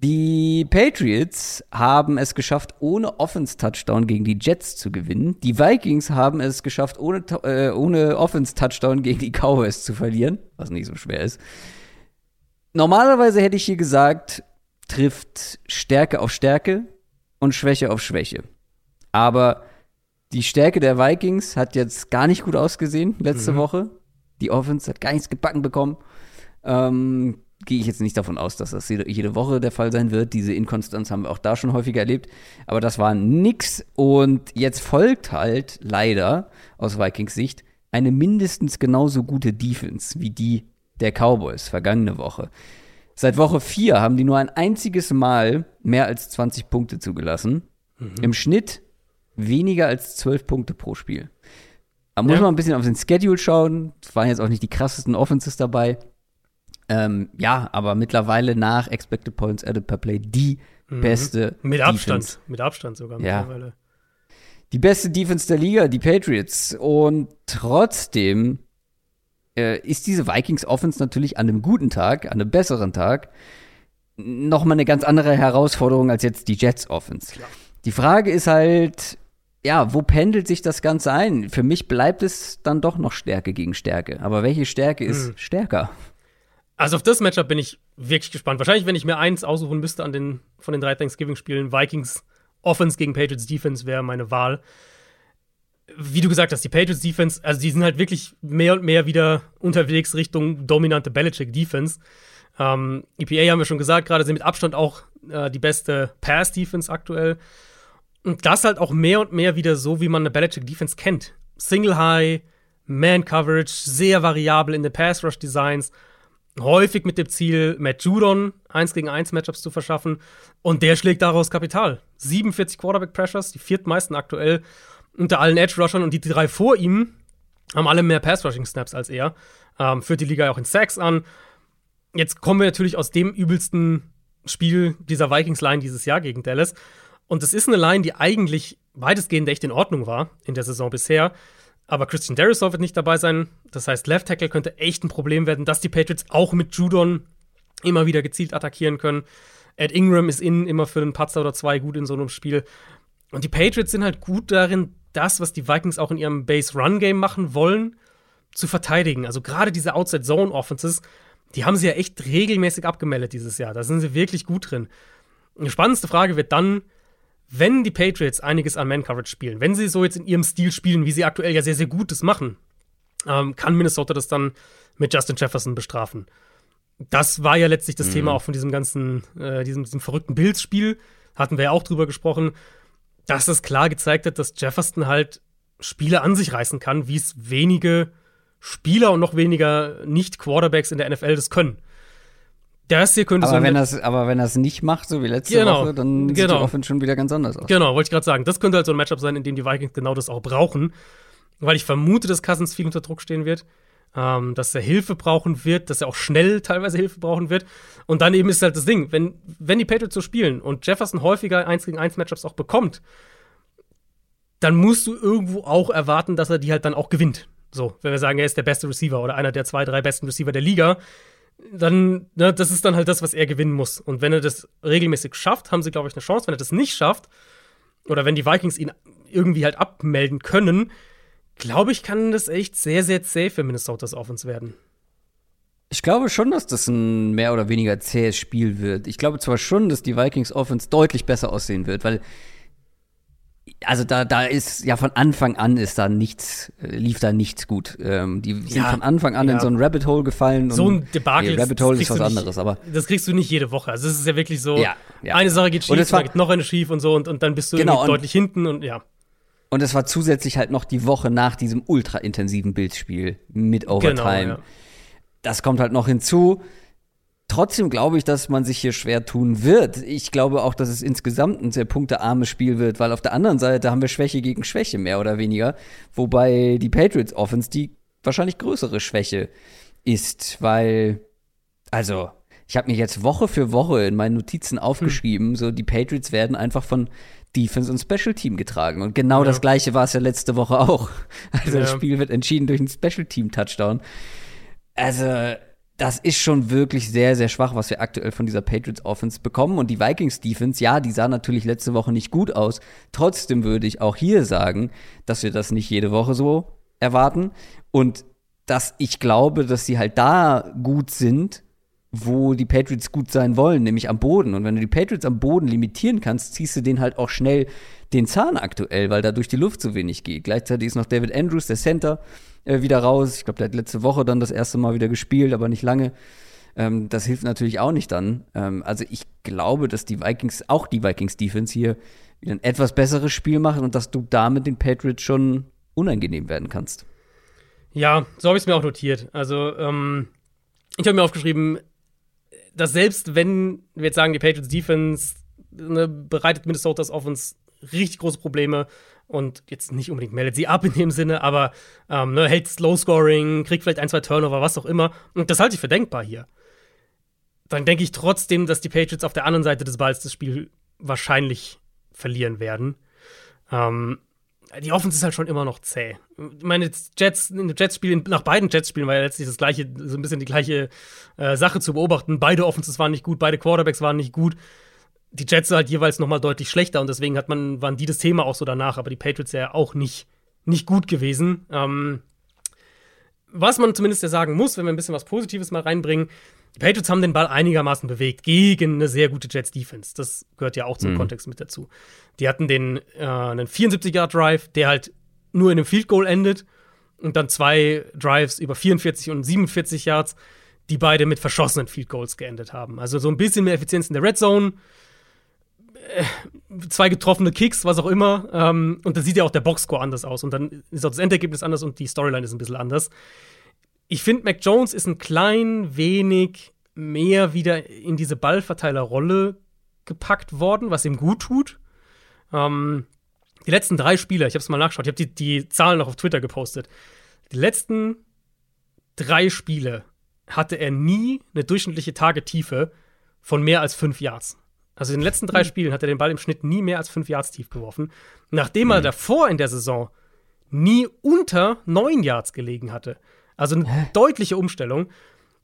S1: Die Patriots haben es geschafft, ohne Offense-Touchdown gegen die Jets zu gewinnen. Die Vikings haben es geschafft, ohne, äh, ohne Offense-Touchdown gegen die Cowboys zu verlieren, was nicht so schwer ist. Normalerweise hätte ich hier gesagt, trifft Stärke auf Stärke und Schwäche auf Schwäche. Aber die Stärke der Vikings hat jetzt gar nicht gut ausgesehen letzte mhm. Woche. Die Offense hat gar nichts gebacken bekommen. Ähm, Gehe ich jetzt nicht davon aus, dass das jede Woche der Fall sein wird. Diese Inkonstanz haben wir auch da schon häufiger erlebt. Aber das war nix. Und jetzt folgt halt leider aus Vikings Sicht eine mindestens genauso gute Defense wie die der Cowboys vergangene Woche. Seit Woche 4 haben die nur ein einziges Mal mehr als 20 Punkte zugelassen. Mhm. Im Schnitt weniger als 12 Punkte pro Spiel. Da muss ja. man ein bisschen auf den Schedule schauen. Es waren jetzt auch nicht die krassesten Offenses dabei. Ähm, ja, aber mittlerweile nach Expected Points Added per Play die mhm. beste
S2: Mit Abstand, Defense. mit Abstand sogar
S1: ja. mittlerweile. Die beste Defense der Liga, die Patriots. Und trotzdem äh, ist diese Vikings Offense natürlich an einem guten Tag, an einem besseren Tag, nochmal eine ganz andere Herausforderung als jetzt die Jets Offense. Klar. Die Frage ist halt, ja, wo pendelt sich das Ganze ein? Für mich bleibt es dann doch noch Stärke gegen Stärke. Aber welche Stärke ist hm. stärker?
S2: Also auf das Matchup bin ich wirklich gespannt. Wahrscheinlich, wenn ich mir eins aussuchen müsste an den, von den drei Thanksgiving-Spielen, Vikings Offense gegen Patriots Defense wäre meine Wahl. Wie du gesagt hast, die Patriots Defense, also die sind halt wirklich mehr und mehr wieder unterwegs Richtung dominante Belichick Defense. Ähm, EPA haben wir schon gesagt, gerade sind mit Abstand auch äh, die beste Pass Defense aktuell. Und das halt auch mehr und mehr wieder so, wie man eine Belichick Defense kennt. Single High, Man Coverage, sehr variabel in den Pass Rush Designs. Häufig mit dem Ziel, Matt Judon 1 gegen 1 Matchups zu verschaffen. Und der schlägt daraus Kapital. 47 Quarterback Pressures, die viertmeisten aktuell unter allen Edge Rushern. Und die drei vor ihm haben alle mehr Pass Rushing Snaps als er. Ähm, führt die Liga auch in Sacks an. Jetzt kommen wir natürlich aus dem übelsten Spiel dieser Vikings Line dieses Jahr gegen Dallas. Und das ist eine Line, die eigentlich weitestgehend echt in Ordnung war in der Saison bisher. Aber Christian Derisov wird nicht dabei sein. Das heißt, Left Tackle könnte echt ein Problem werden, dass die Patriots auch mit Judon immer wieder gezielt attackieren können. Ed Ingram ist innen immer für einen Patzer oder zwei gut in so einem Spiel. Und die Patriots sind halt gut darin, das, was die Vikings auch in ihrem Base-Run-Game machen wollen, zu verteidigen. Also gerade diese Outside-Zone-Offenses, die haben sie ja echt regelmäßig abgemeldet dieses Jahr. Da sind sie wirklich gut drin. Die spannendste Frage wird dann, wenn die Patriots einiges an Man-Coverage spielen, wenn sie so jetzt in ihrem Stil spielen, wie sie aktuell ja sehr, sehr Gutes machen, ähm, kann Minnesota das dann mit Justin Jefferson bestrafen. Das war ja letztlich das mhm. Thema auch von diesem ganzen, äh, diesem, diesem verrückten Bills-Spiel. Hatten wir ja auch drüber gesprochen, dass es klar gezeigt hat, dass Jefferson halt Spiele an sich reißen kann, wie es wenige Spieler und noch weniger Nicht-Quarterbacks in der NFL das können.
S1: Das hier könnte aber so wenn das, aber wenn das nicht macht, so wie letzte genau, Woche, dann sieht genau. die Offense schon wieder ganz anders aus.
S2: Genau, wollte ich gerade sagen. Das könnte halt so ein Matchup sein, in dem die Vikings genau das auch brauchen. Weil ich vermute, dass Cousins viel unter Druck stehen wird. Ähm, dass er Hilfe brauchen wird, dass er auch schnell teilweise Hilfe brauchen wird. Und dann eben ist halt das Ding, wenn, wenn die Patriots so spielen und Jefferson häufiger 1 gegen 1 Matchups auch bekommt, dann musst du irgendwo auch erwarten, dass er die halt dann auch gewinnt. So, wenn wir sagen, er ist der beste Receiver oder einer der zwei, drei besten Receiver der Liga, dann, ne, das ist dann halt das, was er gewinnen muss. Und wenn er das regelmäßig schafft, haben sie, glaube ich, eine Chance. Wenn er das nicht schafft, oder wenn die Vikings ihn irgendwie halt abmelden können, glaube ich, kann das echt sehr, sehr zäh für Minnesotas Offense werden.
S1: Ich glaube schon, dass das ein mehr oder weniger zähes Spiel wird. Ich glaube zwar schon, dass die Vikings Offense deutlich besser aussehen wird, weil also da, da ist ja von Anfang an ist da nichts, äh, lief da nichts gut. Ähm, die sind ja, von Anfang an ja. in so ein Rabbit Hole gefallen.
S2: So ein Debakel.
S1: Nee, Rabbit Hole ist was anderes,
S2: nicht,
S1: aber.
S2: Das kriegst du nicht jede Woche. Also es ist ja wirklich so, ja, eine Sache geht schief, dann geht noch eine schief und so und, und dann bist du genau, deutlich hinten und ja.
S1: Und es war zusätzlich halt noch die Woche nach diesem ultra intensiven Bildspiel mit Overtime. Genau, das kommt halt noch hinzu. Trotzdem glaube ich, dass man sich hier schwer tun wird. Ich glaube auch, dass es insgesamt ein sehr punktearmes Spiel wird, weil auf der anderen Seite haben wir Schwäche gegen Schwäche, mehr oder weniger. Wobei die Patriots Offense die wahrscheinlich größere Schwäche ist, weil, also, ich habe mir jetzt Woche für Woche in meinen Notizen aufgeschrieben, hm. so die Patriots werden einfach von Defense und Special Team getragen. Und genau ja. das gleiche war es ja letzte Woche auch. Also ja. das Spiel wird entschieden durch einen Special Team Touchdown. Also, das ist schon wirklich sehr, sehr schwach, was wir aktuell von dieser Patriots Offense bekommen. Und die Vikings Defense, ja, die sah natürlich letzte Woche nicht gut aus. Trotzdem würde ich auch hier sagen, dass wir das nicht jede Woche so erwarten. Und dass ich glaube, dass sie halt da gut sind, wo die Patriots gut sein wollen, nämlich am Boden. Und wenn du die Patriots am Boden limitieren kannst, ziehst du den halt auch schnell den Zahn aktuell, weil da durch die Luft so wenig geht. Gleichzeitig ist noch David Andrews, der Center, äh, wieder raus. Ich glaube, der hat letzte Woche dann das erste Mal wieder gespielt, aber nicht lange. Ähm, das hilft natürlich auch nicht dann. Ähm, also ich glaube, dass die Vikings, auch die Vikings Defense hier wieder ein etwas besseres Spiel machen und dass du damit den Patriots schon unangenehm werden kannst.
S2: Ja, so habe ich es mir auch notiert. Also, ähm, ich habe mir aufgeschrieben, dass selbst wenn wir jetzt sagen, die Patriots Defense ne, bereitet Minnesotas Offense richtig große Probleme und jetzt nicht unbedingt meldet sie ab in dem Sinne, aber ähm, ne, hält Slow Scoring, kriegt vielleicht ein, zwei Turnover, was auch immer. Und das halte ich für denkbar hier. Dann denke ich trotzdem, dass die Patriots auf der anderen Seite des Balls das Spiel wahrscheinlich verlieren werden. Ähm, die Offense ist halt schon immer noch zäh. Meine Jets, in Jets-Spielen, nach beiden Jets-Spielen war ja letztlich das gleiche, so ein bisschen die gleiche äh, Sache zu beobachten. Beide Offenses waren nicht gut, beide Quarterbacks waren nicht gut die Jets halt jeweils noch mal deutlich schlechter und deswegen hat man, waren die das Thema auch so danach, aber die Patriots ja auch nicht, nicht gut gewesen. Ähm, was man zumindest ja sagen muss, wenn wir ein bisschen was Positives mal reinbringen, die Patriots haben den Ball einigermaßen bewegt gegen eine sehr gute Jets-Defense. Das gehört ja auch zum mhm. Kontext mit dazu. Die hatten den äh, einen 74-Yard-Drive, der halt nur in einem Field Goal endet und dann zwei Drives über 44 und 47 Yards, die beide mit verschossenen Field Goals geendet haben. Also so ein bisschen mehr Effizienz in der Red Zone, zwei getroffene Kicks, was auch immer. Ähm, und da sieht ja auch der Boxscore anders aus. Und dann ist auch das Endergebnis anders und die Storyline ist ein bisschen anders. Ich finde, Mac Jones ist ein klein wenig mehr wieder in diese Ballverteilerrolle gepackt worden, was ihm gut tut. Ähm, die letzten drei Spiele, ich habe es mal nachgeschaut, ich habe die, die Zahlen noch auf Twitter gepostet. Die letzten drei Spiele hatte er nie eine durchschnittliche Tagetiefe von mehr als fünf Yards. Also in den letzten drei hm. Spielen hat er den Ball im Schnitt nie mehr als fünf Yards tief geworfen. Nachdem er hm. davor in der Saison nie unter neun Yards gelegen hatte. Also eine Hä? deutliche Umstellung.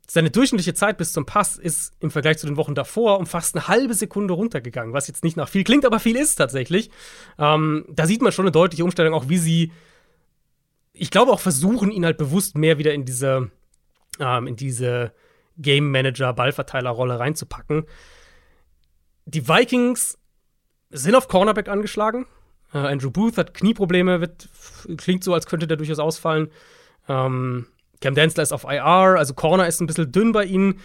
S2: Seine durchschnittliche Zeit bis zum Pass ist im Vergleich zu den Wochen davor um fast eine halbe Sekunde runtergegangen, was jetzt nicht nach viel klingt, aber viel ist tatsächlich. Ähm, da sieht man schon eine deutliche Umstellung, auch wie sie, ich glaube, auch versuchen, ihn halt bewusst mehr wieder in diese, ähm, in diese Game Manager, Ballverteiler-Rolle reinzupacken. Die Vikings sind auf Cornerback angeschlagen. Äh, Andrew Booth hat Knieprobleme, wird, klingt so, als könnte der durchaus ausfallen. Ähm, Cam Densler ist auf IR, also Corner ist ein bisschen dünn bei ihnen.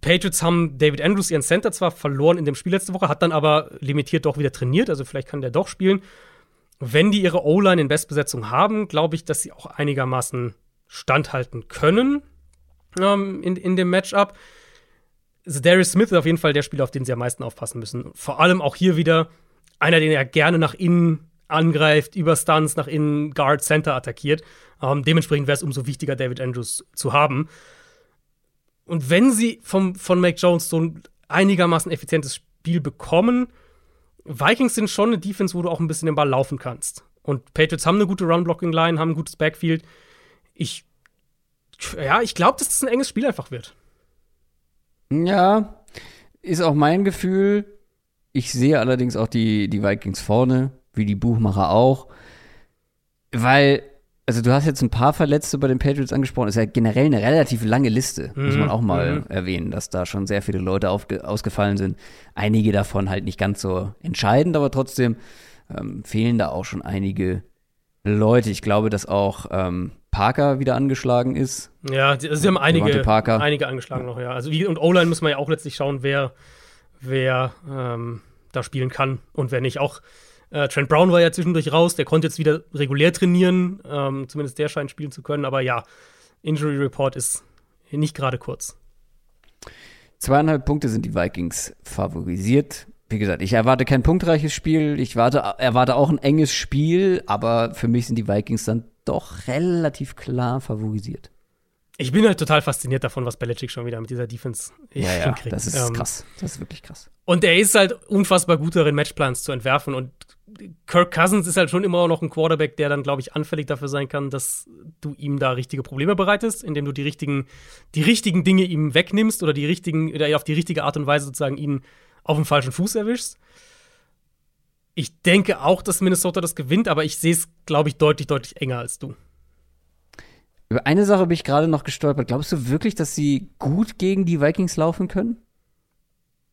S2: Patriots haben David Andrews, ihren Center, zwar verloren in dem Spiel letzte Woche, hat dann aber limitiert doch wieder trainiert, also vielleicht kann der doch spielen. Wenn die ihre O-Line in Bestbesetzung haben, glaube ich, dass sie auch einigermaßen standhalten können ähm, in, in dem Matchup. Also Darius Smith ist auf jeden Fall der Spieler, auf den sie am meisten aufpassen müssen. Vor allem auch hier wieder einer, den er gerne nach innen angreift, über Stunts nach innen, Guard, Center attackiert. Ähm, dementsprechend wäre es umso wichtiger, David Andrews zu haben. Und wenn sie vom, von Mac Jones so ein einigermaßen effizientes Spiel bekommen, Vikings sind schon eine Defense, wo du auch ein bisschen den Ball laufen kannst. Und Patriots haben eine gute Run-Blocking-Line, haben ein gutes Backfield. Ich, ja, ich glaube, dass das ein enges Spiel einfach wird.
S1: Ja, ist auch mein Gefühl. Ich sehe allerdings auch die, die Vikings vorne, wie die Buchmacher auch. Weil, also du hast jetzt ein paar Verletzte bei den Patriots angesprochen, ist ja generell eine relativ lange Liste, mhm. muss man auch mal mhm. erwähnen, dass da schon sehr viele Leute ausgefallen sind. Einige davon halt nicht ganz so entscheidend, aber trotzdem ähm, fehlen da auch schon einige Leute. Ich glaube, dass auch ähm, Parker wieder angeschlagen ist.
S2: Ja, sie, also sie haben einige, einige angeschlagen noch, ja. Also wie, und O-Line muss man ja auch letztlich schauen, wer, wer ähm, da spielen kann und wer nicht. Auch äh, Trent Brown war ja zwischendurch raus, der konnte jetzt wieder regulär trainieren, ähm, zumindest der scheint spielen zu können, aber ja, Injury Report ist nicht gerade kurz.
S1: Zweieinhalb Punkte sind die Vikings favorisiert. Wie gesagt, ich erwarte kein punktreiches Spiel, ich warte, erwarte auch ein enges Spiel, aber für mich sind die Vikings dann doch relativ klar favorisiert.
S2: Ich bin halt total fasziniert davon, was Belichick schon wieder mit dieser Defense
S1: ja, ja, hinkriegt. Das ist ähm, krass. Das ist wirklich krass.
S2: Und er ist halt unfassbar gut darin, Matchplans zu entwerfen. Und Kirk Cousins ist halt schon immer noch ein Quarterback, der dann, glaube ich, anfällig dafür sein kann, dass du ihm da richtige Probleme bereitest, indem du die richtigen, die richtigen Dinge ihm wegnimmst oder die richtigen, oder auf die richtige Art und Weise sozusagen ihn auf dem falschen Fuß erwischst. Ich denke auch, dass Minnesota das gewinnt, aber ich sehe es, glaube ich, deutlich, deutlich enger als du.
S1: Über eine Sache bin ich gerade noch gestolpert. Glaubst du wirklich, dass sie gut gegen die Vikings laufen können?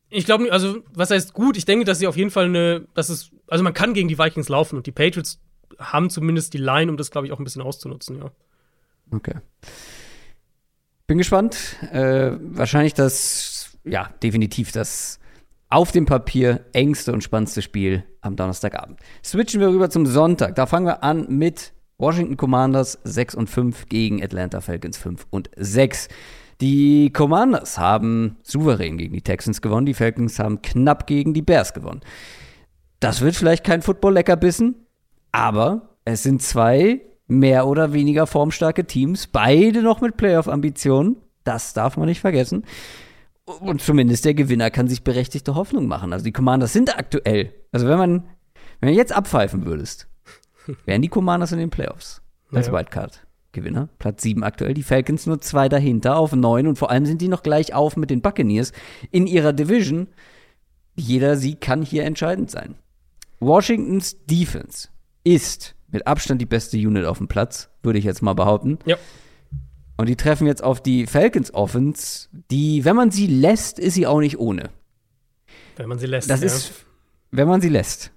S2: Ich glaube, also, was heißt gut? Ich denke, dass sie auf jeden Fall eine, dass es, also man kann gegen die Vikings laufen und die Patriots haben zumindest die Line, um das, glaube ich, auch ein bisschen auszunutzen, ja.
S1: Okay. Bin gespannt. Äh, wahrscheinlich das, ja, definitiv das auf dem Papier engste und spannendste Spiel am Donnerstagabend. Switchen wir rüber zum Sonntag. Da fangen wir an mit Washington Commanders 6 und 5 gegen Atlanta Falcons 5 und 6. Die Commanders haben souverän gegen die Texans gewonnen, die Falcons haben knapp gegen die Bears gewonnen. Das wird vielleicht kein Football-Leckerbissen, aber es sind zwei mehr oder weniger formstarke Teams, beide noch mit Playoff-Ambitionen. Das darf man nicht vergessen. Und zumindest der Gewinner kann sich berechtigte Hoffnung machen. Also die Commanders sind aktuell, also wenn man, wenn du jetzt abpfeifen würdest, wären die Commanders in den Playoffs als naja. Wildcard-Gewinner. Platz 7 aktuell, die Falcons nur zwei dahinter auf 9 und vor allem sind die noch gleich auf mit den Buccaneers in ihrer Division. Jeder Sieg kann hier entscheidend sein. Washingtons Defense ist mit Abstand die beste Unit auf dem Platz, würde ich jetzt mal behaupten. Ja. Und die treffen jetzt auf die Falcons Offense, die, wenn man sie lässt, ist sie auch nicht ohne.
S2: Wenn man sie lässt.
S1: Das
S2: ja.
S1: ist, wenn man sie lässt.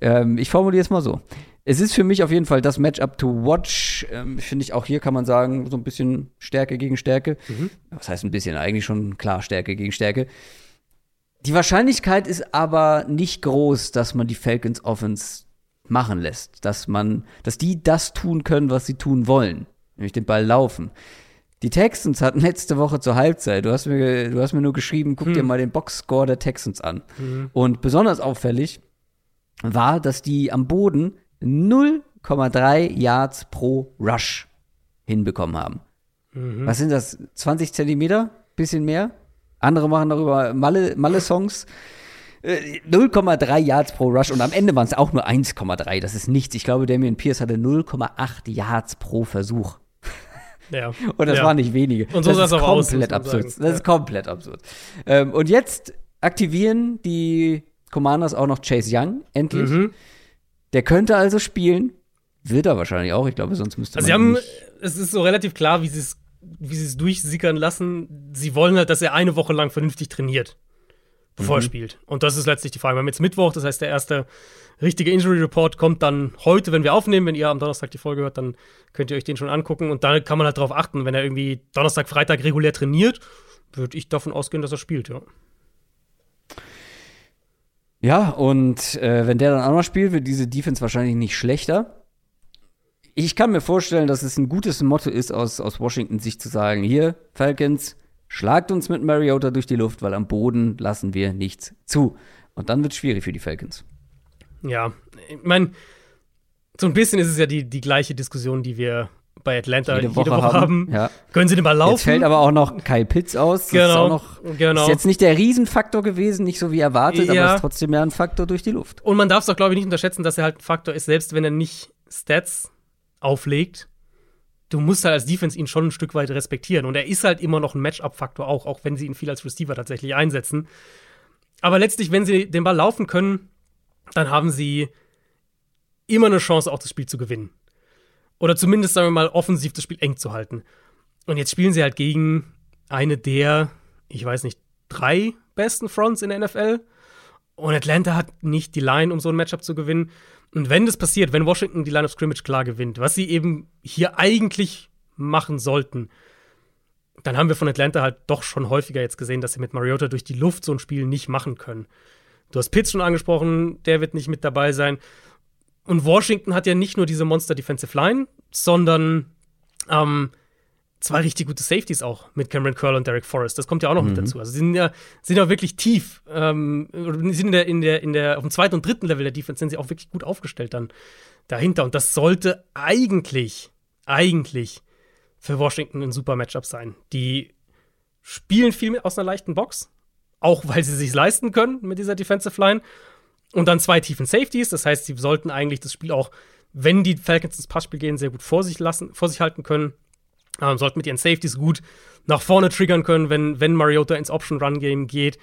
S1: Ähm, ich formuliere es mal so es ist für mich auf jeden Fall das Matchup to watch. Ähm, Finde ich auch hier kann man sagen, so ein bisschen Stärke gegen Stärke. Mhm. Was heißt ein bisschen? Eigentlich schon klar Stärke gegen Stärke. Die Wahrscheinlichkeit ist aber nicht groß, dass man die Falcons Offense machen lässt, dass man, dass die das tun können, was sie tun wollen, nämlich den Ball laufen. Die Texans hatten letzte Woche zur Halbzeit, du hast mir, du hast mir nur geschrieben, guck hm. dir mal den Boxscore der Texans an. Mhm. Und besonders auffällig war, dass die am Boden 0,3 Yards pro Rush hinbekommen haben. Mhm. Was sind das? 20 Zentimeter? Bisschen mehr? Andere machen darüber Malle-Songs. Malle 0,3 Yards pro Rush und am Ende waren es auch nur 1,3. Das ist nichts. Ich glaube, Damian Pierce hatte 0,8 Yards pro Versuch.
S2: Ja.
S1: Und das
S2: ja.
S1: waren nicht wenige.
S2: Und so sah
S1: das
S2: es auch aus,
S1: komplett absurd. Das
S2: Ja.
S1: ist komplett absurd. Ähm, und jetzt aktivieren die Commanders auch noch Chase Young, endlich.
S2: Mhm.
S1: Der könnte also spielen. Wird er wahrscheinlich auch. Ich glaube, sonst müsste
S2: Also sie
S1: man
S2: haben,
S1: nicht.
S2: es ist so relativ klar, wie sie es wie sie es durchsickern lassen. Sie wollen halt, dass er eine Woche lang vernünftig trainiert, bevor er spielt. Und das ist letztlich die Frage. Wir haben jetzt Mittwoch, das heißt, der erste richtige Injury Report kommt dann heute, wenn wir aufnehmen. Wenn ihr am Donnerstag die Folge hört, dann könnt ihr euch den schon angucken. Und dann kann man halt darauf achten, wenn er irgendwie Donnerstag, Freitag regulär trainiert, würde ich davon ausgehen, dass er spielt, ja.
S1: Ja, und äh, wenn der dann auch noch spielt, wird diese Defense wahrscheinlich nicht schlechter. Ich kann mir vorstellen, dass es ein gutes Motto ist, aus, aus Washington sich zu sagen, hier, Falcons, schlagt uns mit Mariota durch die Luft, weil am Boden lassen wir nichts zu. Und dann wird es schwierig für die Falcons.
S2: Ja, ich meine, so ein bisschen ist es ja die, die gleiche Diskussion, die wir bei Atlanta jede Woche, haben.
S1: Ja.
S2: Können sie den Ball laufen?
S1: Jetzt fällt aber auch noch Kyle Pitts aus. Das ist,
S2: Genau,
S1: auch noch,
S2: genau.
S1: ist jetzt nicht der Riesenfaktor gewesen, nicht so wie erwartet,
S2: Ja.
S1: aber ist trotzdem ja ein Faktor durch die Luft.
S2: Und man darf es auch, glaube ich, nicht unterschätzen, dass er halt ein Faktor ist, selbst wenn er nicht Stats auflegt. Du musst halt als Defense ihn schon ein Stück weit respektieren. Und er ist halt immer noch ein Matchup-Faktor auch, auch wenn sie ihn viel als Receiver tatsächlich einsetzen. Aber letztlich, wenn sie den Ball laufen können, dann haben sie immer eine Chance, auch das Spiel zu gewinnen. Oder zumindest, sagen wir mal, offensiv das Spiel eng zu halten. Und jetzt spielen sie halt gegen eine der, ich weiß nicht, drei besten Fronts in der NFL. Und Atlanta hat nicht die Line, um so ein Matchup zu gewinnen. Und wenn das passiert, wenn Washington die Line of Scrimmage klar gewinnt, was sie eben hier eigentlich machen sollten, dann haben wir von Atlanta halt doch schon häufiger jetzt gesehen, dass sie mit Mariota durch die Luft so ein Spiel nicht machen können. Du hast Pitts schon angesprochen, der wird nicht mit dabei sein. Und Washington hat ja nicht nur diese Monster Defensive Line, sondern ähm, zwei richtig gute Safeties auch mit Cameron Curl und Derek Forrest. Das kommt ja auch noch mit dazu. Also sie sind ja, sind ja wirklich tief. Ähm, oder sind in der, in der, in der, auf dem zweiten und dritten Level der Defense sind sie auch wirklich gut aufgestellt dann dahinter. Und das sollte eigentlich, eigentlich für Washington ein super Matchup sein. Die spielen viel mit aus einer leichten Box, auch weil sie sich leisten können mit dieser Defensive Line. Und dann zwei tiefen Safeties. Das heißt, sie sollten eigentlich das Spiel auch, wenn die Falcons ins Passspiel gehen, sehr gut vor sich lassen, vor sich halten können. Ähm, sollten mit ihren Safeties gut nach vorne triggern können, wenn, wenn Mariota ins Option-Run-Game geht.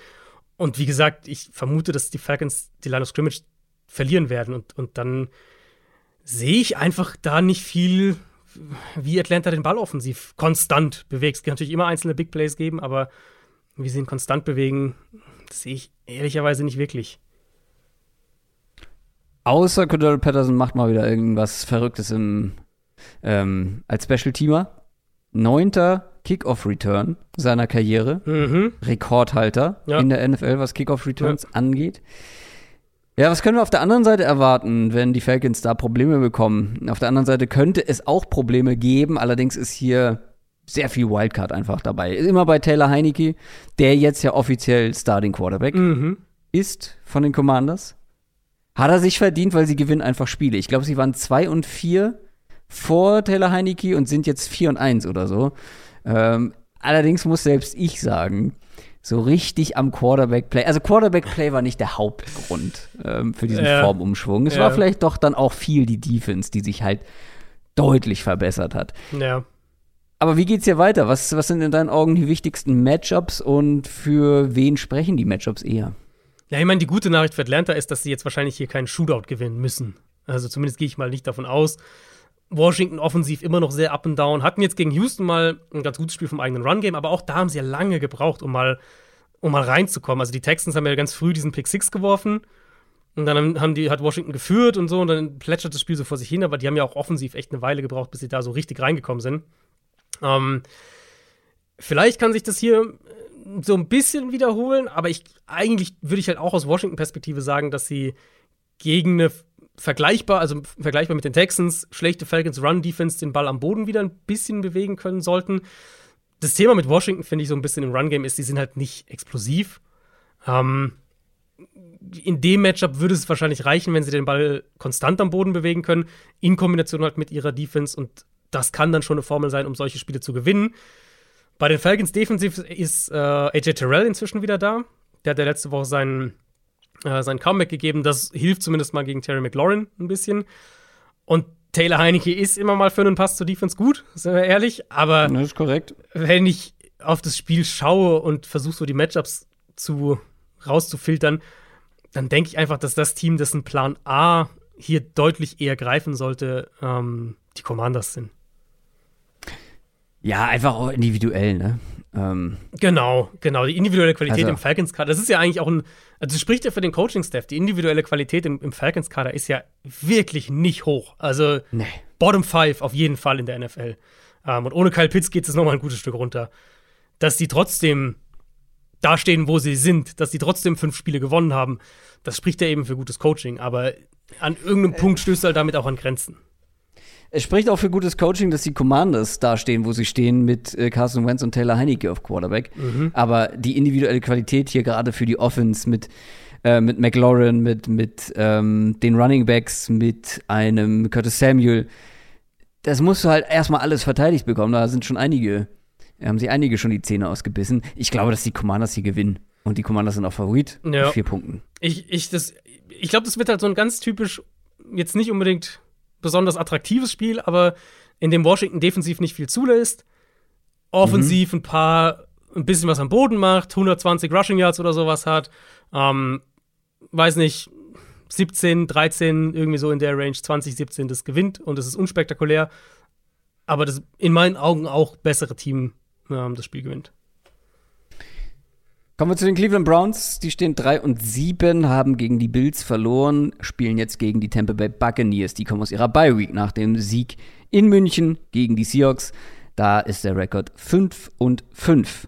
S2: Und wie gesagt, ich vermute, dass die Falcons die Line of Scrimmage verlieren werden. Und, und dann sehe ich einfach da nicht viel, wie Atlanta den Ball offensiv konstant bewegt. Es kann natürlich immer einzelne Big Plays geben, aber wie sie ihn konstant bewegen, sehe ich ehrlicherweise nicht wirklich.
S1: Außer Cordell Patterson macht mal wieder irgendwas Verrücktes im, ähm, als Special-Teamer. Neunter Kickoff-Return seiner Karriere.
S2: Mhm.
S1: Rekordhalter
S2: Ja.
S1: in der NFL, was Kickoff-Returns angeht. Ja, was können wir auf der anderen Seite erwarten, wenn die Falcons da Probleme bekommen? Auf der anderen Seite könnte es auch Probleme geben, allerdings ist hier sehr viel Wildcard einfach dabei. Immer bei Taylor Heineke, der jetzt ja offiziell Starting Quarterback
S2: Mhm.
S1: ist von den Commanders. Hat er sich verdient, weil sie gewinnen einfach Spiele. Ich glaube, sie waren 2 und 4 vor Taylor Heineke und sind jetzt 4 und 1 oder so. Ähm, allerdings muss selbst ich sagen, so richtig am Quarterback-Play, also Quarterback-Play war nicht der Hauptgrund ähm, für diesen
S2: Ja.
S1: Formumschwung. Es
S2: Ja.
S1: war vielleicht doch dann auch viel die Defense, die sich halt deutlich verbessert hat.
S2: Ja.
S1: Aber wie geht's hier weiter? Was, was sind in deinen Augen die wichtigsten Matchups und für wen sprechen die Matchups eher?
S2: Ja, ich meine, die gute Nachricht für Atlanta ist, dass sie jetzt wahrscheinlich hier keinen Shootout gewinnen müssen. Also zumindest gehe ich mal nicht davon aus. Washington offensiv immer noch sehr up and down. Hatten jetzt gegen Houston mal ein ganz gutes Spiel vom eigenen Run-Game, aber auch da haben sie ja lange gebraucht, um mal, um mal reinzukommen. Also die Texans haben ja ganz früh diesen Pick 6 geworfen. Und dann haben die, hat Washington geführt und so, und dann plätschert das Spiel so vor sich hin, aber die haben ja auch offensiv echt eine Weile gebraucht, bis sie da so richtig reingekommen sind. Ähm, vielleicht kann sich das hier äh, so ein bisschen wiederholen, aber ich eigentlich würde ich halt auch aus Washington-Perspektive sagen, dass sie gegen eine vergleichbar, also vergleichbar mit den Texans, schlechte Falcons Run-Defense den Ball am Boden wieder ein bisschen bewegen können sollten. Das Thema mit Washington, finde ich, so ein bisschen im Run-Game ist, die sind halt nicht explosiv. Ähm, in dem Matchup würde es wahrscheinlich reichen, wenn sie den Ball konstant am Boden bewegen können, in Kombination halt mit ihrer Defense und das kann dann schon eine Formel sein, um solche Spiele zu gewinnen. Bei den Falcons defensiv ist äh, AJ Terrell inzwischen wieder da. Der hat ja letzte Woche seinen äh, sein Comeback gegeben. Das hilft zumindest mal gegen Terry McLaurin ein bisschen. Und Taylor Heineke ist immer mal für einen Pass zur Defense gut, sind wir ehrlich. Aber
S1: das ist korrekt.
S2: wenn ich auf das Spiel schaue und versuche so die Matchups zu rauszufiltern, dann denke ich einfach, dass das Team, dessen Plan A hier deutlich eher greifen sollte, ähm, die Commanders sind.
S1: Ja, einfach auch individuell, ne? Ähm,
S2: genau, genau. Die individuelle Qualität
S1: Also-
S2: im Falcons-Kader, das ist ja eigentlich auch ein, also das spricht ja für den Coaching-Staff. Die individuelle Qualität im, im Falcons-Kader ist ja wirklich nicht hoch. Also
S1: nee.
S2: Bottom Five auf jeden Fall in der NFL. Ähm, und ohne Kyle Pitts geht es nochmal ein gutes Stück runter. Dass die trotzdem dastehen, wo sie sind, dass die trotzdem fünf Spiele gewonnen haben, das spricht ja eben für gutes Coaching. Aber an irgendeinem Punkt stößt du halt damit auch an Grenzen.
S1: Es spricht auch für gutes Coaching, dass die Commanders da stehen, wo sie stehen, mit äh, Carson Wentz und Taylor Heineke auf Quarterback. Aber die individuelle Qualität hier gerade für die Offense mit, äh, mit McLaurin, mit, mit ähm, den Running Backs, mit einem Curtis Samuel, das musst du halt erstmal alles verteidigt bekommen. Da sind schon einige, haben sie einige schon die Zähne ausgebissen. Ich glaube, dass die Commanders hier gewinnen. Und die Commanders sind auch Favorit
S2: Ja.
S1: mit vier Punkten.
S2: Ich, ich, das, ich glaube, das wird halt so ein ganz typisch, jetzt nicht unbedingt besonders attraktives Spiel, aber in dem Washington defensiv nicht viel zulässt. Offensiv ein paar, ein bisschen was am Boden macht, 120 Rushing Yards oder sowas hat. Ähm, weiß nicht, 17, 13, irgendwie so in der Range, 20, 17, das gewinnt und es ist unspektakulär. Aber das in meinen Augen auch bessere Team ähm, das Spiel gewinnt.
S1: Kommen wir zu den Cleveland Browns. Die stehen 3 und 7, haben gegen die Bills verloren, spielen jetzt gegen die Tampa Bay Buccaneers. Die kommen aus ihrer Bye Week nach dem Sieg in München gegen die Seahawks. Da ist der Rekord 5 und 5.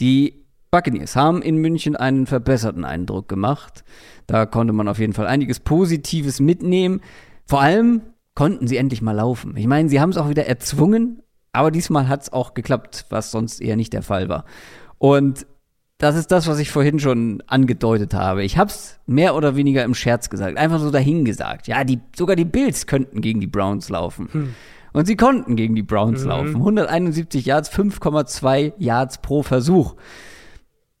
S1: Die Buccaneers haben in München einen verbesserten Eindruck gemacht. Da konnte man auf jeden Fall einiges Positives mitnehmen. Vor allem konnten sie endlich mal laufen. Ich meine, sie haben es auch wieder erzwungen, aber diesmal hat es auch geklappt, was sonst eher nicht der Fall war. Und das ist das, was ich vorhin schon angedeutet habe. Ich habe es mehr oder weniger im Scherz gesagt, einfach so dahingesagt. Ja, die, sogar die Bills könnten gegen die Browns laufen. Und sie konnten gegen die Browns laufen. 171 Yards, 5,2 Yards pro Versuch.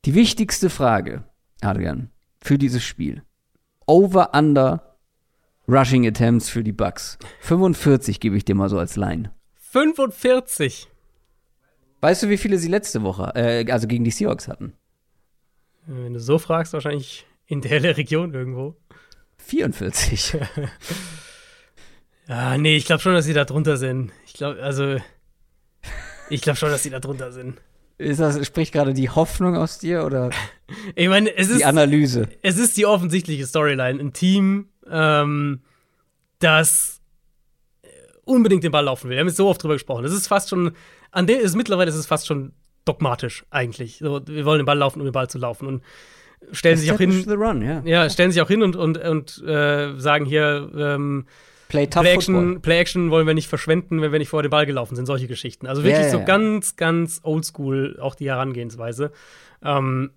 S1: Die wichtigste Frage, Adrian, für dieses Spiel. Over, under, Rushing Attempts für die Bucks. 45 gebe ich dir mal so als Line.
S2: 45.
S1: Weißt du, wie viele sie letzte Woche, äh, also gegen die Seahawks hatten?
S2: Wenn du so fragst, wahrscheinlich in der Region irgendwo.
S1: 44.
S2: Ja, nee, ich glaube schon, dass sie da drunter sind. Ich glaube, also, ich glaube schon, dass sie da drunter sind.
S1: Ist das, spricht gerade die Hoffnung aus dir oder
S2: Ich meine, es ist,
S1: die Analyse?
S2: es ist die offensichtliche Storyline. Ein Team, ähm, das unbedingt den Ball laufen will. Wir haben jetzt so oft drüber gesprochen. Es ist fast schon, an der ist mittlerweile ist es fast schon dogmatisch eigentlich. So, wir wollen den Ball laufen, um den Ball zu laufen. Und stellen sich auch hin,
S1: the run, ja.
S2: ja, stellen sich auch hin und, und, und äh, sagen hier, ähm,
S1: Play
S2: Play. Action, Play Action wollen wir nicht verschwenden, wenn wir nicht vor den Ball gelaufen sind, solche Geschichten. Also wirklich
S1: ja,
S2: so ganz, ganz oldschool auch die Herangehensweise. Ähm,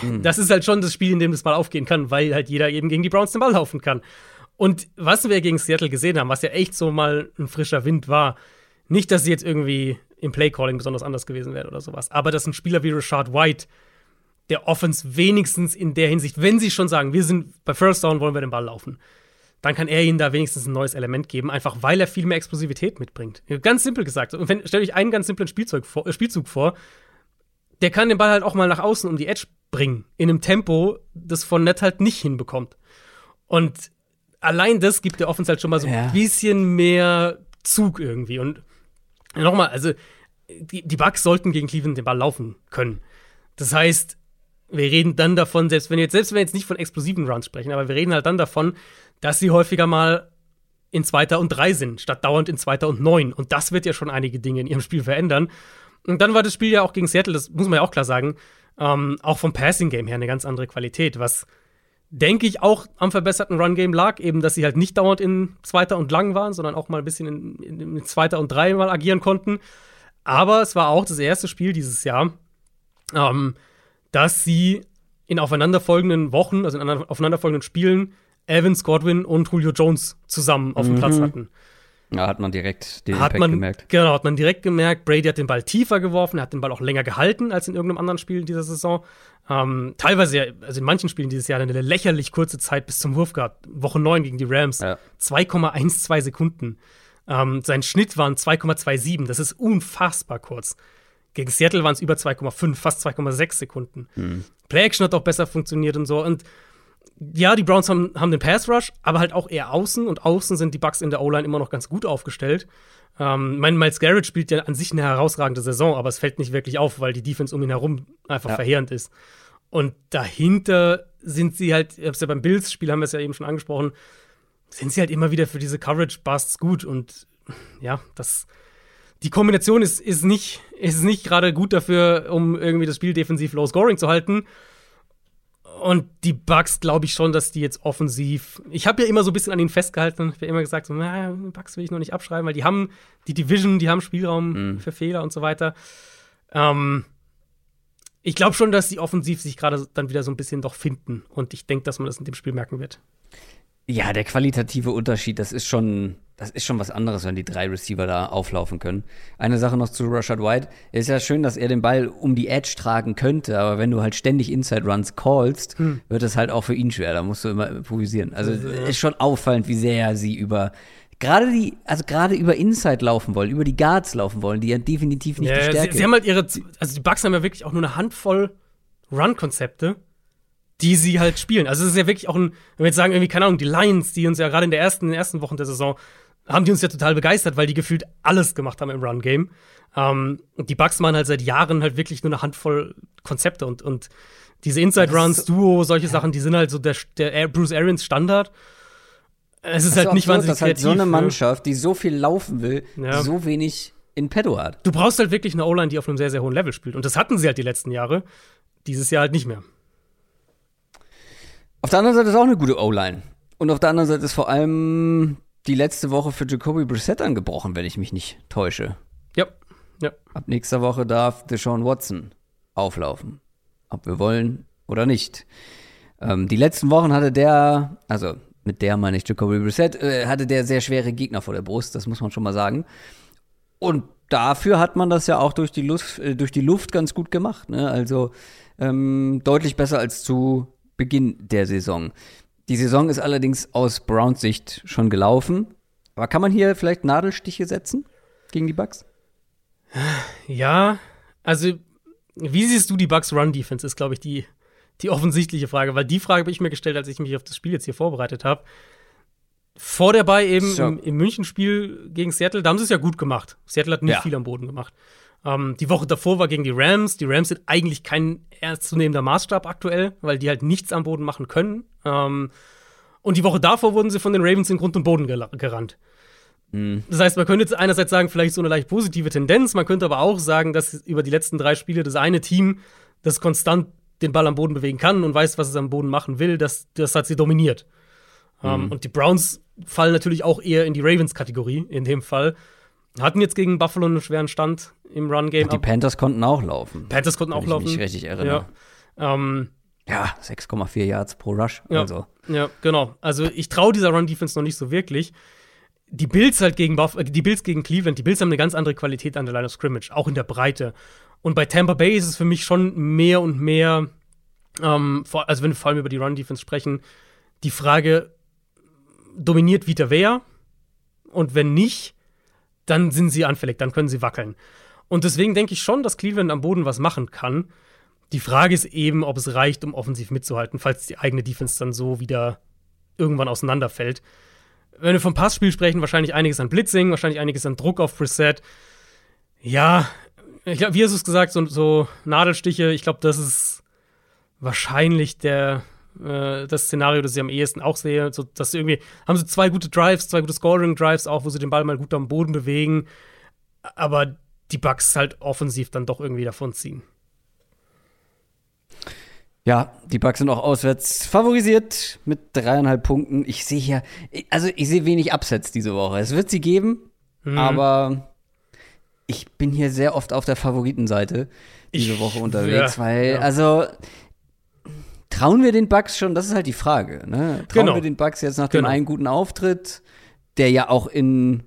S1: Mhm.
S2: Das ist halt schon das Spiel, in dem das Ball aufgehen kann, weil halt jeder eben gegen die Browns den Ball laufen kann. Und was wir gegen Seattle gesehen haben, was ja echt so mal ein frischer Wind war, nicht, dass sie jetzt irgendwie im Playcalling besonders anders gewesen wären oder sowas, aber dass ein Spieler wie Rashad White der Offense wenigstens in der Hinsicht, wenn sie schon sagen, wir sind bei First Down, wollen wir den Ball laufen, dann kann er ihnen da wenigstens ein neues Element geben, einfach weil er viel mehr Explosivität mitbringt. Ganz simpel gesagt. Und wenn, stellt euch einen ganz simplen Spielzeug vor, äh, Spielzug vor, der kann den Ball halt auch mal nach außen um die Edge bringen, in einem Tempo, das von Nett halt nicht hinbekommt. Und allein das gibt der Offense halt schon mal so
S1: Ja.
S2: ein bisschen mehr Zug irgendwie. Und nochmal, also die, die Bucks sollten gegen Cleveland den Ball laufen können. Das heißt, wir reden dann davon, selbst wenn, jetzt, selbst wenn wir jetzt nicht von explosiven Runs sprechen, aber wir reden halt dann davon, dass sie häufiger mal in Zweiter und Drei sind, statt dauernd in Zweiter und Neun. Und das wird ja schon einige Dinge in ihrem Spiel verändern. Und dann war das Spiel ja auch gegen Seattle, das muss man ja auch klar sagen, ähm, auch vom Passing-Game her eine ganz andere Qualität, was denke ich auch am verbesserten Run-Game lag, eben, dass sie halt nicht dauernd in Zweiter und Lang waren, sondern auch mal ein bisschen in, in, in Zweiter und Drei mal agieren konnten. Aber es war auch das erste Spiel dieses Jahr, ähm, dass sie in aufeinanderfolgenden Wochen, also in aufeinanderfolgenden Spielen, Evans, Godwin und Julio Jones zusammen auf dem Platz hatten.
S1: Ja, hat man direkt den
S2: hat
S1: Impact
S2: man,
S1: gemerkt.
S2: Genau, hat man direkt gemerkt. Brady hat den Ball tiefer geworfen, er hat den Ball auch länger gehalten als in irgendeinem anderen Spiel dieser Saison. Ähm, teilweise, ja, also in manchen Spielen dieses Jahr eine lächerlich kurze Zeit bis zum Wurf gehabt. Woche 9 gegen die Rams.
S1: Ja.
S2: 2,12 Sekunden. Ähm, sein Schnitt waren 2,27. Das ist unfassbar kurz. Gegen Seattle waren es über 2,5, fast 2,6 Sekunden.
S1: Mhm.
S2: Play-Action hat auch besser funktioniert und so. Und ja, die Browns haben, haben den Pass-Rush, aber halt auch eher außen. Und außen sind die Bucks in der O-Line immer noch ganz gut aufgestellt. Ähm, mein Miles Garrett spielt ja an sich eine herausragende Saison, aber es fällt nicht wirklich auf, weil die Defense um ihn herum einfach
S1: Ja.
S2: verheerend ist. Und dahinter sind sie halt, ich hab's ja beim Bills-Spiel, haben wir es ja eben schon angesprochen, sind sie halt immer wieder für diese Coverage-Busts gut. Und ja, das, die Kombination ist, ist nicht, ist nicht gerade gut dafür, um irgendwie das Spiel defensiv low scoring zu halten. Und die Bugs glaube ich schon, dass die jetzt offensiv. Ich habe ja immer so ein bisschen an ihnen festgehalten. Ich habe immer gesagt, so, na, Bugs will ich noch nicht abschreiben, weil die haben die Division, die haben Spielraum für Fehler und so weiter. Ähm, ich glaube schon, dass sie offensiv sich gerade dann wieder so ein bisschen doch finden. Und ich denke, dass man das in dem Spiel merken wird.
S1: Ja, der qualitative Unterschied, das ist schon, das ist schon was anderes, wenn die drei Receiver da auflaufen können. Eine Sache noch zu Rashad White. Ist ja schön, dass er den Ball um die Edge tragen könnte, aber wenn du halt ständig Inside Runs callst, wird es halt auch für ihn schwer. Da musst du immer improvisieren. Also ist schon auffallend, wie sehr sie über gerade die, also gerade über Inside laufen wollen, über die Guards laufen wollen, die ja definitiv nicht die
S2: Ja,
S1: Stärke.
S2: sie, sie haben halt ihre, also die Bucks haben ja wirklich auch nur eine Handvoll Run-Konzepte, die sie halt spielen. Also es ist ja wirklich auch ein, wenn wir jetzt sagen, irgendwie, keine Ahnung, die Lions, die uns ja gerade in der ersten, in den ersten Wochen der Saison, haben die uns ja total begeistert, weil die gefühlt alles gemacht haben im Run-Game. Ähm, die Bucks machen halt seit Jahren halt wirklich nur eine Handvoll Konzepte und, und diese Inside-Runs, Duo, solche Sachen, die sind halt so der, der Bruce Arians Standard. Es ist
S1: Das
S2: halt
S1: auch
S2: nicht
S1: so,
S2: wahnsinnig
S1: dass halt
S2: kreativ.
S1: so eine
S2: ne?
S1: Mannschaft, die so viel laufen will,
S2: Ja.
S1: so wenig in petto hat.
S2: Du brauchst halt wirklich eine O-Line, die auf einem sehr, sehr hohen Level spielt. Und das hatten sie halt die letzten Jahre. Dieses Jahr halt nicht mehr.
S1: Auf der anderen Seite ist auch eine gute O-Line. Und auf der anderen Seite ist vor allem die letzte Woche für Jacoby Brissett angebrochen, wenn ich mich nicht täusche.
S2: Ja. Ja.
S1: Ab nächster Woche darf Deshaun Watson auflaufen. Ob wir wollen oder nicht. Ähm, die letzten Wochen hatte der, also mit der meine ich Jacoby Brissett, äh, hatte der sehr schwere Gegner vor der Brust, das muss man schon mal sagen. Und dafür hat man das ja auch durch die Luft, äh, durch die Luft ganz gut gemacht. Ne? Also ähm, deutlich besser als zu Beginn der Saison. Die Saison ist allerdings aus Browns Sicht schon gelaufen. Aber kann man hier vielleicht Nadelstiche setzen gegen die Bucks?
S2: Ja, also, wie siehst du die Bucks Run Defense, ist, glaube ich, die, die offensichtliche Frage, weil die Frage habe ich mir gestellt, als ich mich auf das Spiel jetzt hier vorbereitet habe. Vor der Bay eben
S1: So.
S2: im, im München-Spiel gegen Seattle, da haben sie es ja gut gemacht. Seattle hat nicht
S1: Ja.
S2: viel am Boden gemacht. Ähm, die Woche davor war gegen die Rams. Die Rams sind eigentlich kein ernstzunehmender Maßstab aktuell, weil die halt nichts am Boden machen können. Ähm, und die Woche davor wurden sie von den Ravens in Grund und Boden gela- gerannt. Das heißt, man könnte jetzt einerseits sagen, vielleicht so eine leicht positive Tendenz, man könnte aber auch sagen, dass über die letzten drei Spiele das eine Team, das konstant den Ball am Boden bewegen kann und weiß, was es am Boden machen will, das, das hat sie dominiert. Ähm, und die Browns fallen natürlich auch eher in die Ravens-Kategorie in dem Fall. Hatten jetzt gegen Buffalo einen schweren Stand im Run-Game.
S1: Die Panthers konnten auch laufen.
S2: Panthers konnten
S1: wenn
S2: auch
S1: ich
S2: laufen.
S1: mich richtig erinnere.
S2: Ja. Ähm,
S1: Ja, 6,4 Yards pro Rush.
S2: Ja.
S1: Also.
S2: Ja, genau. Also ich traue dieser Run-Defense noch nicht so wirklich. Die Bills halt gegen Buff äh, die Bills gegen Cleveland, die Bills haben eine ganz andere Qualität an der Line of Scrimmage, auch in der Breite. Und bei Tampa Bay ist es für mich schon mehr und mehr, ähm, vor, also wenn wir vor allem über die Run-Defense sprechen, die Frage, dominiert Vita Vea? Und wenn nicht, dann sind sie anfällig, dann können sie wackeln. Und deswegen denke ich schon, dass Cleveland am Boden was machen kann. Die Frage ist eben, ob es reicht, um offensiv mitzuhalten, falls die eigene Defense dann so wieder irgendwann auseinanderfällt. Wenn wir vom Passspiel sprechen, wahrscheinlich einiges an Blitzing, wahrscheinlich einiges an Druck auf Preset. Ja, ich glaube, wie hast du es gesagt, so, so Nadelstiche, ich glaube, das ist wahrscheinlich der, äh, das Szenario, das ich am ehesten auch sehe. So, dass sie irgendwie, haben sie zwei gute Drives, zwei gute Scoring-Drives auch, wo sie den Ball mal gut am Boden bewegen, aber die Bugs halt offensiv dann doch irgendwie davonziehen.
S1: Ja, die Bucks sind auch auswärts favorisiert mit dreieinhalb Punkten. Ich sehe hier, also ich sehe wenig Upsets diese Woche. Es wird sie geben,
S2: Mhm.
S1: aber ich bin hier sehr oft auf der Favoritenseite diese
S2: Ich-
S1: Woche unterwegs,
S2: ja,
S1: weil,
S2: ja.
S1: also trauen wir den Bucks schon, das ist halt die Frage, ne? Trauen
S2: Genau.
S1: wir den Bucks jetzt nach dem
S2: Genau.
S1: einen guten Auftritt, der ja auch in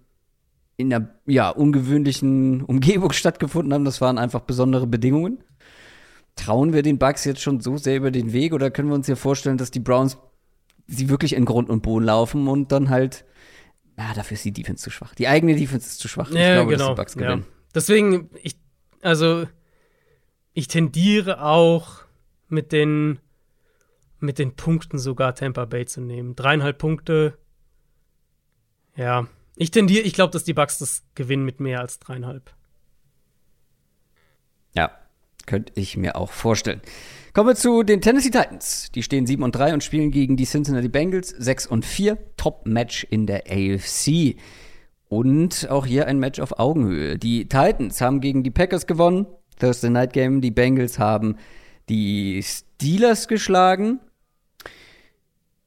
S1: in einer ja, ungewöhnlichen Umgebung stattgefunden haben. Das waren einfach besondere Bedingungen. Trauen wir den Bucks jetzt schon so sehr über den Weg oder können wir uns hier vorstellen, dass die Browns sie wirklich in Grund und Boden laufen und dann halt, na, dafür ist die Defense zu schwach. Die eigene Defense ist zu schwach.
S2: Ich ja, glaube, genau. dass die Bucks gewinnen. Ja. Deswegen, ich, also, ich tendiere auch mit den, mit den Punkten sogar Tampa Bay zu nehmen. Dreieinhalb Punkte. Ja. Ich tendiere, ich glaube, dass die Bucks das gewinnen mit mehr als dreieinhalb.
S1: Ja, könnte ich mir auch vorstellen. Kommen wir zu den Tennessee Titans. Die stehen 7 und 3 und spielen gegen die Cincinnati Bengals 6 und 4. Top-Match in der AFC. Und auch hier ein Match auf Augenhöhe. Die Titans haben gegen die Packers gewonnen. Thursday Night Game. Die Bengals haben die Steelers geschlagen.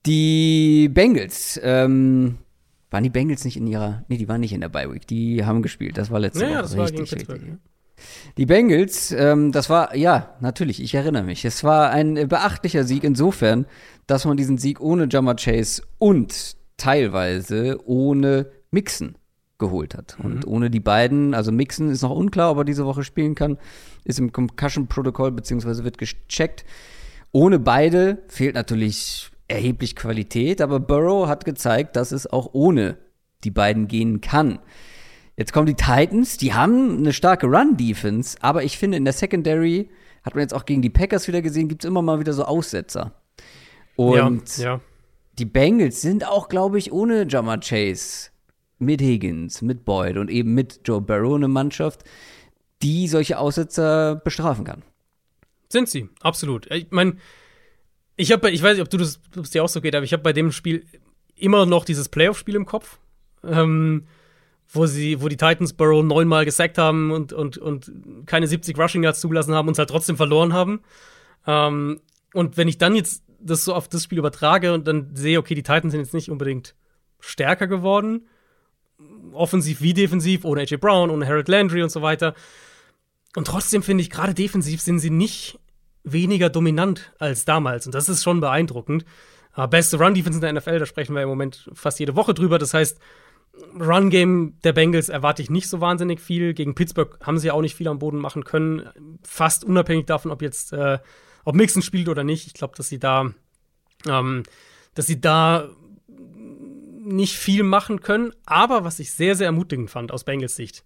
S1: Die Bengals, ähm, waren die Bengals nicht in ihrer, nee, die waren nicht in der Bye Week, die haben gespielt, das war letzte
S2: ja,
S1: Woche.
S2: das richtig, war richtig.
S1: Die Bengals, ähm, das war, ja, natürlich, ich erinnere mich. Es war ein beachtlicher Sieg insofern, dass man diesen Sieg ohne Jammer Chase und teilweise ohne Mixen geholt hat. Mhm. Und ohne die beiden, also Mixen ist noch unklar, ob er diese Woche spielen kann, ist im Concussion-Protokoll beziehungsweise wird gecheckt. Ohne beide fehlt natürlich erheblich Qualität, aber Burrow hat gezeigt, dass es auch ohne die beiden gehen kann. Jetzt kommen die Titans, die haben eine starke Run-Defense, aber ich finde, in der Secondary, hat man jetzt auch gegen die Packers wieder gesehen, gibt es immer mal wieder so Aussetzer. Und ja, ja. die Bengals sind auch, glaube ich, ohne Jammer Chase, mit Higgins, mit Boyd und eben mit Joe Barrow eine Mannschaft, die solche Aussetzer bestrafen kann.
S2: Sind sie, absolut. Ich meine, ich habe, ich weiß nicht, ob du das, ob es dir auch so geht, aber ich habe bei dem Spiel immer noch dieses Playoff-Spiel im Kopf. Ähm, wo sie, wo die Titans Burrow neunmal gesackt haben und, und, und keine 70 Rushing Yards zugelassen haben und es halt trotzdem verloren haben. Ähm, und wenn ich dann jetzt das so auf das Spiel übertrage und dann sehe, okay, die Titans sind jetzt nicht unbedingt stärker geworden, offensiv wie defensiv, ohne AJ Brown, ohne Harold Landry und so weiter. Und trotzdem finde ich, gerade defensiv sind sie nicht weniger dominant als damals. Und das ist schon beeindruckend. Uh, beste Run-Defense in der NFL, da sprechen wir im Moment fast jede Woche drüber. Das heißt, Run-Game der Bengals erwarte ich nicht so wahnsinnig viel. Gegen Pittsburgh haben sie auch nicht viel am Boden machen können. Fast unabhängig davon, ob jetzt, äh, ob Mixon spielt oder nicht. Ich glaube, dass sie da, ähm, dass sie da nicht viel machen können. Aber was ich sehr, sehr ermutigend fand aus Bengals Sicht,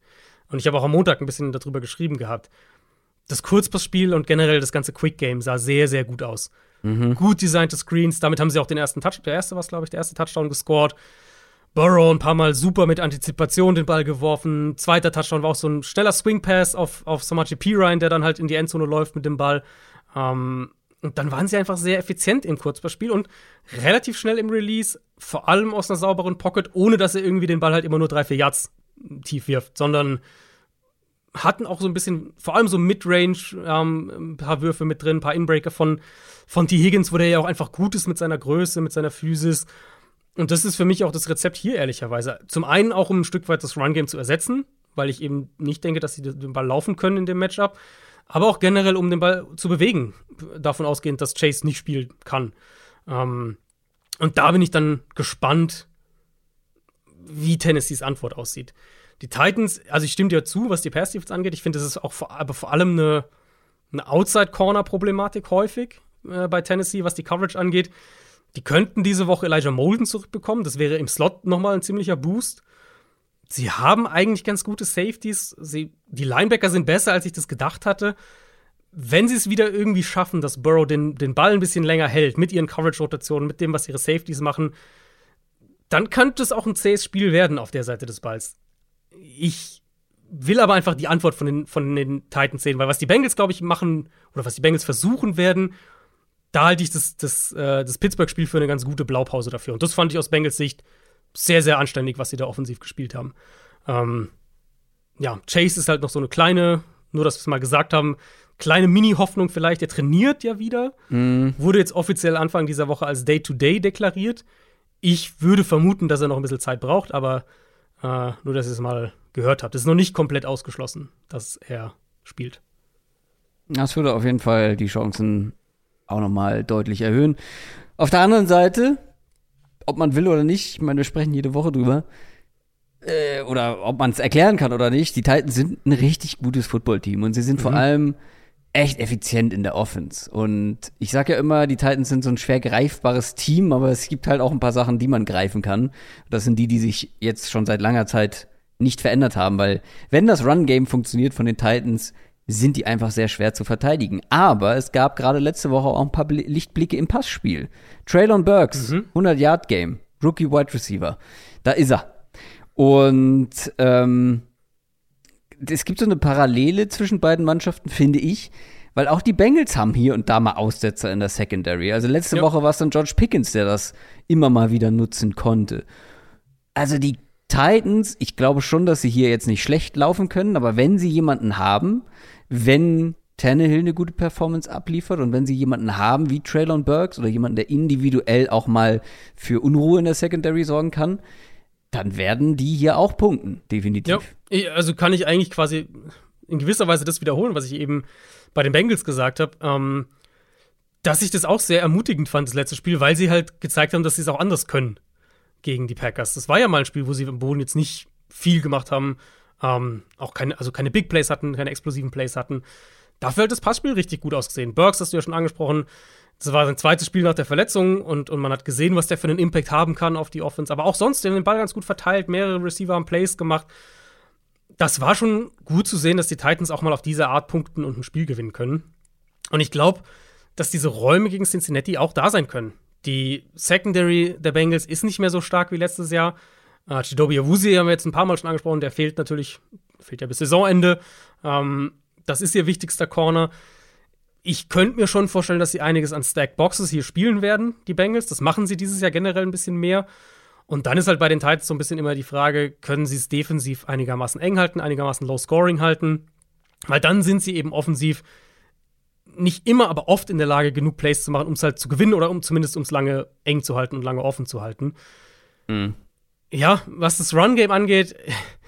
S2: und ich habe auch am Montag ein bisschen darüber geschrieben gehabt, das Kurzpassspiel und generell das ganze Quick Game sah sehr, sehr gut aus. Mhm. Gut designte Screens, damit haben sie auch den ersten Touch, der erste war glaube ich, der erste Touchdown gescored. Burrow ein paar Mal super mit Antizipation den Ball geworfen. Zweiter Touchdown war auch so ein schneller Swing Pass auf, auf Samaji Ryan, der dann halt in die Endzone läuft mit dem Ball. Ähm, und dann waren sie einfach sehr effizient im Kurzballspiel und relativ schnell im Release, vor allem aus einer sauberen Pocket, ohne dass er irgendwie den Ball halt immer nur drei, vier Yards tief wirft, sondern hatten auch so ein bisschen, vor allem so Midrange, ähm, ein paar Würfe mit drin, ein paar Inbreaker von, von T. Higgins, wo der ja auch einfach gut ist mit seiner Größe, mit seiner Physis. Und das ist für mich auch das Rezept hier, ehrlicherweise. Zum einen auch, um ein Stück weit das Run-Game zu ersetzen, weil ich eben nicht denke, dass sie den Ball laufen können in dem Matchup. Aber auch generell, um den Ball zu bewegen, davon ausgehend, dass Chase nicht spielen kann. Ähm, und da bin ich dann gespannt, wie Tennessees Antwort aussieht. Die Titans, also ich stimme dir zu, was die Pass Defense angeht. Ich finde, das ist auch vor, aber vor allem eine, eine Outside-Corner-Problematik häufig äh, bei Tennessee, was die Coverage angeht. Die könnten diese Woche Elijah Molden zurückbekommen. Das wäre im Slot nochmal ein ziemlicher Boost. Sie haben eigentlich ganz gute Safeties. Sie, die Linebacker sind besser, als ich das gedacht hatte. Wenn sie es wieder irgendwie schaffen, dass Burrow den, den Ball ein bisschen länger hält, mit ihren Coverage-Rotationen, mit dem, was ihre Safeties machen, dann könnte es auch ein zähes Spiel werden auf der Seite des Balls. Ich will aber einfach die Antwort von den, von den Titans sehen, weil was die Bengals, glaube ich, machen, oder was die Bengals versuchen werden, da halte ich das, das, äh, das Pittsburgh-Spiel für eine ganz gute Blaupause dafür. Und das fand ich aus Bengals Sicht sehr, sehr anständig, was sie da offensiv gespielt haben. Ähm, ja, Chase ist halt noch so eine kleine, nur dass wir es mal gesagt haben, kleine Mini-Hoffnung vielleicht. Der trainiert ja wieder. Mm. Wurde jetzt offiziell Anfang dieser Woche als Day-to-Day -Day deklariert. Ich würde vermuten, dass er noch ein bisschen Zeit braucht, aber äh, nur, dass ihr es mal gehört habt. Es ist noch nicht komplett ausgeschlossen, dass er spielt.
S1: Das würde auf jeden Fall die Chancen auch nochmal deutlich erhöhen. Auf der anderen Seite, ob man will oder nicht, ich meine, wir sprechen jede Woche drüber, äh, oder ob man es erklären kann oder nicht, die Titans sind ein richtig gutes Footballteam und sie sind mhm. vor allem echt effizient in der Offense. Und ich sage ja immer, die Titans sind so ein schwer greifbares Team, aber es gibt halt auch ein paar Sachen, die man greifen kann. Das sind die, die sich jetzt schon seit langer Zeit nicht verändert haben, weil wenn das Run-Game funktioniert von den Titans, sind die einfach sehr schwer zu verteidigen. Aber es gab gerade letzte Woche auch ein paar Lichtblicke im Passspiel. Traylon Burks, mhm. 100-Yard-Game, Rookie Wide Receiver. Da ist er. Und ähm, es gibt so eine Parallele zwischen beiden Mannschaften, finde ich. Weil auch die Bengals haben hier und da mal Aussetzer in der Secondary. Also letzte ja. Woche war es dann George Pickens, der das immer mal wieder nutzen konnte. Also die Titans, ich glaube schon, dass sie hier jetzt nicht schlecht laufen können, aber wenn sie jemanden haben, wenn Tannehill eine gute Performance abliefert und wenn sie jemanden haben wie Traylon Burks oder jemanden, der individuell auch mal für Unruhe in der Secondary sorgen kann, dann werden die hier auch punkten, definitiv.
S2: Ja, also kann ich eigentlich quasi in gewisser Weise das wiederholen, was ich eben bei den Bengals gesagt habe, ähm, dass ich das auch sehr ermutigend fand, das letzte Spiel, weil sie halt gezeigt haben, dass sie es auch anders können gegen die Packers. Das war ja mal ein Spiel, wo sie im Boden jetzt nicht viel gemacht haben, ähm, auch keine, also keine Big Plays hatten, keine explosiven Plays hatten. Dafür hat das Passspiel richtig gut ausgesehen. Burks hast du ja schon angesprochen. Das war sein zweites Spiel nach der Verletzung und, und man hat gesehen, was der für einen Impact haben kann auf die Offense. Aber auch sonst, der hat den Ball ganz gut verteilt, mehrere Receiver haben Plays gemacht. Das war schon gut zu sehen, dass die Titans auch mal auf diese Art punkten und ein Spiel gewinnen können. Und ich glaube, dass diese Räume gegen Cincinnati auch da sein können. Die Secondary der Bengals ist nicht mehr so stark wie letztes Jahr. Äh, Chidobe Awuzie haben wir jetzt ein paar Mal schon angesprochen, der fehlt natürlich, fehlt ja bis Saisonende. Ähm, das ist ihr wichtigster Corner. Ich könnte mir schon vorstellen, dass sie einiges an Stack Boxes hier spielen werden, die Bengals. Das machen sie dieses Jahr generell ein bisschen mehr. Und dann ist halt bei den Titans so ein bisschen immer die Frage, können sie es defensiv einigermaßen eng halten, einigermaßen low scoring halten? Weil dann sind sie eben offensiv nicht immer, aber oft in der Lage, genug Plays zu machen, um es halt zu gewinnen oder um zumindest ums lange eng zu halten und lange offen zu halten. Mhm ja, was das Run-Game angeht,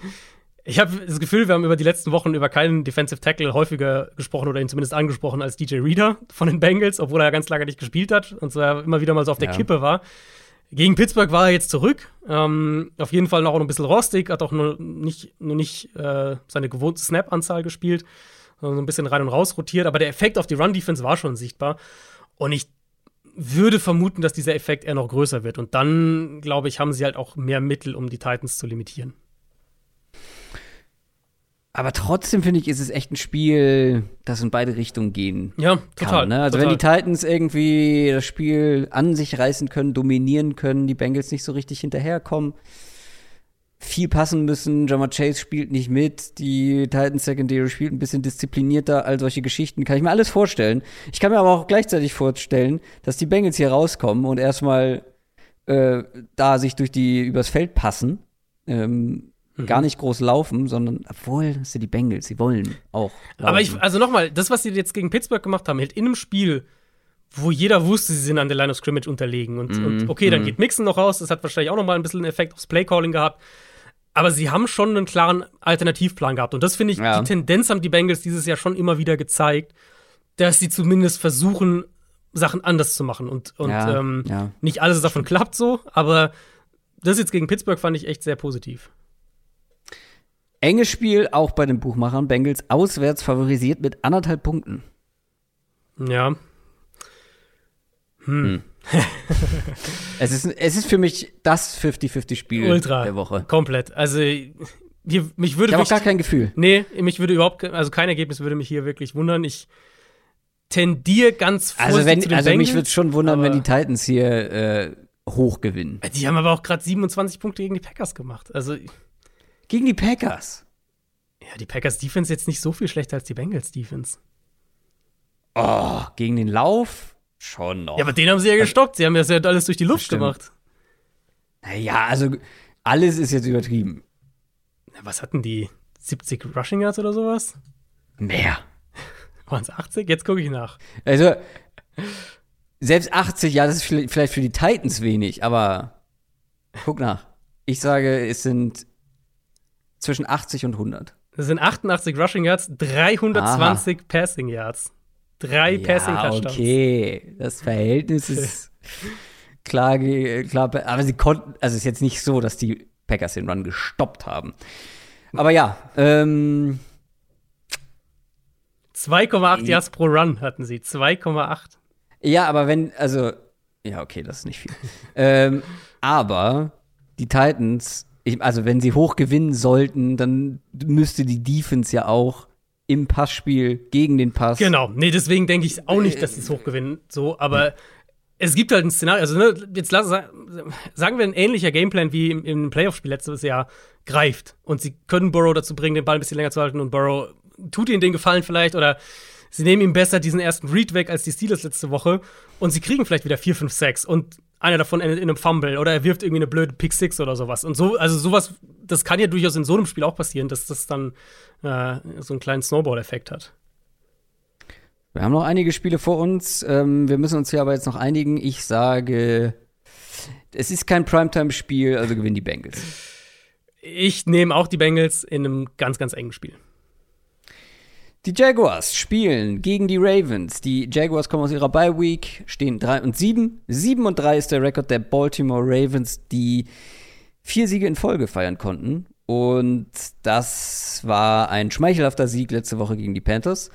S2: ich habe das Gefühl, wir haben über die letzten Wochen über keinen Defensive Tackle häufiger gesprochen oder ihn zumindest angesprochen als DJ Reader von den Bengals, obwohl er ganz lange nicht gespielt hat und so immer wieder mal so auf der ja. Kippe war. Gegen Pittsburgh war er jetzt zurück. Ähm, auf jeden Fall noch ein bisschen rostig, hat auch nur nicht, nur nicht äh, seine gewohnte Snap-Anzahl gespielt, sondern so ein bisschen rein und raus rotiert. Aber der Effekt auf die Run-Defense war schon sichtbar. Und ich würde vermuten, dass dieser Effekt eher noch größer wird. Und dann, glaube ich, haben sie halt auch mehr Mittel, um die Titans zu limitieren.
S1: Aber trotzdem finde ich, ist es echt ein Spiel, das in beide Richtungen gehen
S2: ja, total,
S1: kann. Ne? Also total. wenn die Titans irgendwie das Spiel an sich reißen können, dominieren können, die Bengals nicht so richtig hinterherkommen, viel passen müssen. Jammer Chase spielt nicht mit. Die Titans Secondary spielt ein bisschen disziplinierter. All solche Geschichten kann ich mir alles vorstellen. Ich kann mir aber auch gleichzeitig vorstellen, dass die Bengals hier rauskommen und erstmal äh, da sich durch die übers Feld passen. Ähm, mhm. Gar nicht groß laufen, sondern obwohl, das sind die Bengals, sie wollen auch.
S2: Laufen. Aber ich, also nochmal, das, was sie jetzt gegen Pittsburgh gemacht haben, hält in einem Spiel, wo jeder wusste, sie sind an der Line of Scrimmage unterlegen. Und, mhm. und okay, dann mhm. geht Mixon noch raus, das hat wahrscheinlich auch noch mal ein bisschen einen Effekt aufs Playcalling gehabt. Aber sie haben schon einen klaren Alternativplan gehabt. Und das finde ich, ja. die Tendenz haben die Bengals dieses Jahr schon immer wieder gezeigt, dass sie zumindest versuchen, Sachen anders zu machen. Und, und ja, ähm, ja. nicht alles davon klappt so, aber das jetzt gegen Pittsburgh fand ich echt sehr positiv.
S1: Enges Spiel, auch bei den Buchmachern. Bengals auswärts favorisiert mit anderthalb Punkten.
S2: Ja.
S1: Hm. hm. es, ist, es ist für mich das 50-50-Spiel
S2: Ultra.
S1: der Woche.
S2: Komplett. Also, hier, mich würde.
S1: Ich habe auch gar kein Gefühl.
S2: Nee, mich würde überhaupt, also kein Ergebnis würde mich hier wirklich wundern. Ich tendiere ganz
S1: vorsichtig also wenn, zu den Also Bengals, mich würde es schon wundern, wenn die Titans hier äh, hoch gewinnen.
S2: Die haben aber auch gerade 27 Punkte gegen die Packers gemacht. Also
S1: gegen die Packers.
S2: Ja, die Packers Defense jetzt nicht so viel schlechter als die Bengals Defense.
S1: Oh, gegen den Lauf Schon noch.
S2: Ja, aber den haben sie ja gestoppt. Sie haben das ja alles durch die Luft gemacht.
S1: Naja, also alles ist jetzt übertrieben.
S2: Was hatten die? 70 Rushing Yards oder sowas?
S1: Mehr.
S2: Waren es 80? Jetzt gucke ich nach.
S1: Also, selbst 80, ja, das ist vielleicht für die Titans wenig, aber guck nach. Ich sage, es sind zwischen 80 und 100.
S2: Das sind 88 Rushing Yards, 320 Aha. Passing Yards. Drei ja, Passing-Touchdowns.
S1: Okay, das Verhältnis ist klar, klar, aber sie konnten, also es ist jetzt nicht so, dass die Packers den Run gestoppt haben. Aber ja, ähm,
S2: 2,8 Yards pro Run hatten sie. 2,8.
S1: Ja, aber wenn, also, ja, okay, das ist nicht viel. ähm, aber die Titans, ich, also wenn sie hoch gewinnen sollten, dann müsste die Defense ja auch im Passspiel gegen den Pass.
S2: Genau, nee, deswegen denke ich auch nicht, dass sie es hochgewinnen. So, aber es gibt halt ein Szenario, also ne, jetzt lass, sagen wir, ein ähnlicher Gameplan wie im, im Playoff-Spiel letztes Jahr greift. Und sie können Burrow dazu bringen, den Ball ein bisschen länger zu halten. Und Burrow tut ihnen den Gefallen vielleicht oder sie nehmen ihm besser diesen ersten Read weg als die Steelers letzte Woche. Und sie kriegen vielleicht wieder 4, 5, 6 und einer davon endet in einem Fumble oder er wirft irgendwie eine blöde Pick Six oder sowas. Und so, also sowas, das kann ja durchaus in so einem Spiel auch passieren, dass das dann äh, so einen kleinen Snowball-Effekt hat.
S1: Wir haben noch einige Spiele vor uns. Ähm, wir müssen uns hier aber jetzt noch einigen. Ich sage, es ist kein Primetime-Spiel, also gewinnen die Bengals.
S2: Ich nehme auch die Bengals in einem ganz, ganz engen Spiel.
S1: Die Jaguars spielen gegen die Ravens. Die Jaguars kommen aus ihrer Bye Week, stehen 3 und 7. 7 und 3 ist der Rekord der Baltimore Ravens, die vier Siege in Folge feiern konnten. Und das war ein schmeichelhafter Sieg letzte Woche gegen die Panthers.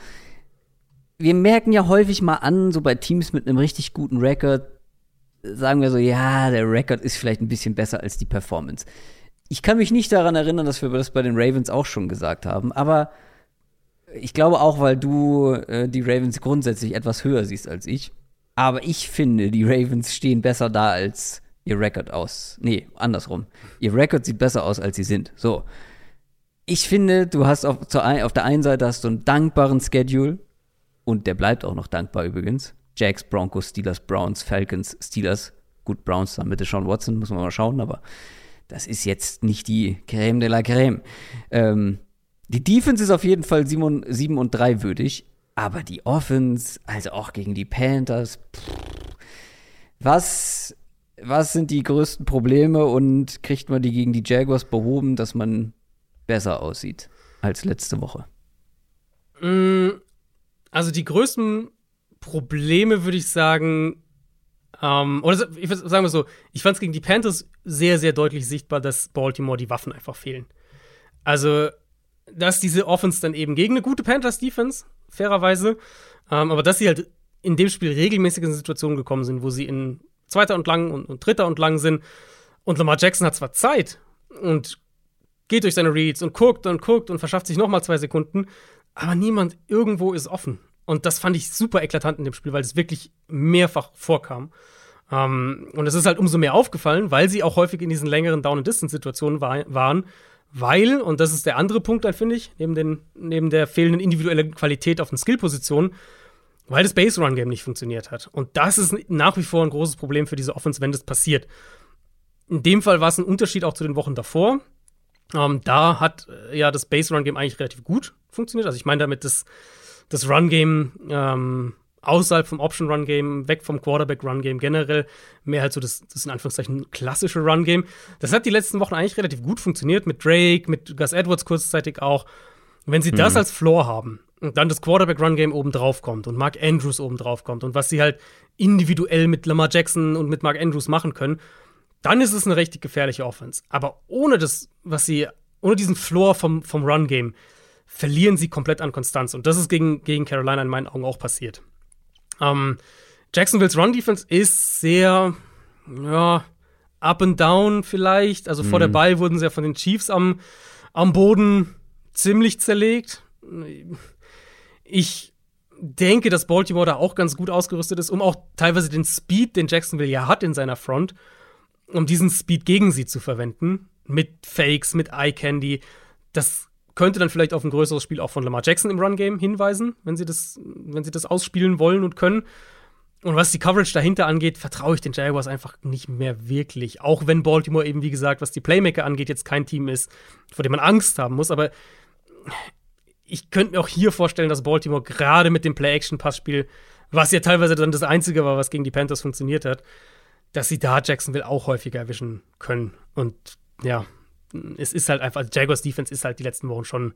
S1: Wir merken ja häufig mal an, so bei Teams mit einem richtig guten Rekord, sagen wir so, ja, der Rekord ist vielleicht ein bisschen besser als die Performance. Ich kann mich nicht daran erinnern, dass wir das bei den Ravens auch schon gesagt haben, aber ich glaube auch, weil du äh, die Ravens grundsätzlich etwas höher siehst als ich. Aber ich finde, die Ravens stehen besser da als ihr Rekord aus. Nee, andersrum. Ihr Rekord sieht besser aus, als sie sind. So. Ich finde, du hast auf, zur, auf der einen Seite hast du einen dankbaren Schedule. Und der bleibt auch noch dankbar übrigens. Jacks, Broncos, Steelers, Browns, Falcons, Steelers. Gut, Browns dann mit Sean Watson, muss man mal schauen, aber das ist jetzt nicht die Creme de la Creme. Ähm, die Defense ist auf jeden Fall 7 und, 7 und 3 würdig, aber die Offense, also auch gegen die Panthers, pff, was, was sind die größten Probleme und kriegt man die gegen die Jaguars behoben, dass man besser aussieht als letzte Woche?
S2: Mm, also die größten Probleme würde ich sagen, ähm, oder ich würde sagen wir so, ich fand es gegen die Panthers sehr, sehr deutlich sichtbar, dass Baltimore die Waffen einfach fehlen. Also dass diese Offense dann eben gegen eine gute Panthers-Defense, fairerweise, ähm, aber dass sie halt in dem Spiel regelmäßig in Situationen gekommen sind, wo sie in zweiter und lang und, und dritter und lang sind. Und Lamar Jackson hat zwar Zeit und geht durch seine Reads und guckt und guckt und verschafft sich nochmal zwei Sekunden, aber niemand irgendwo ist offen. Und das fand ich super eklatant in dem Spiel, weil es wirklich mehrfach vorkam. Ähm, und es ist halt umso mehr aufgefallen, weil sie auch häufig in diesen längeren Down-and-Distance-Situationen war, waren, weil, und das ist der andere Punkt, dann finde ich, neben, den, neben der fehlenden individuellen Qualität auf den Skill-Positionen, weil das Base-Run-Game nicht funktioniert hat. Und das ist nach wie vor ein großes Problem für diese Offense, wenn das passiert. In dem Fall war es ein Unterschied auch zu den Wochen davor. Ähm, da hat äh, ja das Base-Run-Game eigentlich relativ gut funktioniert. Also ich meine damit das, das Run-Game ähm, außerhalb vom Option-Run-Game, weg vom Quarterback-Run-Game generell, mehr halt so das, das in Anführungszeichen klassische Run-Game. Das hat die letzten Wochen eigentlich relativ gut funktioniert mit Drake, mit Gus Edwards kurzzeitig auch. Wenn sie mhm. das als Floor haben und dann das Quarterback-Run-Game oben drauf kommt und Mark Andrews oben drauf kommt und was sie halt individuell mit Lamar Jackson und mit Mark Andrews machen können, dann ist es eine richtig gefährliche Offense. Aber ohne das, was sie, ohne diesen Floor vom, vom Run-Game, verlieren sie komplett an Konstanz. Und das ist gegen, gegen Carolina in meinen Augen auch passiert. Ähm, Jacksonville's Run-Defense ist sehr, ja, up and down vielleicht. Also mhm. vor der mhm. Ball wurden sie ja von den Chiefs am, am Boden ziemlich zerlegt. Ich denke, dass Baltimore da auch ganz gut ausgerüstet ist, um auch teilweise den Speed, den Jacksonville ja hat in seiner Front, um diesen Speed gegen sie zu verwenden. Mit Fakes, mit Eye Candy. Das könnte dann vielleicht auf ein größeres Spiel auch von Lamar Jackson im Run-Game hinweisen, wenn sie, das, wenn sie das ausspielen wollen und können. Und was die Coverage dahinter angeht, vertraue ich den Jaguars einfach nicht mehr wirklich. Auch wenn Baltimore eben, wie gesagt, was die Playmaker angeht, jetzt kein Team ist, vor dem man Angst haben muss. Aber ich könnte mir auch hier vorstellen, dass Baltimore gerade mit dem Play-Action-Passspiel, was ja teilweise dann das Einzige war, was gegen die Panthers funktioniert hat, dass sie da Jacksonville auch häufiger erwischen können. Und ja, es ist halt einfach, Jaguars Defense ist halt die letzten Wochen schon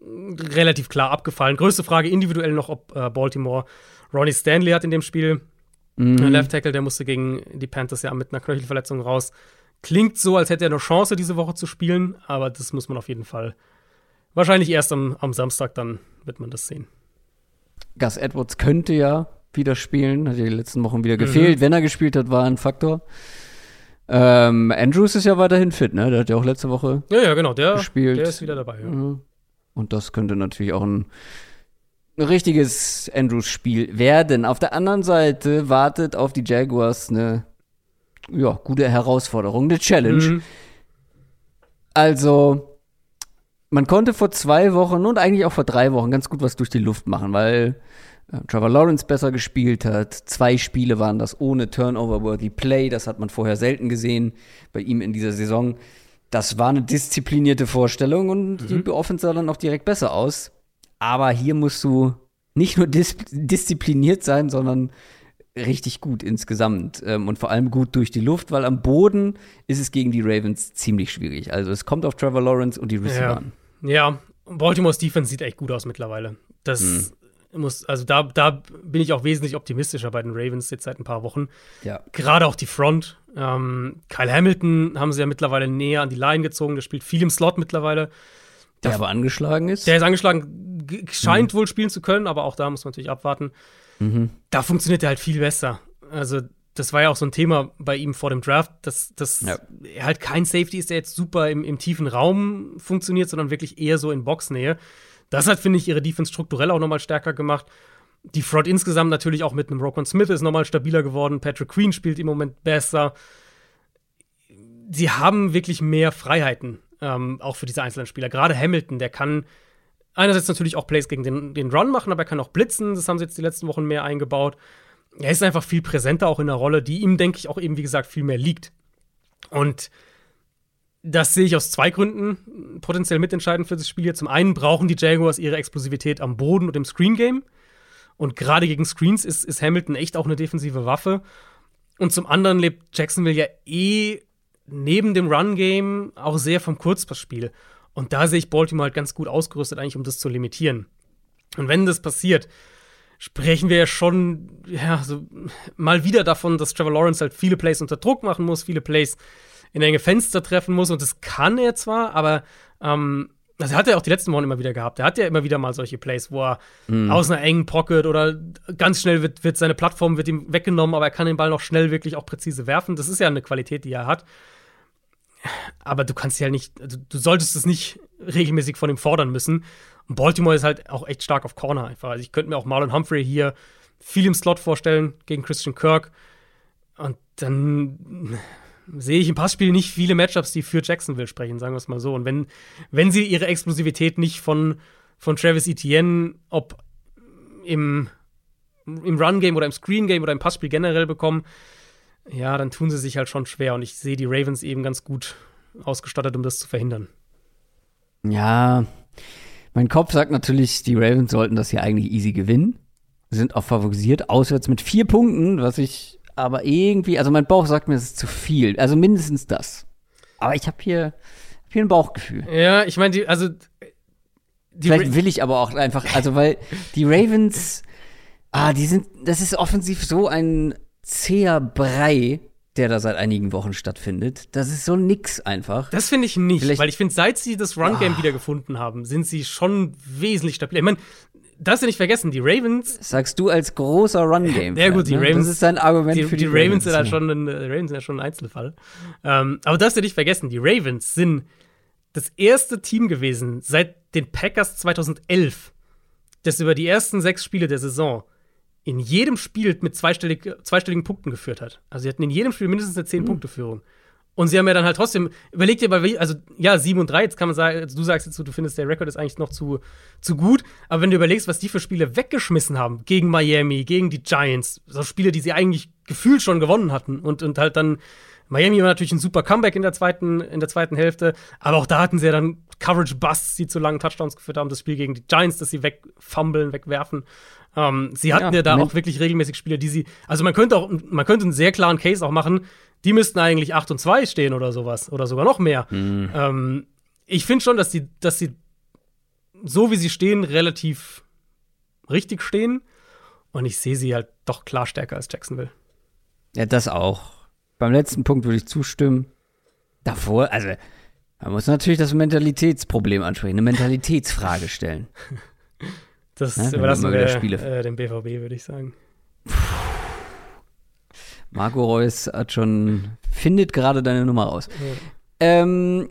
S2: relativ klar abgefallen. Größte Frage individuell noch, ob äh, Baltimore Ronnie Stanley hat in dem Spiel. Mhm. Left Tackle, der musste gegen die Panthers ja mit einer Knöchelverletzung raus. Klingt so, als hätte er eine Chance, diese Woche zu spielen, aber das muss man auf jeden Fall wahrscheinlich erst am, am Samstag dann wird man das sehen.
S1: Gus Edwards könnte ja wieder spielen, hat ja die letzten Wochen wieder gefehlt. Mhm. Wenn er gespielt hat, war ein Faktor. Ähm, Andrews ist ja weiterhin fit, ne? Der hat ja auch letzte Woche
S2: ja, ja, genau, der,
S1: gespielt.
S2: Der ist wieder dabei, ja.
S1: Mhm. Und das könnte natürlich auch ein, ein richtiges Andrews-Spiel werden. Auf der anderen Seite wartet auf die Jaguars eine ja, gute Herausforderung, eine Challenge. Mhm. Also, man konnte vor zwei Wochen und eigentlich auch vor drei Wochen ganz gut was durch die Luft machen, weil Trevor Lawrence besser gespielt hat. Zwei Spiele waren das ohne Turnover-worthy Play. Das hat man vorher selten gesehen bei ihm in dieser Saison. Das war eine disziplinierte Vorstellung und mhm. die Offense sah dann auch direkt besser aus. Aber hier musst du nicht nur dis diszipliniert sein, sondern richtig gut insgesamt ähm, und vor allem gut durch die Luft, weil am Boden ist es gegen die Ravens ziemlich schwierig. Also es kommt auf Trevor Lawrence und die Receiver
S2: ja.
S1: an.
S2: Ja, Baltimore's Defense sieht echt gut aus mittlerweile. Das mhm muss, also da, da bin ich auch wesentlich optimistischer bei den Ravens jetzt seit ein paar Wochen.
S1: Ja.
S2: Gerade auch die Front. Ähm, Kyle Hamilton haben sie ja mittlerweile näher an die Line gezogen. Der spielt viel im Slot mittlerweile.
S1: Der, der aber angeschlagen ist.
S2: Der ist angeschlagen, scheint mhm. wohl spielen zu können, aber auch da muss man natürlich abwarten. Mhm. Da funktioniert er halt viel besser. Also, das war ja auch so ein Thema bei ihm vor dem Draft, dass, dass ja. er halt kein Safety ist, der jetzt super im, im tiefen Raum funktioniert, sondern wirklich eher so in Boxnähe. Das hat, finde ich, ihre Defense strukturell auch nochmal stärker gemacht. Die Front insgesamt natürlich auch mit einem Roquan Smith ist nochmal stabiler geworden. Patrick Queen spielt im Moment besser. Sie haben wirklich mehr Freiheiten, ähm, auch für diese einzelnen Spieler. Gerade Hamilton, der kann einerseits natürlich auch Plays gegen den, den Run machen, aber er kann auch blitzen. Das haben sie jetzt die letzten Wochen mehr eingebaut. Er ist einfach viel präsenter auch in der Rolle, die ihm, denke ich, auch eben, wie gesagt, viel mehr liegt. Und das sehe ich aus zwei Gründen potenziell mitentscheidend für das Spiel hier. Zum einen brauchen die Jaguars ihre Explosivität am Boden und im Screen Game. Und gerade gegen Screens ist, ist Hamilton echt auch eine defensive Waffe. Und zum anderen lebt Jacksonville ja eh neben dem Run-Game auch sehr vom Kurzpassspiel. Und da sehe ich Baltimore halt ganz gut ausgerüstet, eigentlich, um das zu limitieren. Und wenn das passiert, sprechen wir ja schon ja, so mal wieder davon, dass Trevor Lawrence halt viele Plays unter Druck machen muss, viele Plays in enge Fenster treffen muss. Und das kann er zwar, aber ähm, das hat er auch die letzten Wochen immer wieder gehabt. Er hat ja immer wieder mal solche Plays, wo er mhm. aus einer engen Pocket oder ganz schnell wird, wird seine Plattform wird ihm weggenommen, aber er kann den Ball noch schnell wirklich auch präzise werfen. Das ist ja eine Qualität, die er hat. Aber du kannst ja halt nicht, also du solltest es nicht regelmäßig von ihm fordern müssen. Und Baltimore ist halt auch echt stark auf Corner einfach. Also ich könnte mir auch Marlon Humphrey hier viel im Slot vorstellen gegen Christian Kirk. Und dann sehe ich im Passspiel nicht viele Matchups, die für Jacksonville sprechen, sagen wir es mal so. Und wenn, wenn sie ihre Explosivität nicht von, von Travis Etienne, ob im, im Run-Game oder im Screen-Game oder im Passspiel generell bekommen, ja, dann tun sie sich halt schon schwer. Und ich sehe die Ravens eben ganz gut ausgestattet, um das zu verhindern.
S1: Ja, mein Kopf sagt natürlich, die Ravens sollten das hier eigentlich easy gewinnen. Sind auch favorisiert, auswärts mit vier Punkten, was ich aber irgendwie, also mein Bauch sagt mir, es ist zu viel. Also mindestens das. Aber ich habe hier, hab hier ein Bauchgefühl.
S2: Ja, ich meine, die, also.
S1: Die Vielleicht will ich aber auch einfach, also weil die Ravens, ah, die sind, das ist offensiv so ein zäher Brei, der da seit einigen Wochen stattfindet. Das ist so nix einfach.
S2: Das finde ich nicht, Vielleicht weil ich finde, seit sie das Run-Game oh. wiedergefunden haben, sind sie schon wesentlich stabiler. Ich meine, darfst du nicht vergessen, die Ravens.
S1: Sagst du als großer Run-Game.
S2: Ja, gut, die
S1: ne?
S2: Ravens.
S1: Das ist dein Argument
S2: die,
S1: für die,
S2: die Ravens. Sind halt schon ein, Ravens sind ja schon ein Einzelfall. Ähm, aber darfst du nicht vergessen, die Ravens sind das erste Team gewesen seit den Packers 2011, das über die ersten sechs Spiele der Saison in jedem Spiel mit zweistellig, zweistelligen Punkten geführt hat. Also sie hatten in jedem Spiel mindestens eine 10-Punkte-Führung. Mhm. Und sie haben ja dann halt trotzdem, überlegt dir mal, also ja, 7 und 3, jetzt kann man sagen, du sagst jetzt, du findest, der Rekord ist eigentlich noch zu, zu gut, aber wenn du überlegst, was die für Spiele weggeschmissen haben, gegen Miami, gegen die Giants, so Spiele, die sie eigentlich gefühlt schon gewonnen hatten und, und halt dann, Miami war natürlich ein super Comeback in der zweiten, in der zweiten Hälfte, aber auch da hatten sie ja dann Coverage-Busts, die zu langen Touchdowns geführt haben, das Spiel gegen die Giants, das sie wegfummeln, wegwerfen. Ähm, sie hatten ja, ja da auch wirklich regelmäßig Spiele, die sie, also man könnte auch, man könnte einen sehr klaren Case auch machen, die müssten eigentlich 8 und 2 stehen oder sowas. Oder sogar noch mehr. Mhm. Ähm, ich finde schon, dass sie, dass sie so wie sie stehen, relativ richtig stehen. Und ich sehe sie halt doch klar stärker als Jacksonville.
S1: Ja, das auch. Beim letzten Punkt würde ich zustimmen. davor, also man muss natürlich das Mentalitätsproblem ansprechen, eine Mentalitätsfrage stellen.
S2: Das
S1: Ja, wenn
S2: überlassen
S1: wir Spiele-
S2: äh, dem BVB, würde ich sagen.
S1: Marco Reus hat schon, findet gerade deine Nummer raus. Ähm,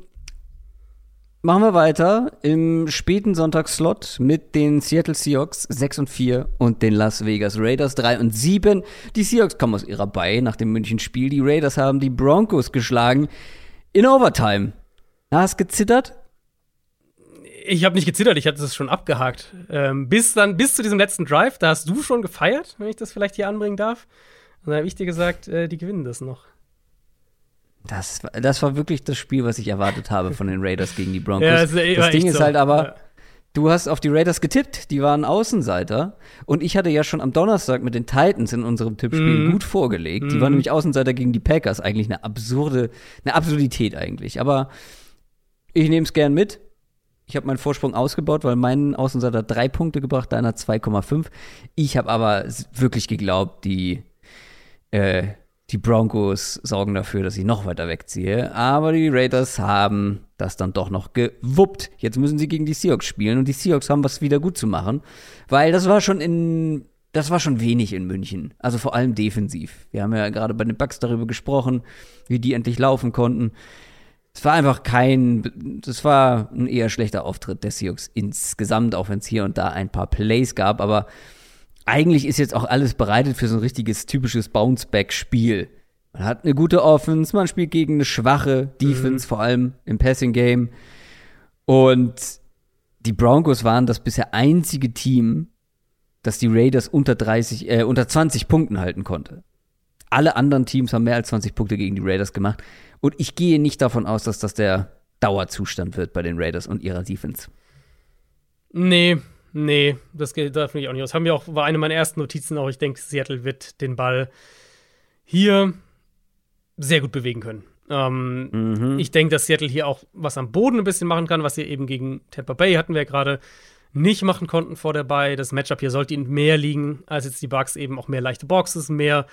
S1: machen wir weiter im späten Sonntagsslot mit den Seattle Seahawks 6 und 4 und den Las Vegas Raiders 3 und 7. Die Seahawks kommen aus ihrer Bei nach dem München-Spiel. Die Raiders haben die Broncos geschlagen in Overtime. Na, hast gezittert?
S2: Ich habe nicht gezittert, ich hatte das schon abgehakt. Ähm, bis dann, bis zu diesem letzten Drive, da hast du schon gefeiert, wenn ich das vielleicht hier anbringen darf. Und dann habe ich dir gesagt, äh, die gewinnen das noch.
S1: Das, war- das war wirklich das Spiel, was ich erwartet habe von den Raiders gegen die Broncos.
S2: Ja, es war
S1: das Ding ist
S2: so.
S1: halt aber,
S2: Ja.
S1: du hast auf die Raiders getippt, die waren Außenseiter. Und ich hatte ja schon am Donnerstag mit den Titans in unserem Tippspiel
S2: Mhm.
S1: gut vorgelegt. Die waren nämlich Außenseiter gegen die Packers. Eigentlich eine absurde, eine Absurdität eigentlich. Aber ich nehme es gern mit. Ich habe meinen Vorsprung ausgebaut, weil mein Außenseiter drei Punkte gebracht, deiner 2,5. Ich habe aber wirklich geglaubt, die äh, die Broncos sorgen dafür, dass ich noch weiter wegziehe. Aber die Raiders haben das dann doch noch gewuppt. Jetzt müssen sie gegen die Seahawks spielen und die Seahawks haben was wieder gut zu machen, weil das war schon in das war schon wenig in München. Also vor allem defensiv. Wir haben ja gerade bei den Bucks darüber gesprochen, wie die endlich laufen konnten. Es war einfach kein, das war ein eher schlechter Auftritt der Seahawks insgesamt, auch wenn es hier und da ein paar Plays gab, aber eigentlich ist jetzt auch alles bereitet für so ein richtiges typisches Bounce-Back-Spiel. Man hat eine gute Offense, man spielt gegen eine schwache Defense, vor allem im Passing-Game. Und die Broncos waren das bisher einzige Team, das die Raiders unter 30, äh, unter 20 Punkten halten konnte. Alle anderen Teams haben mehr als 20 Punkte gegen die Raiders gemacht. Und ich gehe nicht davon aus, dass das der Dauerzustand wird bei den Raiders und ihrer Defense.
S2: Nee, nee, das geht davon ich auch nicht aus. Haben wir auch, war eine meiner ersten Notizen auch. Ich denke, Seattle wird den Ball hier sehr gut bewegen können. Ähm, Ich denke, dass Seattle hier auch was am Boden ein bisschen machen kann, was sie eben gegen Tampa Bay hatten wir ja gerade nicht machen konnten vor der Bay. Das Matchup hier sollte ihnen mehr liegen als jetzt die Bucks eben auch mehr leichte Boxes, mehr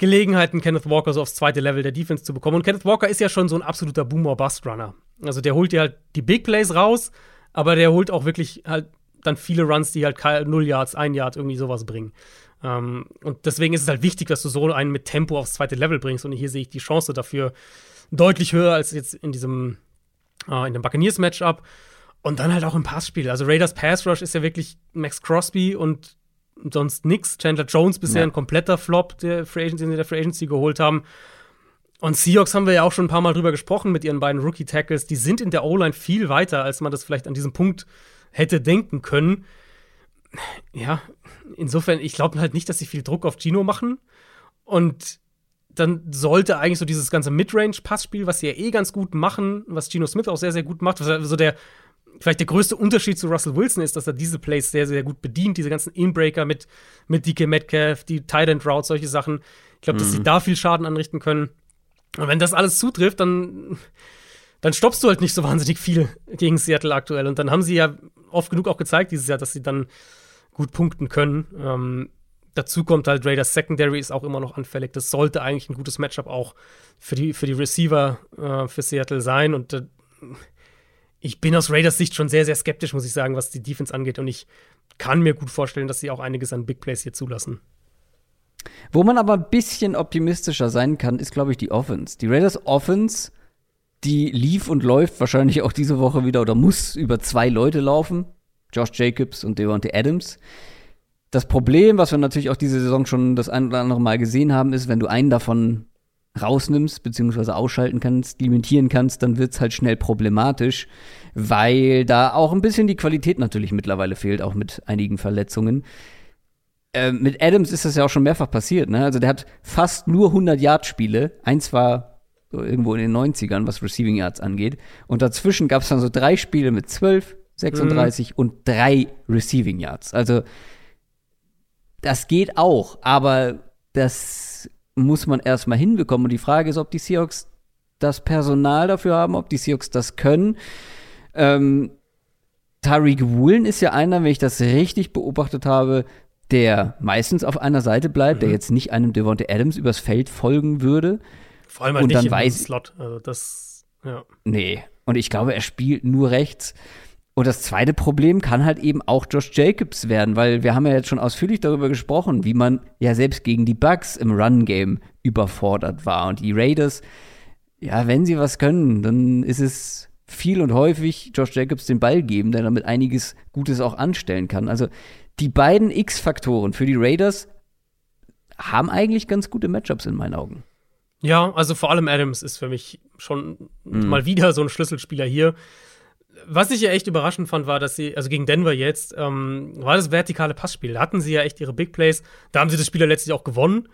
S2: Gelegenheiten, Kenneth Walker so aufs zweite Level der Defense zu bekommen. Und Kenneth Walker ist ja schon so ein absoluter Boomer-Bust-Runner. Also der holt dir halt die Big Plays raus, aber der holt auch wirklich halt dann viele Runs, die halt null Yards, ein Yard, irgendwie sowas bringen. Ähm, und deswegen ist es halt wichtig, dass du so einen mit Tempo aufs zweite Level bringst. Und hier sehe ich die Chance dafür deutlich höher als jetzt in diesem, äh, in dem Buccaneers-Matchup. Und dann halt auch im Passspiel. Also Raiders Pass Rush ist ja wirklich Max Crosby und sonst nix. Chandler Jones bisher
S1: Ja.
S2: ein kompletter Flop, der Free Agency, den sie der Free Agency geholt haben. Und Seahawks haben wir ja auch schon ein paar Mal drüber gesprochen mit ihren beiden Rookie-Tackles. Die sind in der O-Line viel weiter, als man das vielleicht an diesem Punkt hätte denken können. Ja, insofern, ich glaube halt nicht, dass sie viel Druck auf Gino machen. Und dann sollte eigentlich so dieses ganze Midrange-Passspiel, was sie ja eh ganz gut machen, was Gino Smith auch sehr, sehr gut macht, so der vielleicht der größte Unterschied zu Russell Wilson ist, dass er diese Plays sehr, sehr gut bedient, diese ganzen Inbreaker mit, mit DK Metcalf, die Tight End Routes, solche Sachen. Ich glaube, dass sie da viel Schaden anrichten können. Und wenn das alles zutrifft, dann, dann stoppst du halt nicht so wahnsinnig viel gegen Seattle aktuell. Und dann haben sie ja oft genug auch gezeigt dieses Jahr, dass sie dann gut punkten können. Ähm, dazu kommt halt Raiders Secondary ist auch immer noch anfällig. Das sollte eigentlich ein gutes Matchup auch für die, für die Receiver äh, für Seattle sein. Und äh, ich bin aus Raiders Sicht schon sehr, sehr skeptisch, muss ich sagen, was die Defense angeht. Und ich kann mir gut vorstellen, dass sie auch einiges an Big Plays hier zulassen.
S1: Wo man aber ein bisschen optimistischer sein kann, ist, glaube ich, die Offense. Die Raiders Offense, die lief und läuft wahrscheinlich auch diese Woche wieder oder muss über zwei Leute laufen. Josh Jacobs und Devontae Adams. Das Problem, was wir natürlich auch diese Saison schon das ein oder andere Mal gesehen haben, ist, wenn du einen davon rausnimmst, beziehungsweise ausschalten kannst, limitieren kannst, dann wird's halt schnell problematisch, weil da auch ein bisschen die Qualität natürlich mittlerweile fehlt, auch mit einigen Verletzungen. Ähm, mit Adams ist das ja auch schon mehrfach passiert, ne? Also der hat fast nur 100 Yard Spiele. Eins war so irgendwo in den 90ern, was Receiving Yards angeht. Und dazwischen gab es dann so drei Spiele mit 12, 36 und drei Receiving Yards. Also das geht auch, aber das muss man erstmal hinbekommen. Und die Frage ist, ob die Seahawks das Personal dafür haben, ob die Seahawks das können. Ähm, Tariq Woolen ist ja einer, wenn ich das richtig beobachtet habe, der meistens auf einer Seite bleibt, der jetzt nicht einem Devontae Adams übers Feld folgen würde.
S2: Vor allem halt
S1: Und
S2: nicht
S1: dann
S2: im
S1: weiß-
S2: Slot. Also das Ja.
S1: Nee. Und ich glaube, er spielt nur rechts. Und das zweite Problem kann halt eben auch Josh Jacobs werden, weil wir haben ja jetzt schon ausführlich darüber gesprochen, wie man ja selbst gegen die Bucks im Run-Game überfordert war. Und die Raiders, ja, wenn sie was können, dann ist es viel und häufig Josh Jacobs den Ball geben, der damit einiges Gutes auch anstellen kann. Also die beiden X-Faktoren für die Raiders haben eigentlich ganz gute Matchups in meinen Augen.
S2: Ja, also vor allem Adams ist für mich schon mhm. mal wieder so ein Schlüsselspieler hier. Was ich ja echt überraschend fand, war, dass sie, also gegen Denver jetzt, ähm, war das vertikale Passspiel. Da hatten sie ja echt ihre Big Plays. Da haben sie das Spiel ja letztlich auch gewonnen.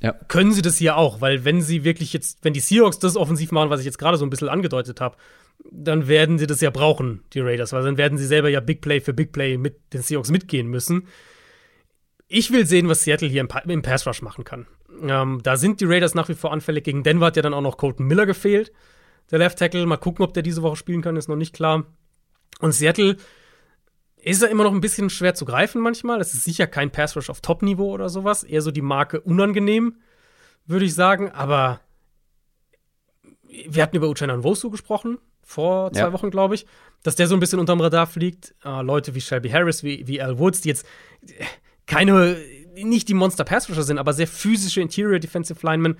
S2: Ja. Können sie das hier auch? Weil, wenn sie wirklich jetzt, wenn die Seahawks das offensiv machen, was ich jetzt gerade so ein bisschen angedeutet habe, dann werden sie das ja brauchen, die Raiders, weil dann werden sie selber ja Big Play für Big Play mit den Seahawks mitgehen müssen. Ich will sehen, was Seattle hier im, pa im Pass Rush machen kann. Ähm, da sind die Raiders nach wie vor anfällig. Gegen Denver hat ja dann auch noch Colton Miller gefehlt, der Left Tackle. Mal gucken, ob der diese Woche spielen kann, ist noch nicht klar. Und Seattle ist ja immer noch ein bisschen schwer zu greifen manchmal. Es ist sicher kein Pass Rush auf Top-Niveau oder sowas. Eher so die Marke unangenehm, würde ich sagen. Aber wir hatten über Uchenna Nwosu gesprochen vor zwei ja. Wochen, glaube ich, dass der so ein bisschen unterm Radar fliegt. Äh, Leute wie Shelby Harris, wie, wie Al Woods, die jetzt keine, nicht die Monster Pass Rusher sind, aber sehr physische Interior Defensive Linemen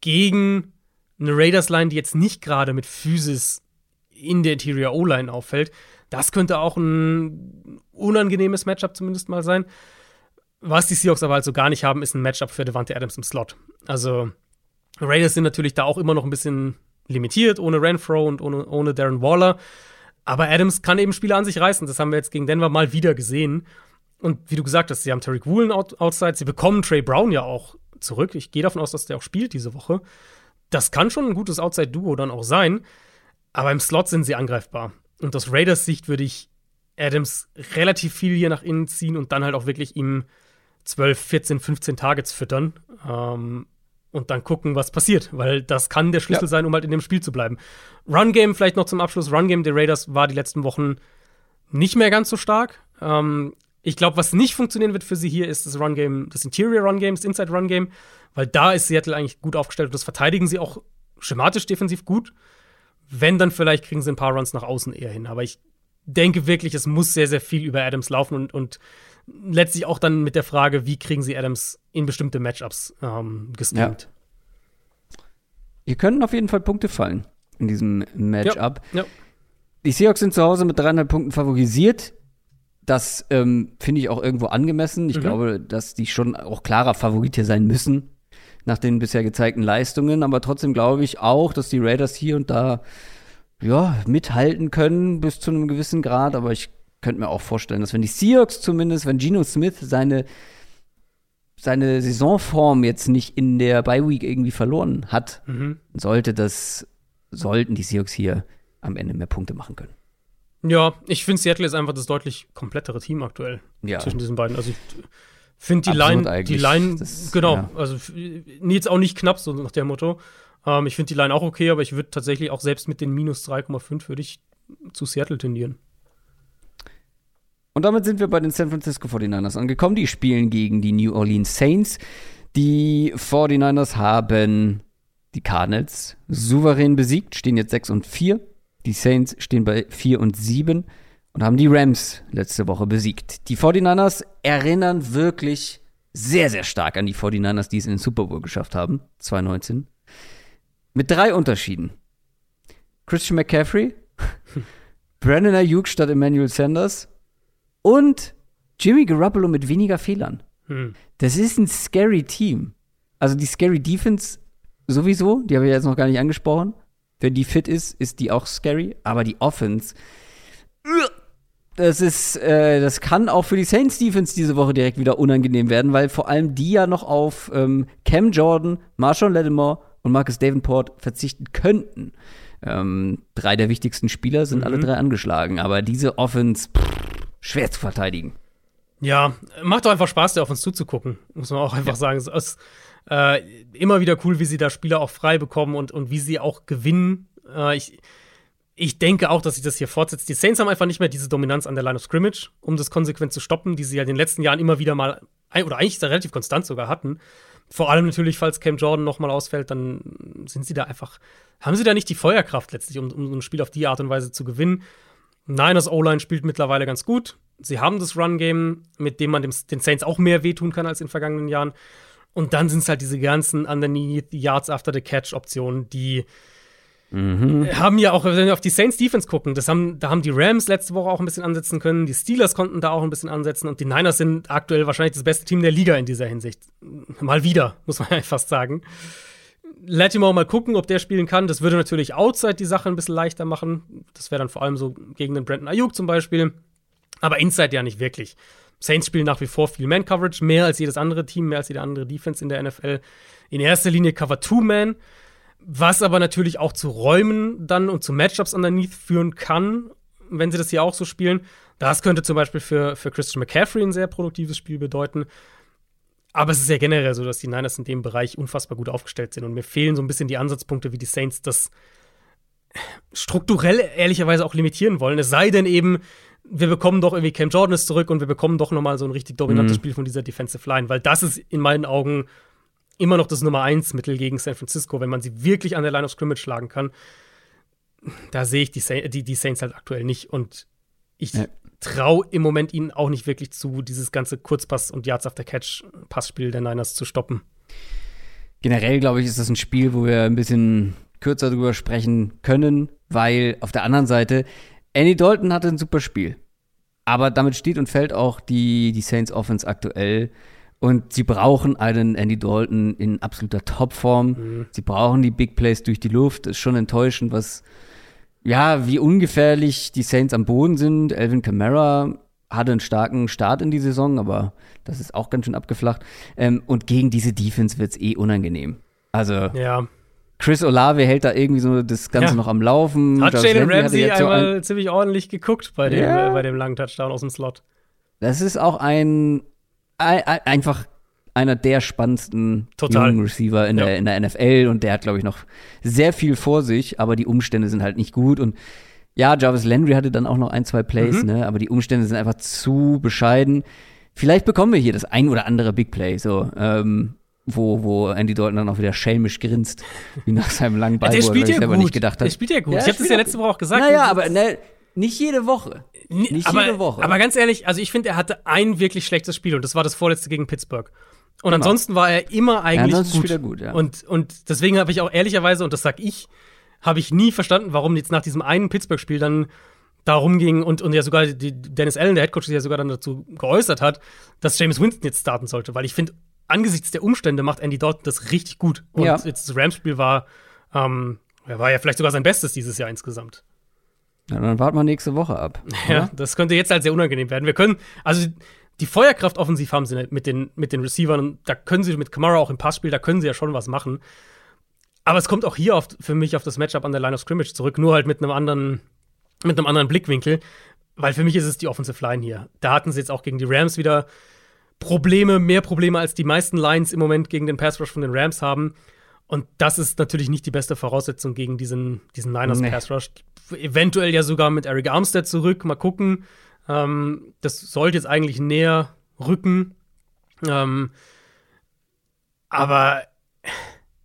S2: gegen eine Raiders Line, die jetzt nicht gerade mit Physis in der Interior O-Line auffällt. Das könnte auch ein unangenehmes Matchup zumindest mal sein. Was die Seahawks aber also gar nicht haben, ist ein Matchup für Devante Adams im Slot. Also Raiders sind natürlich da auch immer noch ein bisschen limitiert, ohne Renfro und ohne, ohne Darren Waller. Aber Adams kann eben Spiele an sich reißen. Das haben wir jetzt gegen Denver mal wieder gesehen. Und wie du gesagt hast, sie haben Tariq Woolen out outside. Sie bekommen Trey Brown ja auch zurück. Ich gehe davon aus, dass der auch spielt diese Woche. Das kann schon ein gutes Outside-Duo dann auch sein. Aber im Slot sind sie angreifbar. Und aus Raiders Sicht würde ich Adams relativ viel hier nach innen ziehen und dann halt auch wirklich ihm 12, 14, 15 Targets füttern. Ähm, und dann gucken, was passiert, weil das kann der Schlüssel ja. sein, um halt in dem Spiel zu bleiben. Run Game vielleicht noch zum Abschluss. Run Game der Raiders war die letzten Wochen nicht mehr ganz so stark. Ähm, ich glaube, was nicht funktionieren wird für sie hier, ist das Run Game, das Interior Run Game, das Inside Run Game, weil da ist Seattle eigentlich gut aufgestellt und das verteidigen sie auch schematisch defensiv gut. Wenn, dann vielleicht kriegen sie ein paar Runs nach außen eher hin. Aber ich denke wirklich, es muss sehr, sehr viel über Adams laufen und, und letztlich auch dann mit der Frage, wie kriegen sie Adams in bestimmte Matchups ähm, geschemt.
S1: Ja. Hier können auf jeden Fall Punkte fallen in diesem Matchup.
S2: Ja, ja.
S1: Die Seahawks sind zu Hause mit dreieinhalb Punkten favorisiert. Das ähm, finde ich auch irgendwo angemessen. Ich mhm. glaube, dass die schon auch klarer Favorit hier sein müssen nach den bisher gezeigten Leistungen. Aber trotzdem glaube ich auch, dass die Raiders hier und da ja, mithalten können bis zu einem gewissen Grad. Aber ich könnte mir auch vorstellen, dass wenn die Seahawks zumindest, wenn Geno Smith seine, seine Saisonform jetzt nicht in der Bye Week irgendwie verloren hat, mhm. sollte das, sollten die Seahawks hier am Ende mehr Punkte machen können.
S2: Ja, ich finde, Seattle ist einfach das deutlich komplettere Team aktuell ja. zwischen diesen beiden. Also ich finde die Line, die Line, das, genau, ja. also jetzt auch nicht knapp, so nach dem Motto. Ähm, ich finde die Line auch okay, aber ich würde tatsächlich auch selbst mit den minus 3,5 würde ich zu Seattle tendieren.
S1: Und damit sind wir bei den San Francisco 49ers angekommen. Die spielen gegen die New Orleans Saints. Die 49ers haben die Cardinals souverän besiegt, stehen jetzt 6 und 4. Die Saints stehen bei 4 und 7 und haben die Rams letzte Woche besiegt. Die 49ers erinnern wirklich sehr, sehr stark an die 49ers, die es in den Super Bowl geschafft haben, 2019. Mit drei Unterschieden. Christian McCaffrey, Brandon Ayuk statt Emmanuel Sanders und Jimmy Garoppolo mit weniger Fehlern. Hm. Das ist ein scary Team. Also die scary Defense sowieso, die habe ich jetzt noch gar nicht angesprochen. Wenn die fit ist, ist die auch scary. Aber die Offense, das ist, äh, das kann auch für die Saints Defense diese Woche direkt wieder unangenehm werden, weil vor allem die ja noch auf ähm, Cam Jordan, Marshawn Lattimore und Marcus Davenport verzichten könnten. Ähm, drei der wichtigsten Spieler sind mhm. alle drei angeschlagen, aber diese Offense, pff, schwer zu verteidigen.
S2: Ja, macht doch einfach Spaß, der auf uns zuzugucken, muss man auch einfach ja. sagen. Es äh, immer wieder cool, wie sie da Spieler auch frei bekommen und, und wie sie auch gewinnen. Äh, ich ich denke auch, dass sich das hier fortsetzt. Die Saints haben einfach nicht mehr diese Dominanz an der Line of Scrimmage, um das konsequent zu stoppen, die sie ja in den letzten Jahren immer wieder mal, oder eigentlich relativ konstant sogar hatten. Vor allem natürlich, falls Cam Jordan nochmal ausfällt, dann sind sie da einfach, haben sie da nicht die Feuerkraft letztlich, um, um ein Spiel auf die Art und Weise zu gewinnen. Niners O-Line spielt mittlerweile ganz gut. Sie haben das Run-Game, mit dem man dem, den Saints auch mehr wehtun kann als in vergangenen Jahren. Und dann sind es halt diese ganzen Underneath Yards After the Catch Optionen, die Mhm. Haben ja auch, wenn wir auf die Saints Defense gucken, das haben, da haben die Rams letzte Woche auch ein bisschen ansetzen können, die Steelers konnten da auch ein bisschen ansetzen und die Niners sind aktuell wahrscheinlich das beste Team der Liga in dieser Hinsicht. Mal wieder, muss man ja fast sagen. Latimore mal gucken, ob der spielen kann. Das würde natürlich outside die Sache ein bisschen leichter machen. Das wäre dann vor allem so gegen den Brandon Ayuk zum Beispiel. Aber inside ja nicht wirklich. Saints spielen nach wie vor viel Man-Coverage, mehr als jedes andere Team, mehr als jede andere Defense in der NFL. In erster Linie Cover Two Man was aber natürlich auch zu Räumen dann und zu Matchups underneath führen kann, wenn sie das hier auch so spielen. Das könnte zum Beispiel für, für Christian McCaffrey ein sehr produktives Spiel bedeuten. Aber es ist ja generell so, dass die Niners in dem Bereich unfassbar gut aufgestellt sind. Und mir fehlen so ein bisschen die Ansatzpunkte, wie die Saints das strukturell ehrlicherweise auch limitieren wollen. Es sei denn eben, wir bekommen doch irgendwie Cam Jordan zurück und wir bekommen doch noch mal so ein richtig dominantes mhm. Spiel von dieser Defensive Line, weil das ist in meinen Augen immer noch das Nummer 1 Mittel gegen San Francisco, wenn man sie wirklich an der Line of Scrimmage schlagen kann. Da sehe ich die, Sa die, die, Saints halt aktuell nicht. Und ich ja. traue im Moment ihnen auch nicht wirklich zu, dieses ganze Kurzpass- und Yards after Catch-Passspiel der Niners zu stoppen.
S1: Generell, glaube ich, ist das ein Spiel, wo wir ein bisschen kürzer drüber sprechen können, weil auf der anderen Seite, Andy Dalton hatte ein super Spiel. Aber damit steht und fällt auch die, die Saints Offense aktuell. Und sie brauchen einen Andy Dalton in absoluter Topform. Mhm. Sie brauchen die Big Plays durch die Luft. Ist schon enttäuschend, was, ja, wie ungefährlich die Saints am Boden sind. Elvin Kamara hatte einen starken Start in die Saison, aber das ist auch ganz schön abgeflacht. Ähm, und gegen diese Defense wird es eh unangenehm. Also,
S2: ja.
S1: Chris Olave hält da irgendwie so das Ganze ja. noch am Laufen.
S2: Hat Jalen Ramsey einmal so ziemlich ordentlich geguckt bei dem, ja. äh, bei dem langen Touchdown aus dem Slot.
S1: Das ist auch ein einfach einer der spannendsten
S2: Total.
S1: jungen Receiver in, ja. der, in der NFL und der hat, glaube ich, noch sehr viel vor sich, aber die Umstände sind halt nicht gut und ja, Jarvis Landry hatte dann auch noch ein, zwei Plays, mhm. ne, aber die Umstände sind einfach zu bescheiden. Vielleicht bekommen wir hier das ein oder andere Big Play, so, ähm, wo, wo Andy Dalton dann auch wieder schelmisch grinst, wie nach seinem langen Ball,
S2: der spielt
S1: wo er
S2: ja
S1: selber
S2: gut.
S1: nicht gedacht hat.
S2: Der spielt ja gut. Ja, ich habe das ja letzte Woche auch gesagt.
S1: Naja, aber ne, nicht jede Woche. Nicht
S2: aber,
S1: jede Woche.
S2: Aber ganz ehrlich, also ich finde, er hatte ein wirklich schlechtes Spiel und das war das vorletzte gegen Pittsburgh. Und genau. ansonsten war er immer eigentlich ja, gut.
S1: Er gut ja.
S2: und, und deswegen habe ich auch ehrlicherweise, und das sag ich, habe ich nie verstanden, warum jetzt nach diesem einen Pittsburgh-Spiel dann darum ging und, und ja sogar die Dennis Allen, der Headcoach, sich ja sogar dann dazu geäußert hat, dass James Winston jetzt starten sollte, weil ich finde, angesichts der Umstände macht Andy Dalton das richtig gut. Und ja. jetzt das Rams-Spiel war, ähm, war ja vielleicht sogar sein Bestes dieses Jahr insgesamt.
S1: Ja, dann warten wir nächste Woche ab.
S2: Oder? Ja, das könnte jetzt halt sehr unangenehm werden. Wir können, also die Feuerkraft offensiv haben sie mit den, mit den Receivern und da können sie mit Kamara auch im Passspiel, da können sie ja schon was machen. Aber es kommt auch hier auf, für mich auf das Matchup an der Line of Scrimmage zurück, nur halt mit einem anderen, mit einem anderen Blickwinkel. Weil für mich ist es die Offensive Line hier. Da hatten sie jetzt auch gegen die Rams wieder Probleme, mehr Probleme als die meisten Lines im Moment gegen den Pass Rush von den Rams haben. Und das ist natürlich nicht die beste Voraussetzung gegen diesen, diesen Niners nee. Pass Rush eventuell ja sogar mit Eric Armstead zurück. Mal gucken. Ähm, das sollte jetzt eigentlich näher rücken. Ähm, aber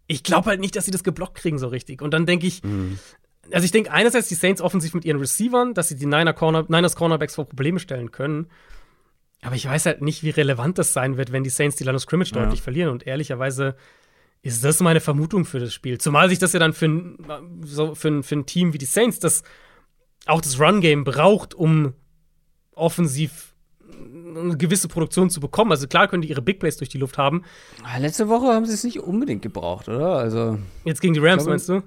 S2: ich glaube halt nicht, dass sie das geblockt kriegen so richtig. Und dann denke ich, mhm. also ich denke einerseits die Saints offensiv mit ihren Receivern, dass sie die Niner Corner, Niners Cornerbacks vor Probleme stellen können. Aber ich weiß halt nicht, wie relevant das sein wird, wenn die Saints die Line of Scrimmage ja. deutlich verlieren. Und ehrlicherweise ist das meine Vermutung für das Spiel. Zumal sich das ja dann für ein, so für ein, für ein Team wie die Saints, das auch das Run-Game braucht, um offensiv eine gewisse Produktion zu bekommen. Also klar können die ihre Big Plays durch die Luft haben.
S1: Ah, letzte Woche haben sie es nicht unbedingt gebraucht, oder? Also
S2: jetzt gegen die Rams glaube, meinst du?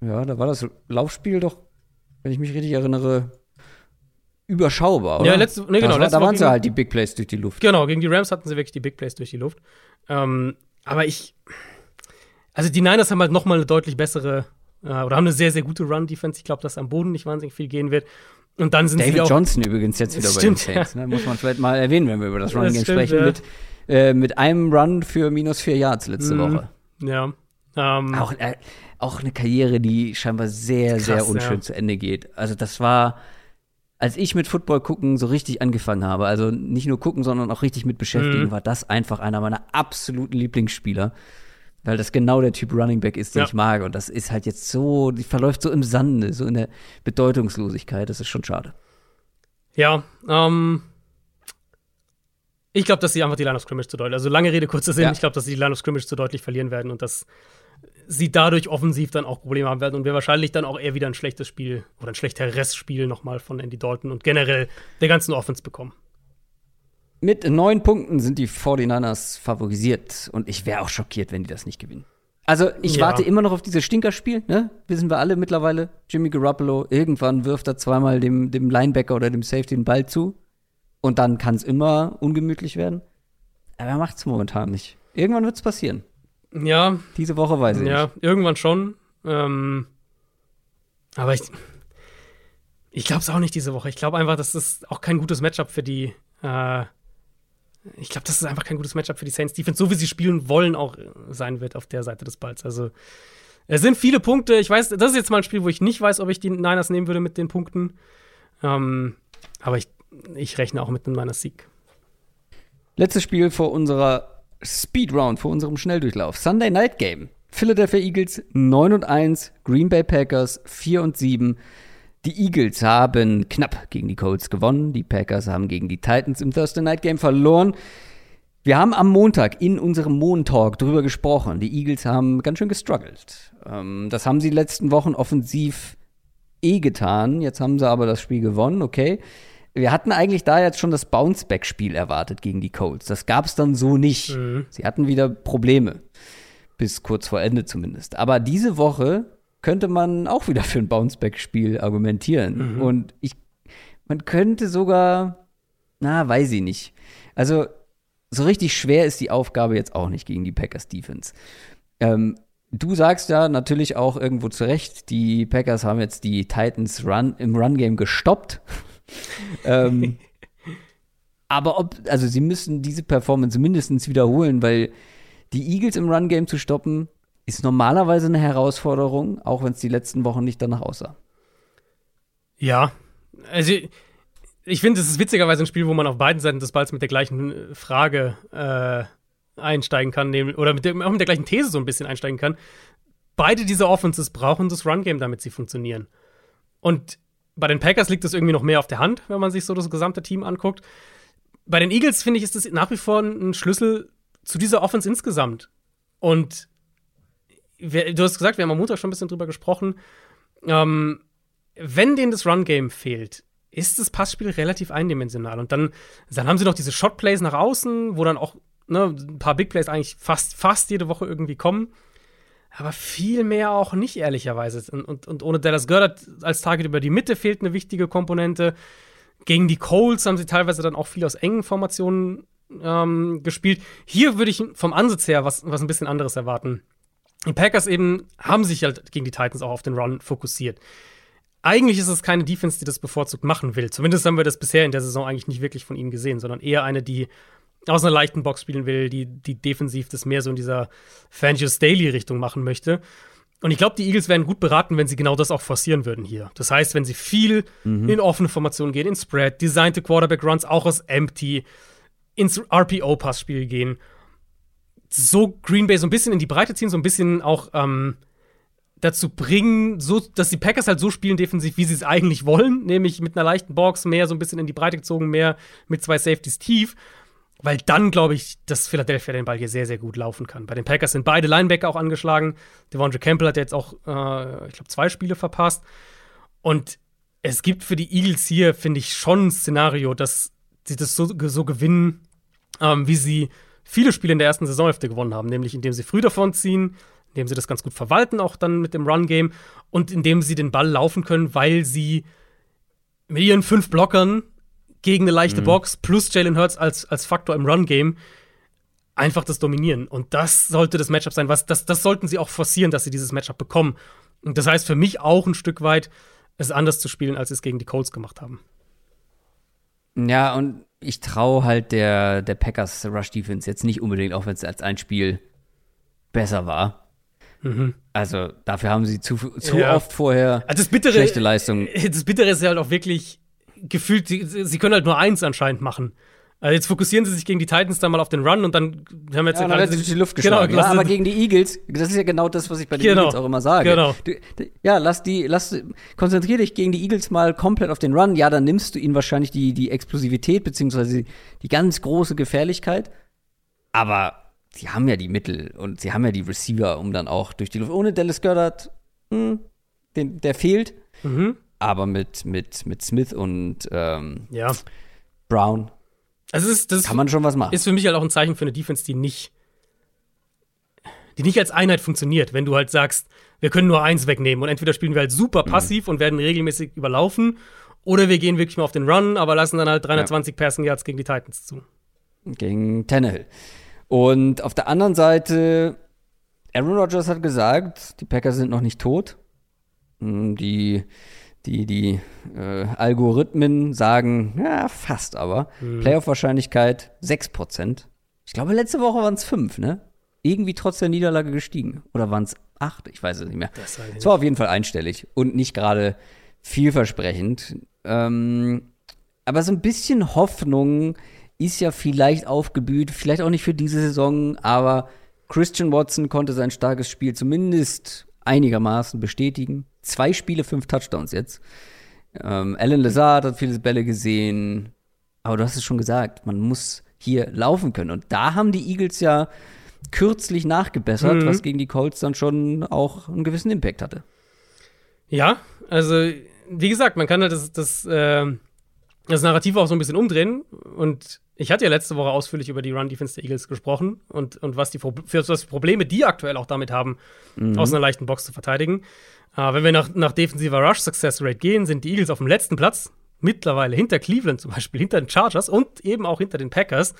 S1: Ja, da war das Laufspiel doch, wenn ich mich richtig erinnere, überschaubar. Oder?
S2: Ja, letzte, nee, genau,
S1: war,
S2: letzte
S1: da waren sie halt die Big Plays durch die Luft.
S2: Genau, gegen die Rams hatten sie wirklich die Big Plays durch die Luft. Ähm, aber ich, also die Niners haben halt noch mal eine deutlich bessere äh, oder haben eine sehr, sehr gute Run-Defense. Ich glaube, dass am Boden nicht wahnsinnig viel gehen wird. Und dann sind
S1: David
S2: sie auch,
S1: Johnson übrigens jetzt wieder stimmt, bei den Saints. Ne? Muss man vielleicht mal erwähnen, wenn wir über das Run-Game sprechen. Ja. Mit, äh, mit einem Run für minus vier Yards letzte mhm. Woche.
S2: Ja.
S1: Ähm, auch, äh, auch eine Karriere, die scheinbar sehr,
S2: Krass,
S1: sehr unschön
S2: ja.
S1: zu Ende geht. Also das war, als ich mit Football gucken so richtig angefangen habe, also nicht nur gucken, sondern auch richtig mit beschäftigen,
S2: Mhm.
S1: war das einfach einer meiner absoluten Lieblingsspieler. Weil das genau der Typ Running Back ist, den
S2: Ja.
S1: ich mag. Und das ist halt jetzt so, die verläuft so im Sande, so in der Bedeutungslosigkeit. Das ist schon schade.
S2: Ja, ähm. Ich glaube, dass sie einfach die Line of Scrimmage zu deutlich, also lange Rede, kurzer Sinn,
S1: Ja.
S2: ich glaube, dass sie die Line of Scrimmage zu deutlich verlieren werden und dass sie dadurch offensiv dann auch Probleme haben werden und wir wahrscheinlich dann auch eher wieder ein schlechtes Spiel oder ein schlechteres Spiel nochmal von Andy Dalton und generell der ganzen Offense bekommen.
S1: Mit neun Punkten sind die 49ers favorisiert und ich wäre auch schockiert, wenn die das nicht gewinnen. Also ich
S2: Ja.
S1: warte immer noch auf dieses Stinkerspiel, ne? Wissen wir alle mittlerweile. Jimmy Garoppolo, irgendwann wirft er zweimal dem, dem Linebacker oder dem Safety den Ball zu. Und dann kann es immer ungemütlich werden. Aber er macht es momentan nicht. Irgendwann wird es passieren.
S2: Ja,
S1: Diese Woche weiß ich
S2: ja,
S1: nicht.
S2: irgendwann schon. Ähm, aber ich, ich glaube es auch nicht diese Woche. Ich glaube einfach, das ist auch kein gutes Matchup für die. Äh, ich glaube, das ist einfach kein gutes Matchup für die Saints Defense, so wie sie spielen wollen, auch sein wird auf der Seite des Balls. Also es sind viele Punkte. Ich weiß, das ist jetzt mal ein Spiel, wo ich nicht weiß, ob ich die Niners nehmen würde mit den Punkten. Ähm, aber ich, ich rechne auch mit einem Niners-Sieg.
S1: Letztes Spiel vor unserer Speed Round, vor unserem Schnelldurchlauf. Sunday Night Game. Philadelphia Eagles 9 und 1, Green Bay Packers 4 und 7. Die Eagles haben knapp gegen die Colts gewonnen. Die Packers haben gegen die Titans im Thursday Night Game verloren. Wir haben am Montag in unserem Montalk drüber gesprochen. Die Eagles haben ganz schön gestruggelt. Ähm, das haben sie die letzten Wochen offensiv eh getan. Jetzt haben sie aber das Spiel gewonnen, okay. Wir hatten eigentlich da jetzt schon das Bounce-Back-Spiel erwartet gegen die Colts. Das gab es dann so nicht. Sie hatten wieder Probleme. Bis kurz vor Ende zumindest. Aber diese Woche könnte man auch wieder für ein Bounce-Back-Spiel argumentieren. Und ich, man könnte sogar, na, weiß ich nicht. Also, so richtig schwer ist die Aufgabe jetzt auch nicht gegen die Packers Defense. Ähm, du sagst ja natürlich auch irgendwo zu Recht, die Packers haben jetzt die Titans Run im Run-Game gestoppt. Ähm, aber ob, also sie müssen diese Performance mindestens wiederholen, weil die Eagles im Run-Game zu stoppen, ist normalerweise eine Herausforderung, auch wenn es die letzten Wochen nicht danach aussah.
S2: Ja, also ich finde, es ist witzigerweise ein Spiel, wo man auf beiden Seiten des Balls mit der gleichen äh, Frage äh, einsteigen kann, oder mit der, auch mit der gleichen These so ein bisschen einsteigen kann. Beide diese Offenses brauchen das Run-Game, damit sie funktionieren. Und bei den Packers liegt es irgendwie noch mehr auf der Hand, wenn man sich so das gesamte Team anguckt. Bei den Eagles, finde ich, ist das nach wie vor ein Schlüssel zu dieser Offense insgesamt. Und du hast gesagt, wir haben am Montag schon ein bisschen drüber gesprochen. Ähm, wenn denen das Run-Game fehlt, ist das Passspiel relativ eindimensional. Und dann, dann haben sie noch diese Shot-Plays nach außen, wo dann auch ne, ein paar Big Plays eigentlich fast, fast jede Woche irgendwie kommen. Aber viel mehr auch nicht, ehrlicherweise. Und, und, und ohne Dallas Goddard als Target über die Mitte fehlt eine wichtige Komponente. Gegen die Colts haben sie teilweise dann auch viel aus engen Formationen ähm, gespielt. Hier würde ich vom Ansatz her was, was ein bisschen anderes erwarten. Die Packers eben haben sich halt gegen die Titans auch auf den Run fokussiert. Eigentlich ist es keine Defense, die das bevorzugt machen will. Zumindest haben wir das bisher in der Saison eigentlich nicht wirklich von ihnen gesehen, sondern eher eine, die aus einer leichten Box spielen will, die, die defensiv das mehr so in dieser Fangio Staley-Richtung machen möchte. Und ich glaube, die Eagles wären gut beraten, wenn sie genau das auch forcieren würden hier. Das heißt, wenn sie viel in offene Formationen gehen, in Spread, designte Quarterback-Runs auch aus Empty, ins RPO-Passspiel gehen, so Green Bay so ein bisschen in die Breite ziehen, so ein bisschen auch ähm, dazu bringen, so, dass die Packers halt so spielen defensiv, wie sie es eigentlich wollen, nämlich mit einer leichten Box, mehr so ein bisschen in die Breite gezogen, mehr mit zwei Safeties tief. Weil dann glaube ich, dass Philadelphia den Ball hier sehr, sehr gut laufen kann. Bei den Packers sind beide Linebacker auch angeschlagen. Devondre Campbell hat jetzt auch, äh, ich glaube, zwei Spiele verpasst. Und es gibt für die Eagles hier, finde ich, schon ein Szenario, dass sie das so, so gewinnen, ähm, wie sie viele Spiele in der ersten Saisonhälfte gewonnen haben. Nämlich indem sie früh davon ziehen, indem sie das ganz gut verwalten, auch dann mit dem Run-Game und indem sie den Ball laufen können, weil sie mit ihren fünf Blockern gegen eine leichte Box plus Jalen Hurts als, als Faktor im Run-Game einfach das dominieren. Und das sollte das Matchup sein. Was, das, das sollten sie auch forcieren, dass sie dieses Matchup bekommen. Und das heißt für mich auch ein Stück weit, es anders zu spielen, als sie es gegen die Colts gemacht haben.
S1: Ja, und ich traue halt der, der Packers Rush Defense jetzt nicht unbedingt, auch wenn es als ein Spiel besser war. Mhm. Also dafür haben sie zu, zu
S2: ja.
S1: oft vorher
S2: also das Bittere,
S1: schlechte Leistungen.
S2: Das Bittere ist ja halt auch wirklich gefühlt, sie, sie können halt nur eins anscheinend machen. Also jetzt fokussieren sie sich gegen die Titans dann mal auf den Run und dann haben wir jetzt
S1: ja, sie durch die Luft
S2: genau,
S1: geschlagen. Genau, ja, aber gegen die Eagles, das ist ja genau das, was ich bei den
S2: genau,
S1: Eagles auch immer sage.
S2: Genau.
S1: Du, ja, lass die, lass, konzentrier dich gegen die Eagles mal komplett auf den Run. Ja, dann nimmst du ihnen wahrscheinlich die, die Explosivität beziehungsweise die ganz große Gefährlichkeit. Aber sie haben ja die Mittel und sie haben ja die Receiver, um dann auch durch die Luft. Ohne Dallas Goddard, hm, den, der fehlt.
S2: Mhm.
S1: Aber mit, mit, mit Smith und ähm,
S2: ja.
S1: Brown
S2: also ist, das
S1: kann man schon was machen.
S2: Ist für mich halt auch ein Zeichen für eine Defense, die nicht, die nicht als Einheit funktioniert. Wenn du halt sagst, wir können nur eins wegnehmen und entweder spielen wir halt super mhm. passiv mhm. und werden regelmäßig überlaufen oder wir gehen wirklich mal auf den Run, aber lassen dann halt 320 ja. Passing Yards gegen die Titans zu.
S1: Gegen Tannehill. Und auf der anderen Seite, Aaron Rodgers hat gesagt, die Packers sind noch nicht tot. Hm, die die, die äh, Algorithmen sagen, ja, fast aber. Mhm. Playoff-Wahrscheinlichkeit 6%. Ich glaube, letzte Woche waren es 5, ne? Irgendwie trotz der Niederlage gestiegen. Oder waren es 8? Ich weiß es nicht mehr. Es war auf jeden Fall einstellig und nicht gerade vielversprechend. Ähm, aber so ein bisschen Hoffnung ist ja vielleicht aufgebüht, vielleicht auch nicht für diese Saison, aber Christian Watson konnte sein starkes Spiel zumindest einigermaßen bestätigen. Zwei Spiele, fünf Touchdowns jetzt. Ähm, Alan Lazard hat viele Bälle gesehen. Aber du hast es schon gesagt, man muss hier laufen können. Und da haben die Eagles ja kürzlich nachgebessert, mhm. was gegen die Colts dann schon auch einen gewissen Impact hatte.
S2: Ja, also wie gesagt, man kann halt das, das, äh, das Narrativ auch so ein bisschen umdrehen. Und ich hatte ja letzte Woche ausführlich über die Run-Defense der Eagles gesprochen und, und was die, für was Probleme die aktuell auch damit haben, mhm. aus einer leichten Box zu verteidigen. Äh, wenn wir nach, nach defensiver Rush-Success-Rate gehen, sind die Eagles auf dem letzten Platz, mittlerweile hinter Cleveland zum Beispiel, hinter den Chargers und eben auch hinter den Packers.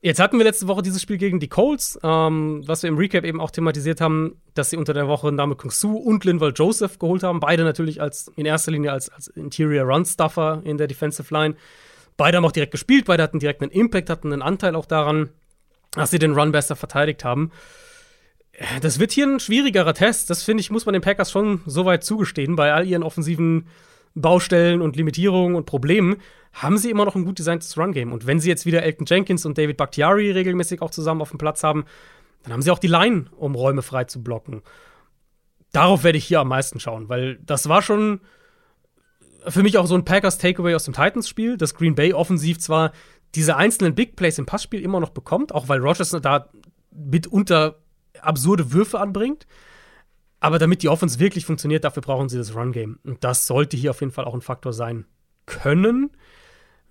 S2: Jetzt hatten wir letzte Woche dieses Spiel gegen die Colts, ähm, was wir im Recap eben auch thematisiert haben, dass sie unter der Woche Name Kung Su und Linval Joseph geholt haben. Beide natürlich als in erster Linie als, als Interior Run Stuffer in der Defensive Line. Beide haben auch direkt gespielt, beide hatten direkt einen Impact, hatten einen Anteil auch daran, dass sie den Run besser verteidigt haben. Das wird hier ein schwierigerer Test. Das finde ich, muss man den Packers schon so weit zugestehen. Bei all ihren offensiven Baustellen und Limitierungen und Problemen haben sie immer noch ein gut designtes Run-Game. Und wenn sie jetzt wieder Elton Jenkins und David Bakhtiari regelmäßig auch zusammen auf dem Platz haben, dann haben sie auch die Line, um Räume frei zu blocken. Darauf werde ich hier am meisten schauen, weil das war schon für mich auch so ein Packers Takeaway aus dem Titans-Spiel, dass Green Bay offensiv zwar diese einzelnen Big Plays im Passspiel immer noch bekommt, auch weil Rogers da mitunter absurde Würfe anbringt. Aber damit die Offense wirklich funktioniert, dafür brauchen sie das Run-Game. Und das sollte hier auf jeden Fall auch ein Faktor sein können.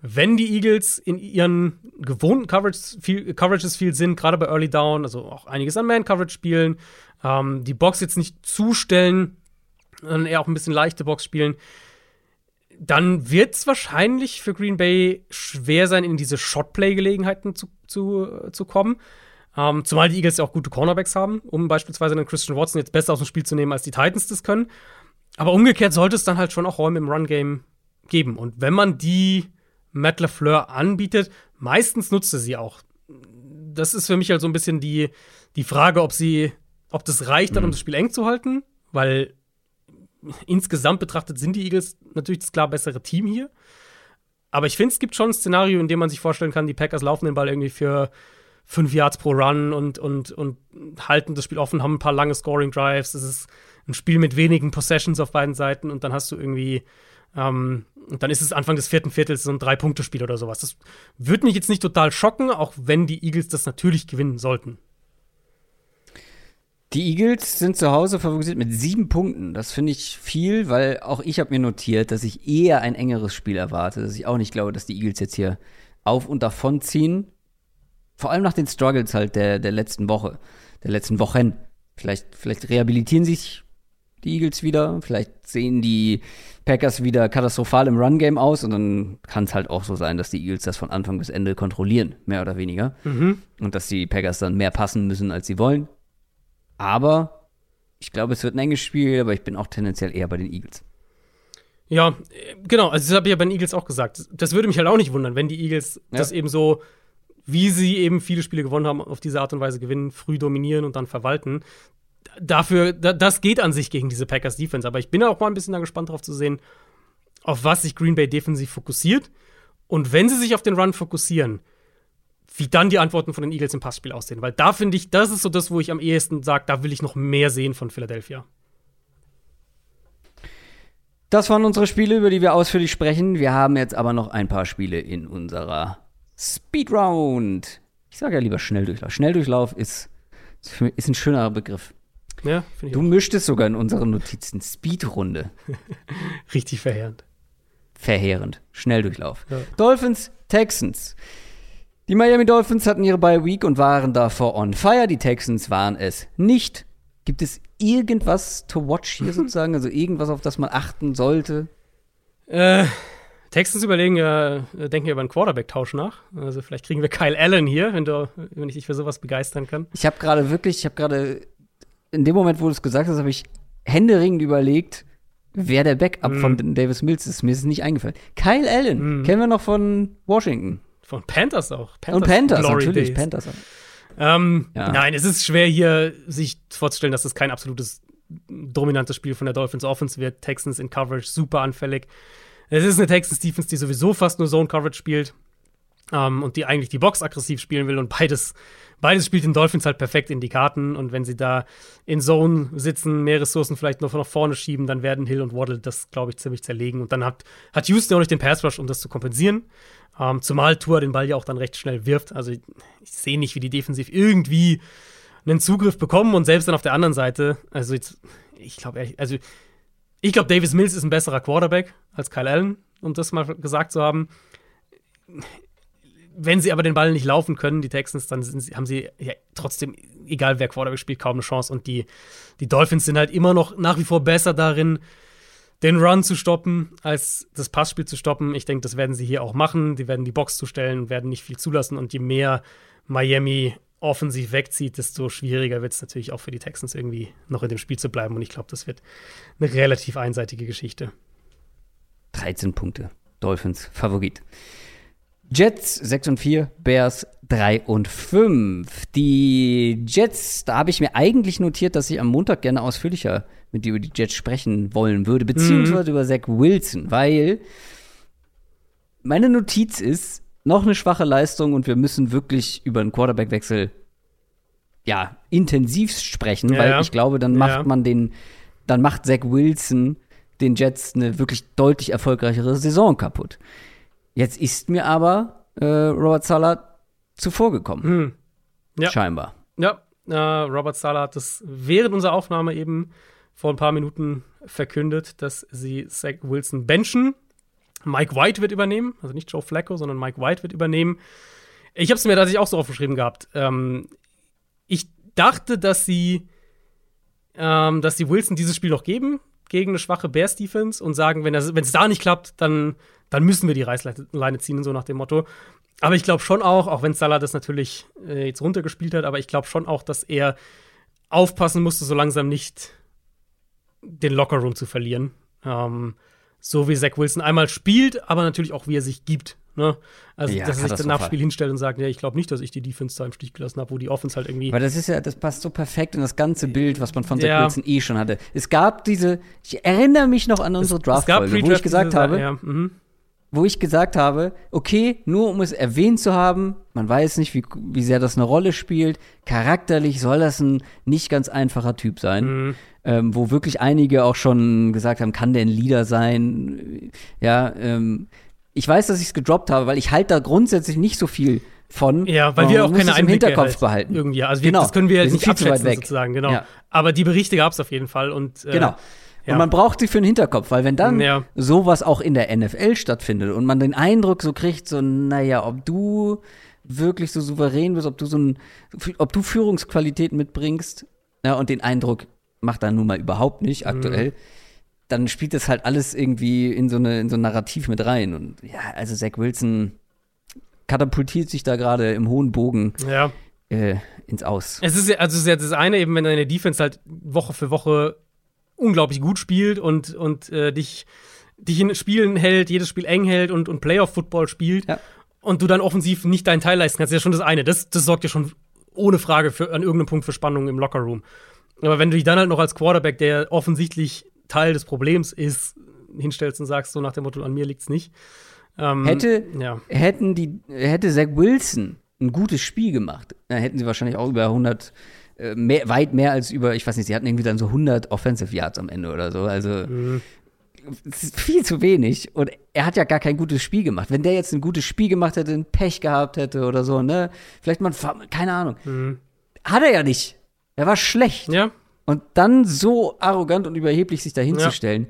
S2: Wenn die Eagles in ihren gewohnten Coverages viel sind, gerade bei Early Down, also auch einiges an Man-Coverage spielen, ähm, die Box jetzt nicht zustellen, sondern eher auch ein bisschen leichte Box spielen, dann wird es wahrscheinlich für Green Bay schwer sein, in diese Shotplay-Gelegenheiten zu, zu, zu kommen. Ähm, zumal die Eagles ja auch gute Cornerbacks haben, um beispielsweise einen Christian Watson jetzt besser aus dem Spiel zu nehmen, als die Titans das können. Aber umgekehrt sollte es dann halt schon auch Räume im Run-Game geben. Und wenn man die Matt LaFleur anbietet, meistens nutzt er sie auch. Das ist für mich halt so ein bisschen die, die Frage, ob sie, ob das reicht, dann, um mhm. das Spiel eng zu halten, weil insgesamt betrachtet sind die Eagles natürlich das klar bessere Team hier. Aber ich finde, es gibt schon ein Szenario, in dem man sich vorstellen kann, die Packers laufen den Ball irgendwie für fünf Yards pro Run und, und, und halten das Spiel offen, haben ein paar lange Scoring Drives. Es ist ein Spiel mit wenigen Possessions auf beiden Seiten und dann hast du irgendwie, ähm, und dann ist es Anfang des vierten Viertels so ein Drei-Punkte-Spiel oder sowas. Das würde mich jetzt nicht total schocken, auch wenn die Eagles das natürlich gewinnen sollten.
S1: Die Eagles sind zu Hause favorisiert mit sieben Punkten. Das finde ich viel, weil auch ich habe mir notiert, dass ich eher ein engeres Spiel erwarte. Dass ich auch nicht glaube, dass die Eagles jetzt hier auf und davon ziehen. Vor allem nach den Struggles halt der, der letzten Woche, der letzten Wochen. Vielleicht, vielleicht rehabilitieren sich die Eagles wieder. Vielleicht sehen die Packers wieder katastrophal im Run-Game aus und dann kann es halt auch so sein, dass die Eagles das von Anfang bis Ende kontrollieren, mehr oder weniger. Mhm. Und dass die Packers dann mehr passen müssen, als sie wollen. Aber ich glaube, es wird ein enges Spiel, aber ich bin auch tendenziell eher bei den Eagles.
S2: Ja, genau. Also, das habe ich ja bei den Eagles auch gesagt. Das würde mich halt auch nicht wundern, wenn die Eagles ja. das eben so, wie sie eben viele Spiele gewonnen haben, auf diese Art und Weise gewinnen, früh dominieren und dann verwalten. dafür, da, das geht an sich gegen diese Packers Defense. Aber ich bin auch mal ein bisschen gespannt darauf zu sehen, auf was sich Green Bay defensiv fokussiert. Und wenn sie sich auf den Run fokussieren, wie dann die Antworten von den Eagles im Passspiel aussehen. Weil da finde ich, das ist so das, wo ich am ehesten sage, da will ich noch mehr sehen von Philadelphia.
S1: Das waren unsere Spiele, über die wir ausführlich sprechen. Wir haben jetzt aber noch ein paar Spiele in unserer Speedround. Ich sage ja lieber Schnelldurchlauf. Schnelldurchlauf ist, ist ein schönerer Begriff.
S2: Ja,
S1: finde ich. Du auch. mischtest sogar in unseren Notizen Speedrunde.
S2: Richtig verheerend.
S1: Verheerend. Schnelldurchlauf. Ja. Dolphins, Texans. Die Miami Dolphins hatten ihre Bye Week und waren davor on fire. Die Texans waren es nicht. Gibt es irgendwas to watch hier sozusagen? Also irgendwas, auf das man achten sollte?
S2: Äh, Texans überlegen ja, denken ja über einen Quarterback-Tausch nach. Also vielleicht kriegen wir Kyle Allen hier, wenn, du, wenn ich dich für sowas begeistern kann.
S1: Ich habe gerade wirklich, ich habe gerade in dem Moment, wo du es gesagt hast, habe ich händeringend überlegt, wer der Backup mm. von Davis Mills ist. Mir ist es nicht eingefallen. Kyle Allen, mm. kennen wir noch von Washington.
S2: Von Panthers auch.
S1: Panthers Und Panthers, Glory natürlich, Days. Panthers auch.
S2: Ähm, ja. Nein, es ist schwer hier sich vorzustellen, dass es kein absolutes dominantes Spiel von der Dolphins Offense wird. Texans in Coverage super anfällig. Es ist eine Texans Defense, die sowieso fast nur Zone Coverage spielt ähm, und die eigentlich die Box aggressiv spielen will und beides beides spielt den Dolphins halt perfekt in die Karten und wenn sie da in Zone sitzen, mehr Ressourcen vielleicht noch nach vorne schieben, dann werden Hill und Waddle das, glaube ich, ziemlich zerlegen und dann hat, hat Houston auch nicht den Pass Rush, um das zu kompensieren. Ähm, zumal Tour den Ball ja auch dann recht schnell wirft. Also ich, ich sehe nicht, wie die defensiv irgendwie einen Zugriff bekommen und selbst dann auf der anderen Seite, also jetzt, ich glaube, also ich glaube, Davis Mills ist ein besserer Quarterback als Kyle Allen, um das mal gesagt zu haben. Wenn sie aber den Ball nicht laufen können, die Texans, dann sie, haben sie ja, trotzdem, egal wer Quarterback spielt, kaum eine Chance. Und die, die Dolphins sind halt immer noch nach wie vor besser darin, den Run zu stoppen, als das Passspiel zu stoppen. Ich denke, das werden sie hier auch machen. Die werden die Box zustellen, werden nicht viel zulassen. Und je mehr Miami offensiv wegzieht, desto schwieriger wird es natürlich auch für die Texans irgendwie noch in dem Spiel zu bleiben. Und ich glaube, das wird eine relativ einseitige Geschichte.
S1: 13 Punkte. Dolphins Favorit. Jets 6 und 4, Bears 3 und 5. Die Jets, da habe ich mir eigentlich notiert, dass ich am Montag gerne ausführlicher mit dir über die Jets sprechen wollen würde, beziehungsweise mhm. über Zach Wilson, weil meine Notiz ist, noch eine schwache Leistung und wir müssen wirklich über einen Quarterback-Wechsel ja, intensiv sprechen, ja, weil ich glaube, dann macht ja. man den, dann macht Zach Wilson den Jets eine wirklich deutlich erfolgreichere Saison kaputt. Jetzt ist mir aber äh, Robert Sala zuvorgekommen. Hm. Ja. Scheinbar.
S2: Ja, äh, Robert Sala hat das während unserer Aufnahme eben vor ein paar Minuten verkündet, dass sie Zach Wilson benchen. Mike White wird übernehmen, also nicht Joe Flacco, sondern Mike White wird übernehmen. Ich habe es mir tatsächlich auch so aufgeschrieben gehabt. Ähm, ich dachte, dass sie, ähm, dass die Wilson dieses Spiel noch geben gegen eine schwache Bears Defense und sagen, wenn es da nicht klappt, dann, dann müssen wir die Reißleine ziehen, so nach dem Motto. Aber ich glaube schon auch, auch wenn Salah das natürlich äh, jetzt runtergespielt hat, aber ich glaube schon auch, dass er aufpassen musste, so langsam nicht den Lockerroom zu verlieren. Ähm, so wie Zach Wilson einmal spielt, aber natürlich auch, wie er sich gibt. Ne? Also, ja, dass er sich dann nach Spiel hinstellt und sagt, ja, ich glaube nicht, dass ich die Defense da im Stich gelassen habe, wo die Offense halt irgendwie.
S1: Aber das ist ja, das passt so perfekt in das ganze Bild, was man von Zach ja. Wilson eh schon hatte. Es gab diese, ich erinnere mich noch an unsere Draft-Folge, wo ich gesagt habe, ja, mhm wo ich gesagt habe, okay, nur um es erwähnt zu haben, man weiß nicht, wie, wie sehr das eine Rolle spielt, charakterlich soll das ein nicht ganz einfacher Typ sein, mhm. ähm, wo wirklich einige auch schon gesagt haben, kann der ein Leader sein? Ja, ähm, ich weiß, dass ich es gedroppt habe, weil ich halte da grundsätzlich nicht so viel von.
S2: Ja, weil wir auch keine Einblicke
S1: im Hinterkopf
S2: halt
S1: behalten.
S2: Irgendwie, also wir, genau. das können wir, wir nicht abschätzen sozusagen, genau. Ja. Aber die Berichte gab es auf jeden Fall und
S1: äh, genau. Ja. Und man braucht sie für den Hinterkopf, weil wenn dann ja. sowas auch in der NFL stattfindet und man den Eindruck so kriegt, so, naja, ob du wirklich so souverän bist, ob du so ein, ob du Führungsqualität mitbringst, ja, und den Eindruck macht er nun mal überhaupt nicht aktuell, mhm. dann spielt das halt alles irgendwie in so, eine, in so ein Narrativ mit rein. Und ja, also Zach Wilson katapultiert sich da gerade im hohen Bogen.
S2: Ja.
S1: Äh, ins Aus.
S2: Es ist ja, also es ist ja das eine eben, wenn deine Defense halt Woche für Woche unglaublich gut spielt und, und äh, dich, dich in Spielen hält, jedes Spiel eng hält und, und Playoff-Football spielt ja. und du dann offensiv nicht deinen Teil leisten kannst, ist ja schon das eine. Das, das sorgt ja schon ohne Frage für, an irgendeinem Punkt für Spannung im Lockerroom. Aber wenn du dich dann halt noch als Quarterback, der offensichtlich Teil des Problems ist, hinstellst und sagst, so nach dem Motto, an mir liegt's nicht. Ähm,
S1: Hätte,
S2: ja.
S1: hätten die, hätte Zach Wilson ein gutes Spiel gemacht, dann hätten sie wahrscheinlich auch über 100, äh, mehr, weit mehr als über, ich weiß nicht, sie hatten irgendwie dann so 100 Offensive Yards am Ende oder so. Also
S2: Mhm.
S1: viel zu wenig. Und er hat ja gar kein gutes Spiel gemacht. Wenn der jetzt ein gutes Spiel gemacht hätte, ein Pech gehabt hätte oder so, ne? Vielleicht mal, keine Ahnung. Hat er ja nicht. Er war schlecht.
S2: Mhm. Ja,
S1: Und dann so arrogant und überheblich sich dahinzustellen.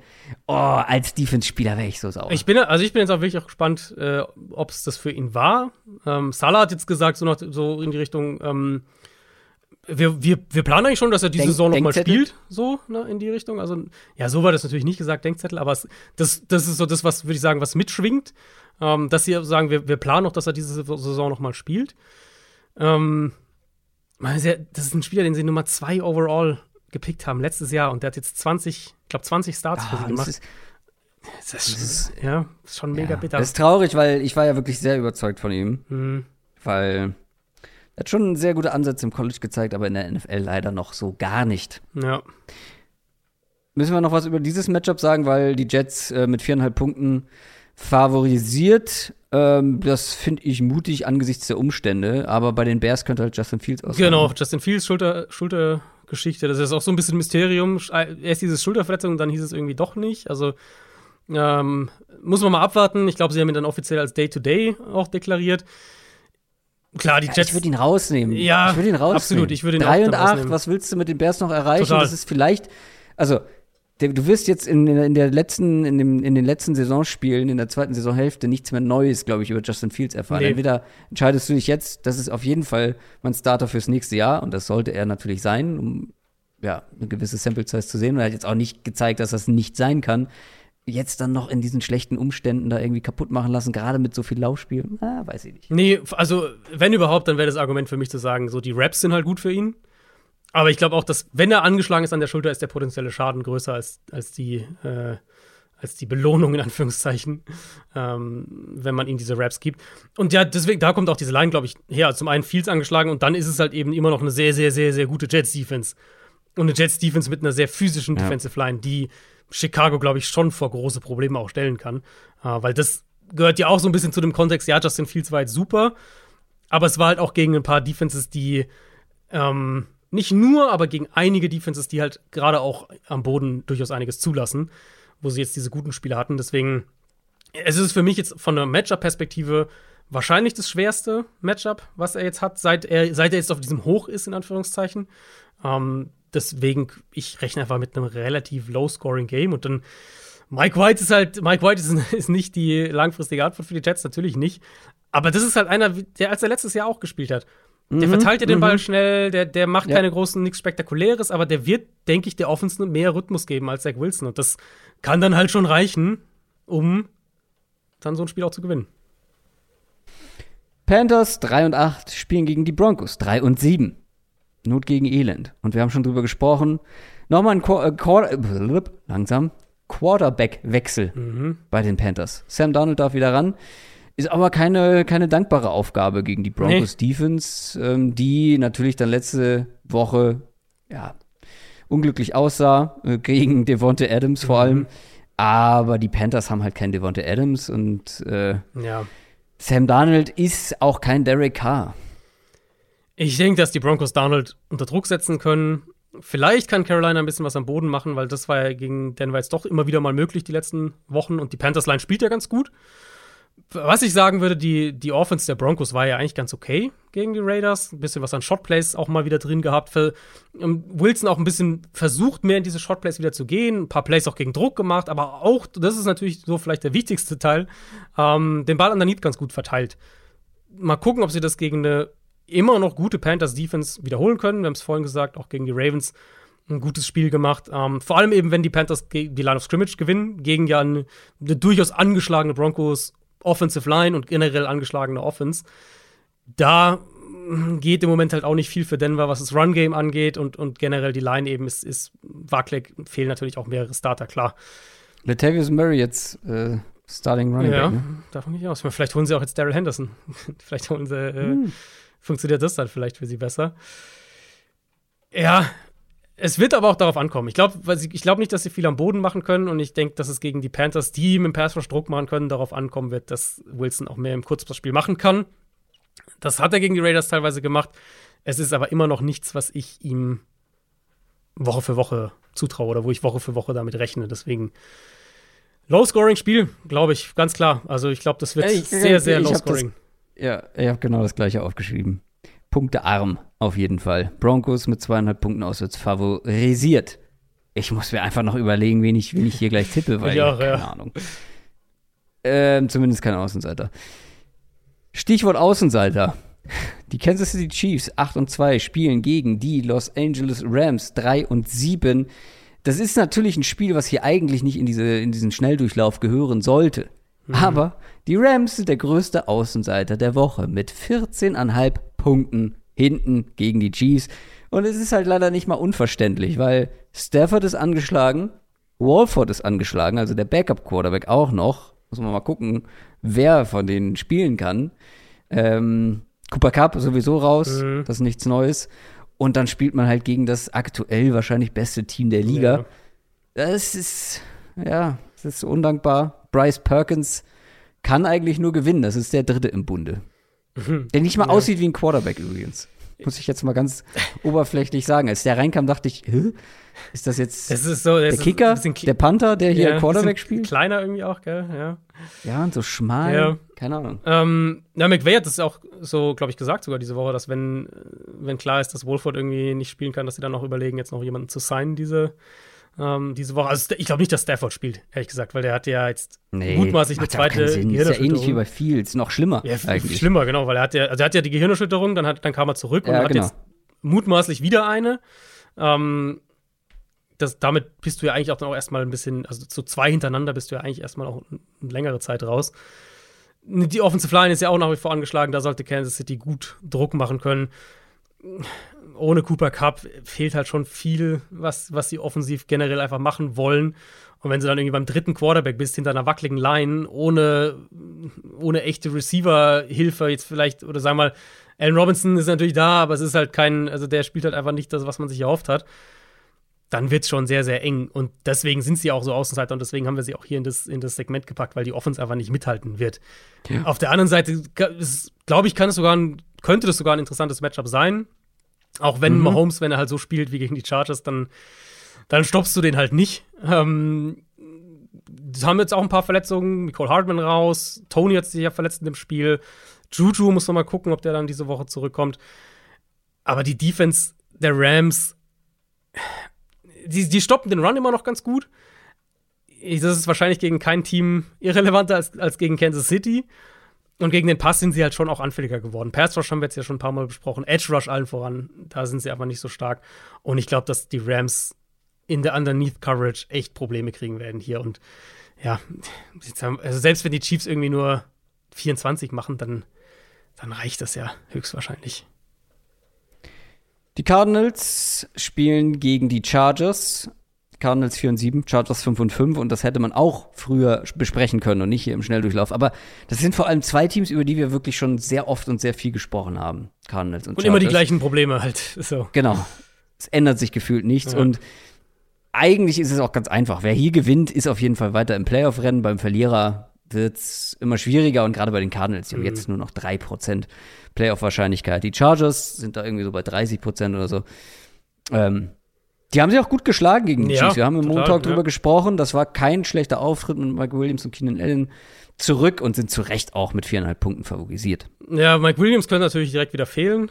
S1: Oh, als Defense-Spieler wäre ich so sauer.
S2: Ich bin, also ich bin jetzt auch wirklich auch gespannt, äh, ob es das für ihn war. Ähm, Salah hat jetzt gesagt, so, nach, so in die Richtung, ähm, wir, wir, wir planen eigentlich schon, dass er diese
S1: Denk-
S2: Saison nochmal spielt, so ne, in die Richtung. Also, ja, so war das natürlich nicht gesagt, Denkzettel, aber es, das, das ist so das, was, würde ich sagen, was mitschwingt. Ähm, dass sie sagen, wir, wir planen noch, dass er diese Saison nochmal spielt. Ähm, das ist ein Spieler, den sie Nummer zwei overall gepickt haben letztes Jahr und der hat jetzt 20, ich glaube 20 Starts für
S1: Ah,
S2: sie
S1: das
S2: gemacht.
S1: ist,
S2: Das ist, ja, ist schon mega
S1: ja,
S2: bitter.
S1: das ist traurig, weil ich war ja wirklich sehr überzeugt von ihm.
S2: Mhm.
S1: Weil er hat schon sehr gute Ansätze im College gezeigt, aber in der NFL leider noch so gar nicht.
S2: Ja.
S1: Müssen wir noch was über dieses Matchup sagen, weil die Jets äh, mit viereinhalb Punkten favorisiert. Ähm, das finde ich mutig angesichts der Umstände, aber bei den Bears könnte halt Justin Fields ausfallen.
S2: Genau, Justin Fields Schulter, Schultergeschichte, das ist auch so ein bisschen Mysterium. Erst diese Schulterverletzung, dann hieß es irgendwie doch nicht. Also ähm, muss man mal abwarten. Ich glaube, sie haben ihn dann offiziell als Day-to-Day auch deklariert. Klar, die
S1: Ja,
S2: Jets.
S1: ich würde ihn rausnehmen.
S2: Ja,
S1: ich würde ihn rausnehmen.
S2: absolut, ich würde ihn auch
S1: 3
S2: dann
S1: und 8,
S2: rausnehmen.
S1: was willst du mit den Bears noch erreichen?
S2: Total.
S1: Das ist vielleicht, also du wirst jetzt in, in der letzten, in, dem, in den letzten Saisonspielen, in der zweiten Saisonhälfte nichts mehr Neues, glaube ich, über Justin Fields erfahren.
S2: Nee.
S1: Entweder entscheidest du dich jetzt, das ist auf jeden Fall mein Starter fürs nächste Jahr und das sollte er natürlich sein, um ja, eine gewisse Sample Size zu sehen. Und er hat jetzt auch nicht gezeigt, dass das nicht sein kann. Jetzt dann noch in diesen schlechten Umständen da irgendwie kaputt machen lassen, gerade mit so viel Laufspiel, ah, weiß ich nicht.
S2: Nee, also, wenn überhaupt, dann wäre das Argument für mich zu sagen, so die Raps sind halt gut für ihn. Aber ich glaube auch, dass, wenn er angeschlagen ist an der Schulter, ist der potenzielle Schaden größer als, als, die, äh, als die Belohnung, in Anführungszeichen, ähm, wenn man ihm diese Raps gibt. Und ja, deswegen, da kommt auch diese Line, glaube ich, her. Also zum einen Fields angeschlagen und dann ist es halt eben immer noch eine sehr, sehr, sehr, sehr gute Jets-Defense. Und eine Jets-Defense mit einer sehr physischen
S1: Ja.
S2: Defensive Line, die Chicago, glaube ich, schon vor große Probleme auch stellen kann. Äh, weil das gehört ja auch so ein bisschen zu dem Kontext, ja, Justin Fields war jetzt super, aber es war halt auch gegen ein paar Defenses, die ähm, nicht nur, aber gegen einige Defenses, die halt gerade auch am Boden durchaus einiges zulassen, wo sie jetzt diese guten Spiele hatten. Deswegen, es ist für mich jetzt von der Matchup-Perspektive wahrscheinlich das schwerste Matchup, was er jetzt hat, seit er, seit er jetzt auf diesem Hoch ist, in Anführungszeichen. Ähm, deswegen, ich rechne einfach mit einem relativ low-scoring-Game und dann Mike White ist halt, Mike White ist, ist nicht die langfristige Antwort für die Jets, natürlich nicht. Aber das ist halt einer, der als er letztes Jahr auch gespielt hat. Der verteilt ja den Ball schnell, der, der macht
S1: Ja.
S2: keine großen, nichts Spektakuläres, aber der wird, denke ich, der Offense mehr Rhythmus geben als Zach Wilson. Und das kann dann halt schon reichen, um dann so ein Spiel auch zu gewinnen.
S1: Panthers 3 und 8 spielen gegen die Broncos 3 und 7. Not gegen Elend. Und wir haben schon drüber gesprochen. Nochmal ein Qu äh, Quarter blub, langsam Quarterback-Wechsel bei den Panthers. Sam Darnold darf wieder ran. Ist aber keine, keine dankbare Aufgabe gegen die Broncos Defense, ähm, die natürlich dann letzte Woche ja, unglücklich aussah, äh, gegen Devonte Adams vor allem. Aber die Panthers haben halt keinen Devonte Adams und äh,
S2: Ja.
S1: Sam Darnold ist auch kein Derek Carr.
S2: Ich denke, dass die Broncos Donald unter Druck setzen können. Vielleicht kann Carolina ein bisschen was am Boden machen, weil das war ja gegen Denver jetzt doch immer wieder mal möglich die letzten Wochen und die Panthers Line spielt ja ganz gut. Was ich sagen würde, die, die Offense der Broncos war ja eigentlich ganz okay gegen die Raiders. Ein bisschen was an Shotplays auch mal wieder drin gehabt. Für, ähm, Wilson auch ein bisschen versucht, mehr in diese Shotplays wieder zu gehen. Ein paar Plays auch gegen Druck gemacht, aber auch, das ist natürlich so vielleicht der wichtigste Teil, ähm, den Ball underneath ganz gut verteilt. Mal gucken, ob sie das gegen eine immer noch gute Panthers Defense wiederholen können. Wir haben es vorhin gesagt, auch gegen die Ravens ein gutes Spiel gemacht. Ähm, vor allem eben, wenn die Panthers die Line of Scrimmage gewinnen, gegen ja eine, eine durchaus angeschlagene Broncos Offensive Line und generell angeschlagene Offense. Da mm, geht im Moment halt auch nicht viel für Denver, was das Run-Game angeht und, und generell die Line eben ist, ist wackelig. Fehlen natürlich auch mehrere Starter, klar.
S1: Latavius Murray jetzt äh, Starting Running
S2: ja,
S1: Back, ne?
S2: davon gehe ich aus. Vielleicht holen sie auch jetzt Daryl Henderson. vielleicht holen sie, äh, funktioniert das dann vielleicht für sie besser. Ja, Es wird aber auch darauf ankommen. Ich glaube ich glaub nicht, dass sie viel am Boden machen können und ich denke, dass es gegen die Panthers, die mit dem Pass Druck machen können, darauf ankommen wird, dass Wilson auch mehr im Kurzpassspiel machen kann. Das hat er gegen die Raiders teilweise gemacht. Es ist aber immer noch nichts, was ich ihm Woche für Woche zutraue oder wo ich Woche für Woche damit rechne. Deswegen Low-Scoring-Spiel, glaube ich, ganz klar. Also ich glaube, das wird Ey, sehr, sehr low-scoring.
S1: Ja, ich habe genau das gleiche aufgeschrieben. Punkte arm, auf jeden Fall. Broncos mit zweieinhalb Punkten auswärts favorisiert. Ich muss mir einfach noch überlegen, wen ich, wen ich hier gleich tippe, weil ja, keine ja. Ahnung. Ähm, zumindest kein Außenseiter. Stichwort Außenseiter. Die Kansas City Chiefs 8 und 2 spielen gegen die Los Angeles Rams 3 und 7. Das ist natürlich ein Spiel, was hier eigentlich nicht in, diese, in diesen Schnelldurchlauf gehören sollte. Mhm. Aber die Rams sind der größte Außenseiter der Woche mit 14,5 Punkten hinten gegen die Chiefs. Und es ist halt leider nicht mal unverständlich, weil Stafford ist angeschlagen, Walford ist angeschlagen, also der Backup-Quarterback auch noch. Muss man mal gucken, wer von denen spielen kann. Ähm, Cooper Cup sowieso raus, mhm. das ist nichts Neues. Und dann spielt man halt gegen das aktuell wahrscheinlich beste Team der Liga. Ja. Das ist, ja, das ist undankbar. Bryce Perkins kann eigentlich nur gewinnen. Das ist der dritte im Bunde. Mhm. Der nicht mal ja. aussieht wie ein Quarterback übrigens. Muss ich jetzt mal ganz oberflächlich sagen. Als der reinkam, dachte ich, Hä? ist das jetzt
S2: das ist so,
S1: der Kicker, der Panther, der hier ja, Quarterback spielt?
S2: Kleiner irgendwie auch, gell? Ja.
S1: Ja, und so schmal. Ja. Keine Ahnung.
S2: Ähm, ja, McVay hat das auch so, glaube ich, gesagt sogar diese Woche, dass wenn, wenn klar ist, dass Wolford irgendwie nicht spielen kann, dass sie dann auch überlegen, jetzt noch jemanden zu signen diese, ähm, diese Woche. Also ich glaube nicht, dass Stafford spielt, ehrlich gesagt, weil der hat ja jetzt
S1: nee, mutmaßlich eine zweite Gehirnerschütterung. Ist ja ähnlich wie bei Fields, noch schlimmer.
S2: Ja, eigentlich. schlimmer, genau, weil er hat ja, also er hat ja die Gehirnerschütterung, dann, hat, dann kam er zurück und ja, hat genau. jetzt mutmaßlich wieder eine. Ähm, das, damit bist du ja eigentlich auch dann auch erstmal ein bisschen, also zu zwei hintereinander bist du ja eigentlich erstmal auch eine längere Zeit raus. Die Offensive Line ist ja auch nach wie vor angeschlagen, da sollte Kansas City gut Druck machen können. Ohne Cooper Cup fehlt halt schon viel, was, was sie offensiv generell einfach machen wollen. Und wenn du dann irgendwie beim dritten Quarterback bist, hinter einer wackeligen Line, ohne, ohne echte Receiver-Hilfe, jetzt vielleicht, oder sag mal, Allen Robinson ist natürlich da, aber es ist halt kein, also der spielt halt einfach nicht das, was man sich erhofft hat dann wird es schon sehr, sehr eng. Und deswegen sind sie auch so Außenseiter und deswegen haben wir sie auch hier in das, in das Segment gepackt, weil die Offense einfach nicht mithalten wird. Ja. Auf der anderen Seite, glaube ich, kann es sogar ein, könnte das sogar ein interessantes Matchup sein. Auch wenn mhm. Mahomes, wenn er halt so spielt wie gegen die Chargers, dann, dann stoppst du den halt nicht. Ähm, haben jetzt auch ein paar Verletzungen. Nicole Hartman raus. Tony hat sich ja verletzt in dem Spiel. Juju muss noch mal gucken, ob der dann diese Woche zurückkommt. Aber die Defense der Rams die, die stoppen den Run immer noch ganz gut. Das ist wahrscheinlich gegen kein Team irrelevanter als, als gegen Kansas City. Und gegen den Pass sind sie halt schon auch anfälliger geworden. Pass Rush haben wir jetzt ja schon ein paar Mal besprochen. Edge Rush allen voran. Da sind sie aber nicht so stark. Und ich glaube, dass die Rams in der Underneath Coverage echt Probleme kriegen werden hier. Und ja, also selbst wenn die Chiefs irgendwie nur 24 machen, dann, dann reicht das ja höchstwahrscheinlich.
S1: Die Cardinals spielen gegen die Chargers. Cardinals 4 und 7, Chargers 5 und 5 und das hätte man auch früher besprechen können und nicht hier im Schnelldurchlauf. Aber das sind vor allem zwei Teams, über die wir wirklich schon sehr oft und sehr viel gesprochen haben. Cardinals und, und
S2: Chargers. immer die gleichen Probleme halt. So.
S1: Genau. Es ändert sich gefühlt nichts ja. und eigentlich ist es auch ganz einfach. Wer hier gewinnt, ist auf jeden Fall weiter im Playoff-Rennen. Beim Verlierer wird es immer schwieriger und gerade bei den Cardinals, die haben mhm. jetzt nur noch 3% Playoff-Wahrscheinlichkeit. Die Chargers sind da irgendwie so bei 30 Prozent oder so. Ähm, die haben sich auch gut geschlagen gegen die ja, Chiefs. Wir haben im total, Montag drüber gesprochen. Das war kein schlechter Auftritt mit Mike Williams und Keenan Allen zurück und sind zu Recht auch mit viereinhalb Punkten favorisiert.
S2: Ja, Mike Williams könnte natürlich direkt wieder fehlen.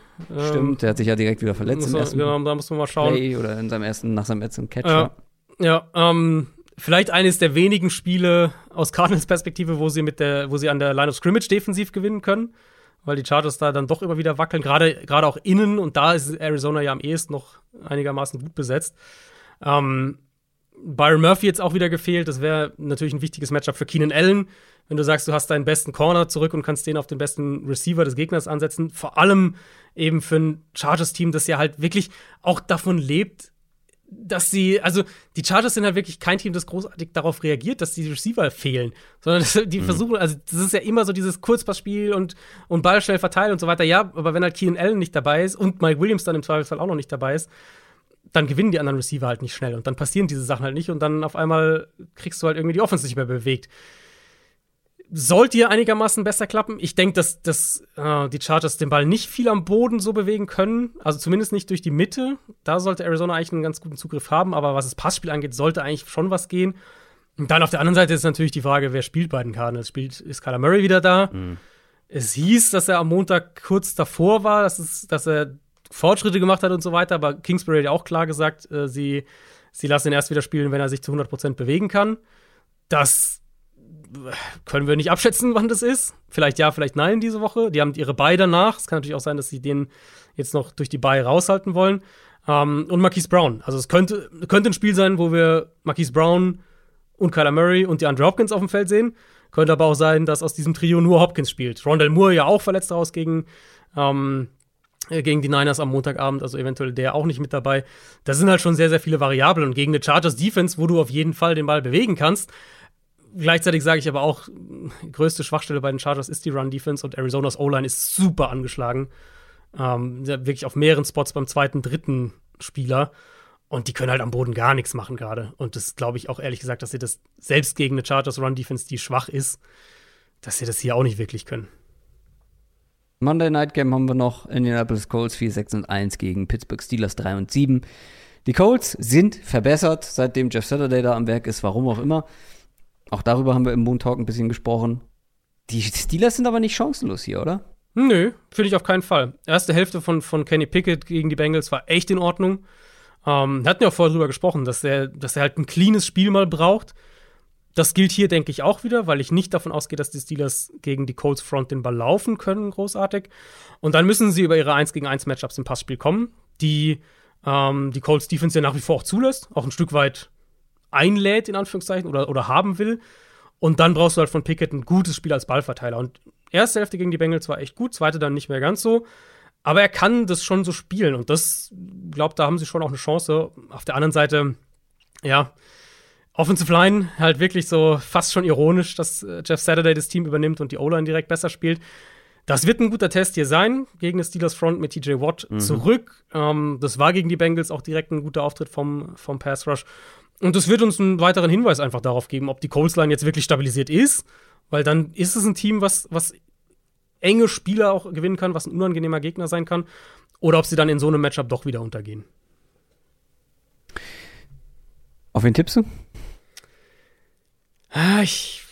S1: Stimmt, der hat sich ja direkt wieder verletzt
S2: im ersten genau, da muss man mal schauen.
S1: Play oder in seinem ersten, nach seinem ersten Catch.
S2: Ja, ja ähm, vielleicht eines der wenigen Spiele aus Cardinals Perspektive, wo sie mit der, wo sie an der Line of Scrimmage defensiv gewinnen können weil die Chargers da dann doch immer wieder wackeln, gerade gerade auch innen und da ist Arizona ja am ehesten noch einigermaßen gut besetzt. Ähm, Byron Murphy jetzt auch wieder gefehlt, das wäre natürlich ein wichtiges Matchup für Keenan Allen, wenn du sagst, du hast deinen besten Corner zurück und kannst den auf den besten Receiver des Gegners ansetzen, vor allem eben für ein Chargers-Team, das ja halt wirklich auch davon lebt, dass sie, also die Chargers sind halt wirklich kein Team, das großartig darauf reagiert, dass die Receiver fehlen, sondern das, die mhm. versuchen, also das ist ja immer so dieses Kurzpassspiel und, und Ball schnell verteilen und so weiter. Ja, aber wenn halt Keenan Allen nicht dabei ist und Mike Williams dann im Zweifelsfall auch noch nicht dabei ist, dann gewinnen die anderen Receiver halt nicht schnell und dann passieren diese Sachen halt nicht und dann auf einmal kriegst du halt irgendwie die Offense nicht mehr bewegt. Sollte hier einigermaßen besser klappen. Ich denke, dass, dass äh, die Chargers den Ball nicht viel am Boden so bewegen können. Also zumindest nicht durch die Mitte. Da sollte Arizona eigentlich einen ganz guten Zugriff haben. Aber was das Passspiel angeht, sollte eigentlich schon was gehen. Und dann auf der anderen Seite ist natürlich die Frage, wer spielt bei den Cardinals? Spielt, ist Kyler Murray wieder da? Mhm. Es hieß, dass er am Montag kurz davor war, dass, es, dass er Fortschritte gemacht hat und so weiter. Aber Kingsbury hat ja auch klar gesagt, äh, sie, sie lassen ihn erst wieder spielen, wenn er sich zu 100% bewegen kann. Das können wir nicht abschätzen, wann das ist. Vielleicht ja, vielleicht nein diese Woche. Die haben ihre Bye danach. Es kann natürlich auch sein, dass sie den jetzt noch durch die Bye raushalten wollen. Ähm, und Marquise Brown. Also es könnte, könnte ein Spiel sein, wo wir Marquise Brown und Kyler Murray und die Andre Hopkins auf dem Feld sehen. Könnte aber auch sein, dass aus diesem Trio nur Hopkins spielt. Rondell Moore ja auch verletzt raus gegen, ähm, äh, gegen die Niners am Montagabend, also eventuell der auch nicht mit dabei. Da sind halt schon sehr, sehr viele Variablen. Und gegen eine Chargers Defense, wo du auf jeden Fall den Ball bewegen kannst, Gleichzeitig sage ich aber auch, größte Schwachstelle bei den Chargers ist die Run-Defense und Arizonas O-Line ist super angeschlagen. Ähm, wirklich auf mehreren Spots beim zweiten, dritten Spieler. Und die können halt am Boden gar nichts machen gerade. Und das glaube ich auch ehrlich gesagt, dass sie das selbst gegen eine Chargers Run-Defense, die schwach ist, dass sie das hier auch nicht wirklich können.
S1: Monday Night Game haben wir noch Indianapolis Colts 4, 6 und 1 gegen Pittsburgh Steelers 3 und 7. Die Colts sind verbessert, seitdem Jeff Saturday da am Werk ist, warum auch immer. Auch darüber haben wir im Moon Talk ein bisschen gesprochen. Die Steelers sind aber nicht chancenlos hier, oder?
S2: Nö, finde ich auf keinen Fall. Erste Hälfte von, von Kenny Pickett gegen die Bengals war echt in Ordnung. Ähm, wir hatten ja auch vorher drüber gesprochen, dass er, dass er halt ein cleanes Spiel mal braucht. Das gilt hier, denke ich, auch wieder, weil ich nicht davon ausgehe, dass die Steelers gegen die Colts Front den Ball laufen können, großartig. Und dann müssen sie über ihre 1 gegen 1 Matchups im Passspiel kommen, die ähm, die Colts Defense ja nach wie vor auch zulässt, auch ein Stück weit einlädt, in Anführungszeichen, oder, oder haben will. Und dann brauchst du halt von Pickett ein gutes Spiel als Ballverteiler. Und erste Hälfte gegen die Bengals war echt gut, zweite dann nicht mehr ganz so. Aber er kann das schon so spielen. Und das, glaube da haben sie schon auch eine Chance. Auf der anderen Seite, ja, Offensive Line halt wirklich so fast schon ironisch, dass äh, Jeff Saturday das Team übernimmt und die O-Line direkt besser spielt. Das wird ein guter Test hier sein gegen das Steelers Front mit TJ Watt mhm. zurück. Ähm, das war gegen die Bengals auch direkt ein guter Auftritt vom, vom Pass Rush. Und das wird uns einen weiteren Hinweis einfach darauf geben, ob die Colts Line jetzt wirklich stabilisiert ist, weil dann ist es ein Team, was, was enge Spieler auch gewinnen kann, was ein unangenehmer Gegner sein kann, oder ob sie dann in so einem Matchup doch wieder untergehen.
S1: Auf wen tippst du?
S2: Ah, ich,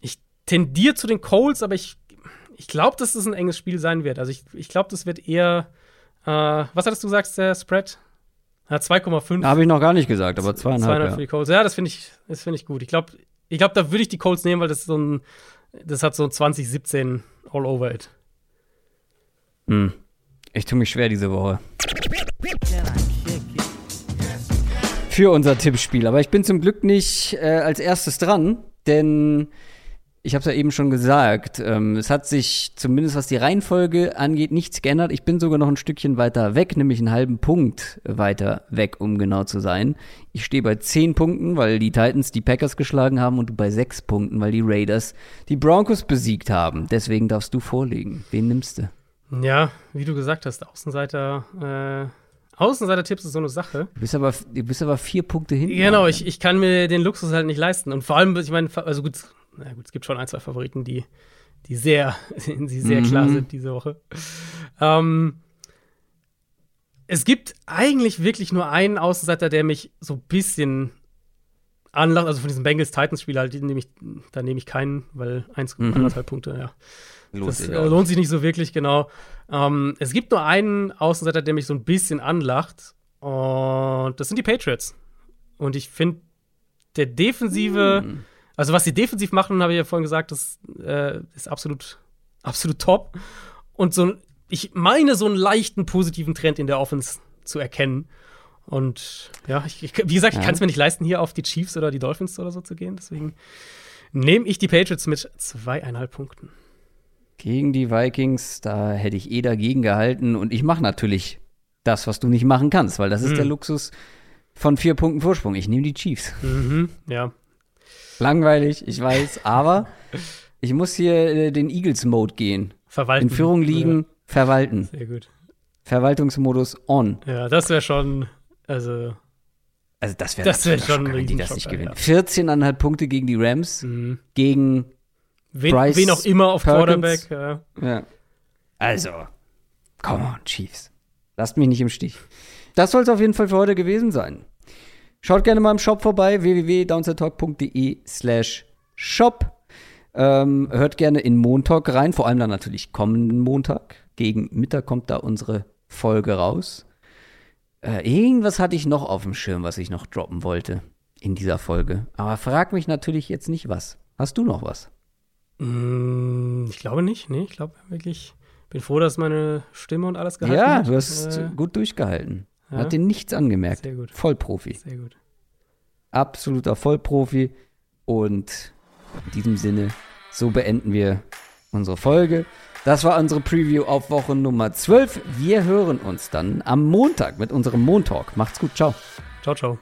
S2: ich tendiere zu den Colts, aber ich, ich glaube, dass es ein enges Spiel sein wird. Also ich, ich glaube, das wird eher, äh, was hattest du gesagt, der Spread? Ja, 2,5.
S1: Habe ich noch gar nicht gesagt, aber zweieinhalb. Zweieinhalb
S2: ja. für die Colts. Ja, das finde ich, das ich gut. Ich glaube, ich glaub, da würde ich die Colts nehmen, weil das so ein, das hat so 2017 all over it.
S1: Hm. Ich tue mich schwer diese Woche. Für unser Tippspiel. Aber ich bin zum Glück nicht äh, als erstes dran, denn ich habe es ja eben schon gesagt, ähm, es hat sich zumindest was die Reihenfolge angeht nichts geändert. Ich bin sogar noch ein Stückchen weiter weg, nämlich einen halben Punkt weiter weg, um genau zu sein. Ich stehe bei zehn Punkten, weil die Titans die Packers geschlagen haben und du bei sechs Punkten, weil die Raiders die Broncos besiegt haben. Deswegen darfst du vorlegen. Wen nimmst du?
S2: Ja, wie du gesagt hast, Außenseiter. Äh Außenseiter-Tipps ist so eine Sache.
S1: Du bist aber, du bist aber vier Punkte hinten.
S2: Genau, ich, ich kann mir den Luxus halt nicht leisten. Und vor allem, ich meine, also gut, na gut, es gibt schon ein, zwei Favoriten, die, die sehr, die sehr mhm. klar sind diese Woche. Ähm, es gibt eigentlich wirklich nur einen Außenseiter, der mich so ein bisschen anlacht, also von diesem Bengals-Titans-Spiel halt, nehme ich, da nehme ich keinen, weil 1,5 mhm. Punkte, ja. Lohnt das sich äh, lohnt sich nicht so wirklich, genau. Ähm, es gibt nur einen Außenseiter, der mich so ein bisschen anlacht. Und das sind die Patriots. Und ich finde, der defensive mhm also, was sie defensiv machen, habe ich ja vorhin gesagt, das äh, ist absolut, absolut top. Und so, ich meine, so einen leichten positiven Trend in der Offense zu erkennen. Und ja, ich, ich, wie gesagt, ich kann es mir nicht leisten, hier auf die Chiefs oder die Dolphins oder so zu gehen. Deswegen nehme ich die Patriots mit zweieinhalb Punkten.
S1: Gegen die Vikings, da hätte ich eh dagegen gehalten. Und ich mache natürlich das, was du nicht machen kannst, weil das ist mhm. der Luxus von vier Punkten Vorsprung. Ich nehme die Chiefs.
S2: Mhm, ja,
S1: Langweilig, ich weiß, aber ich muss hier äh, den Eagles-Mode gehen.
S2: Verwalten.
S1: In Führung liegen, ja. verwalten.
S2: Sehr gut.
S1: Verwaltungsmodus on.
S2: Ja, das wäre schon, Also,
S1: Also das wäre
S2: Das wär schon
S1: schockierend, die das nicht gewinnen. 14,5 Punkte gegen die Rams,
S2: mh.
S1: gegen
S2: wen,
S1: Bryce
S2: wen auch immer auf
S1: Perkins.
S2: Quarterback. Ja.
S1: Ja. Also, come on, Chiefs. Lasst mich nicht im Stich. Das soll es auf jeden Fall für heute gewesen sein. Schaut gerne mal im Shop vorbei, www.downsettalk.de slash shop. Ähm, hört gerne in Montag rein, vor allem dann natürlich kommenden Montag. Gegen Mittag kommt da unsere Folge raus. Äh, irgendwas hatte ich noch auf dem Schirm, was ich noch droppen wollte in dieser Folge. Aber frag mich natürlich jetzt nicht was. Hast du noch was?
S2: Mm, Ich glaube nicht. Nee, ich glaube wirklich. Bin froh, dass meine Stimme und alles gehalten
S1: Ja,
S2: hat.
S1: du hast
S2: Äh,
S1: gut durchgehalten.
S2: Ja.
S1: Hat dir nichts angemerkt.
S2: Sehr gut.
S1: Vollprofi.
S2: Sehr gut.
S1: Absoluter Vollprofi. Und in diesem Sinne, so beenden wir unsere Folge. Das war unsere Preview auf Woche Nummer 12. Wir hören uns dann am Montag mit unserem Montalk. Macht's gut. Ciao.
S2: Ciao, ciao.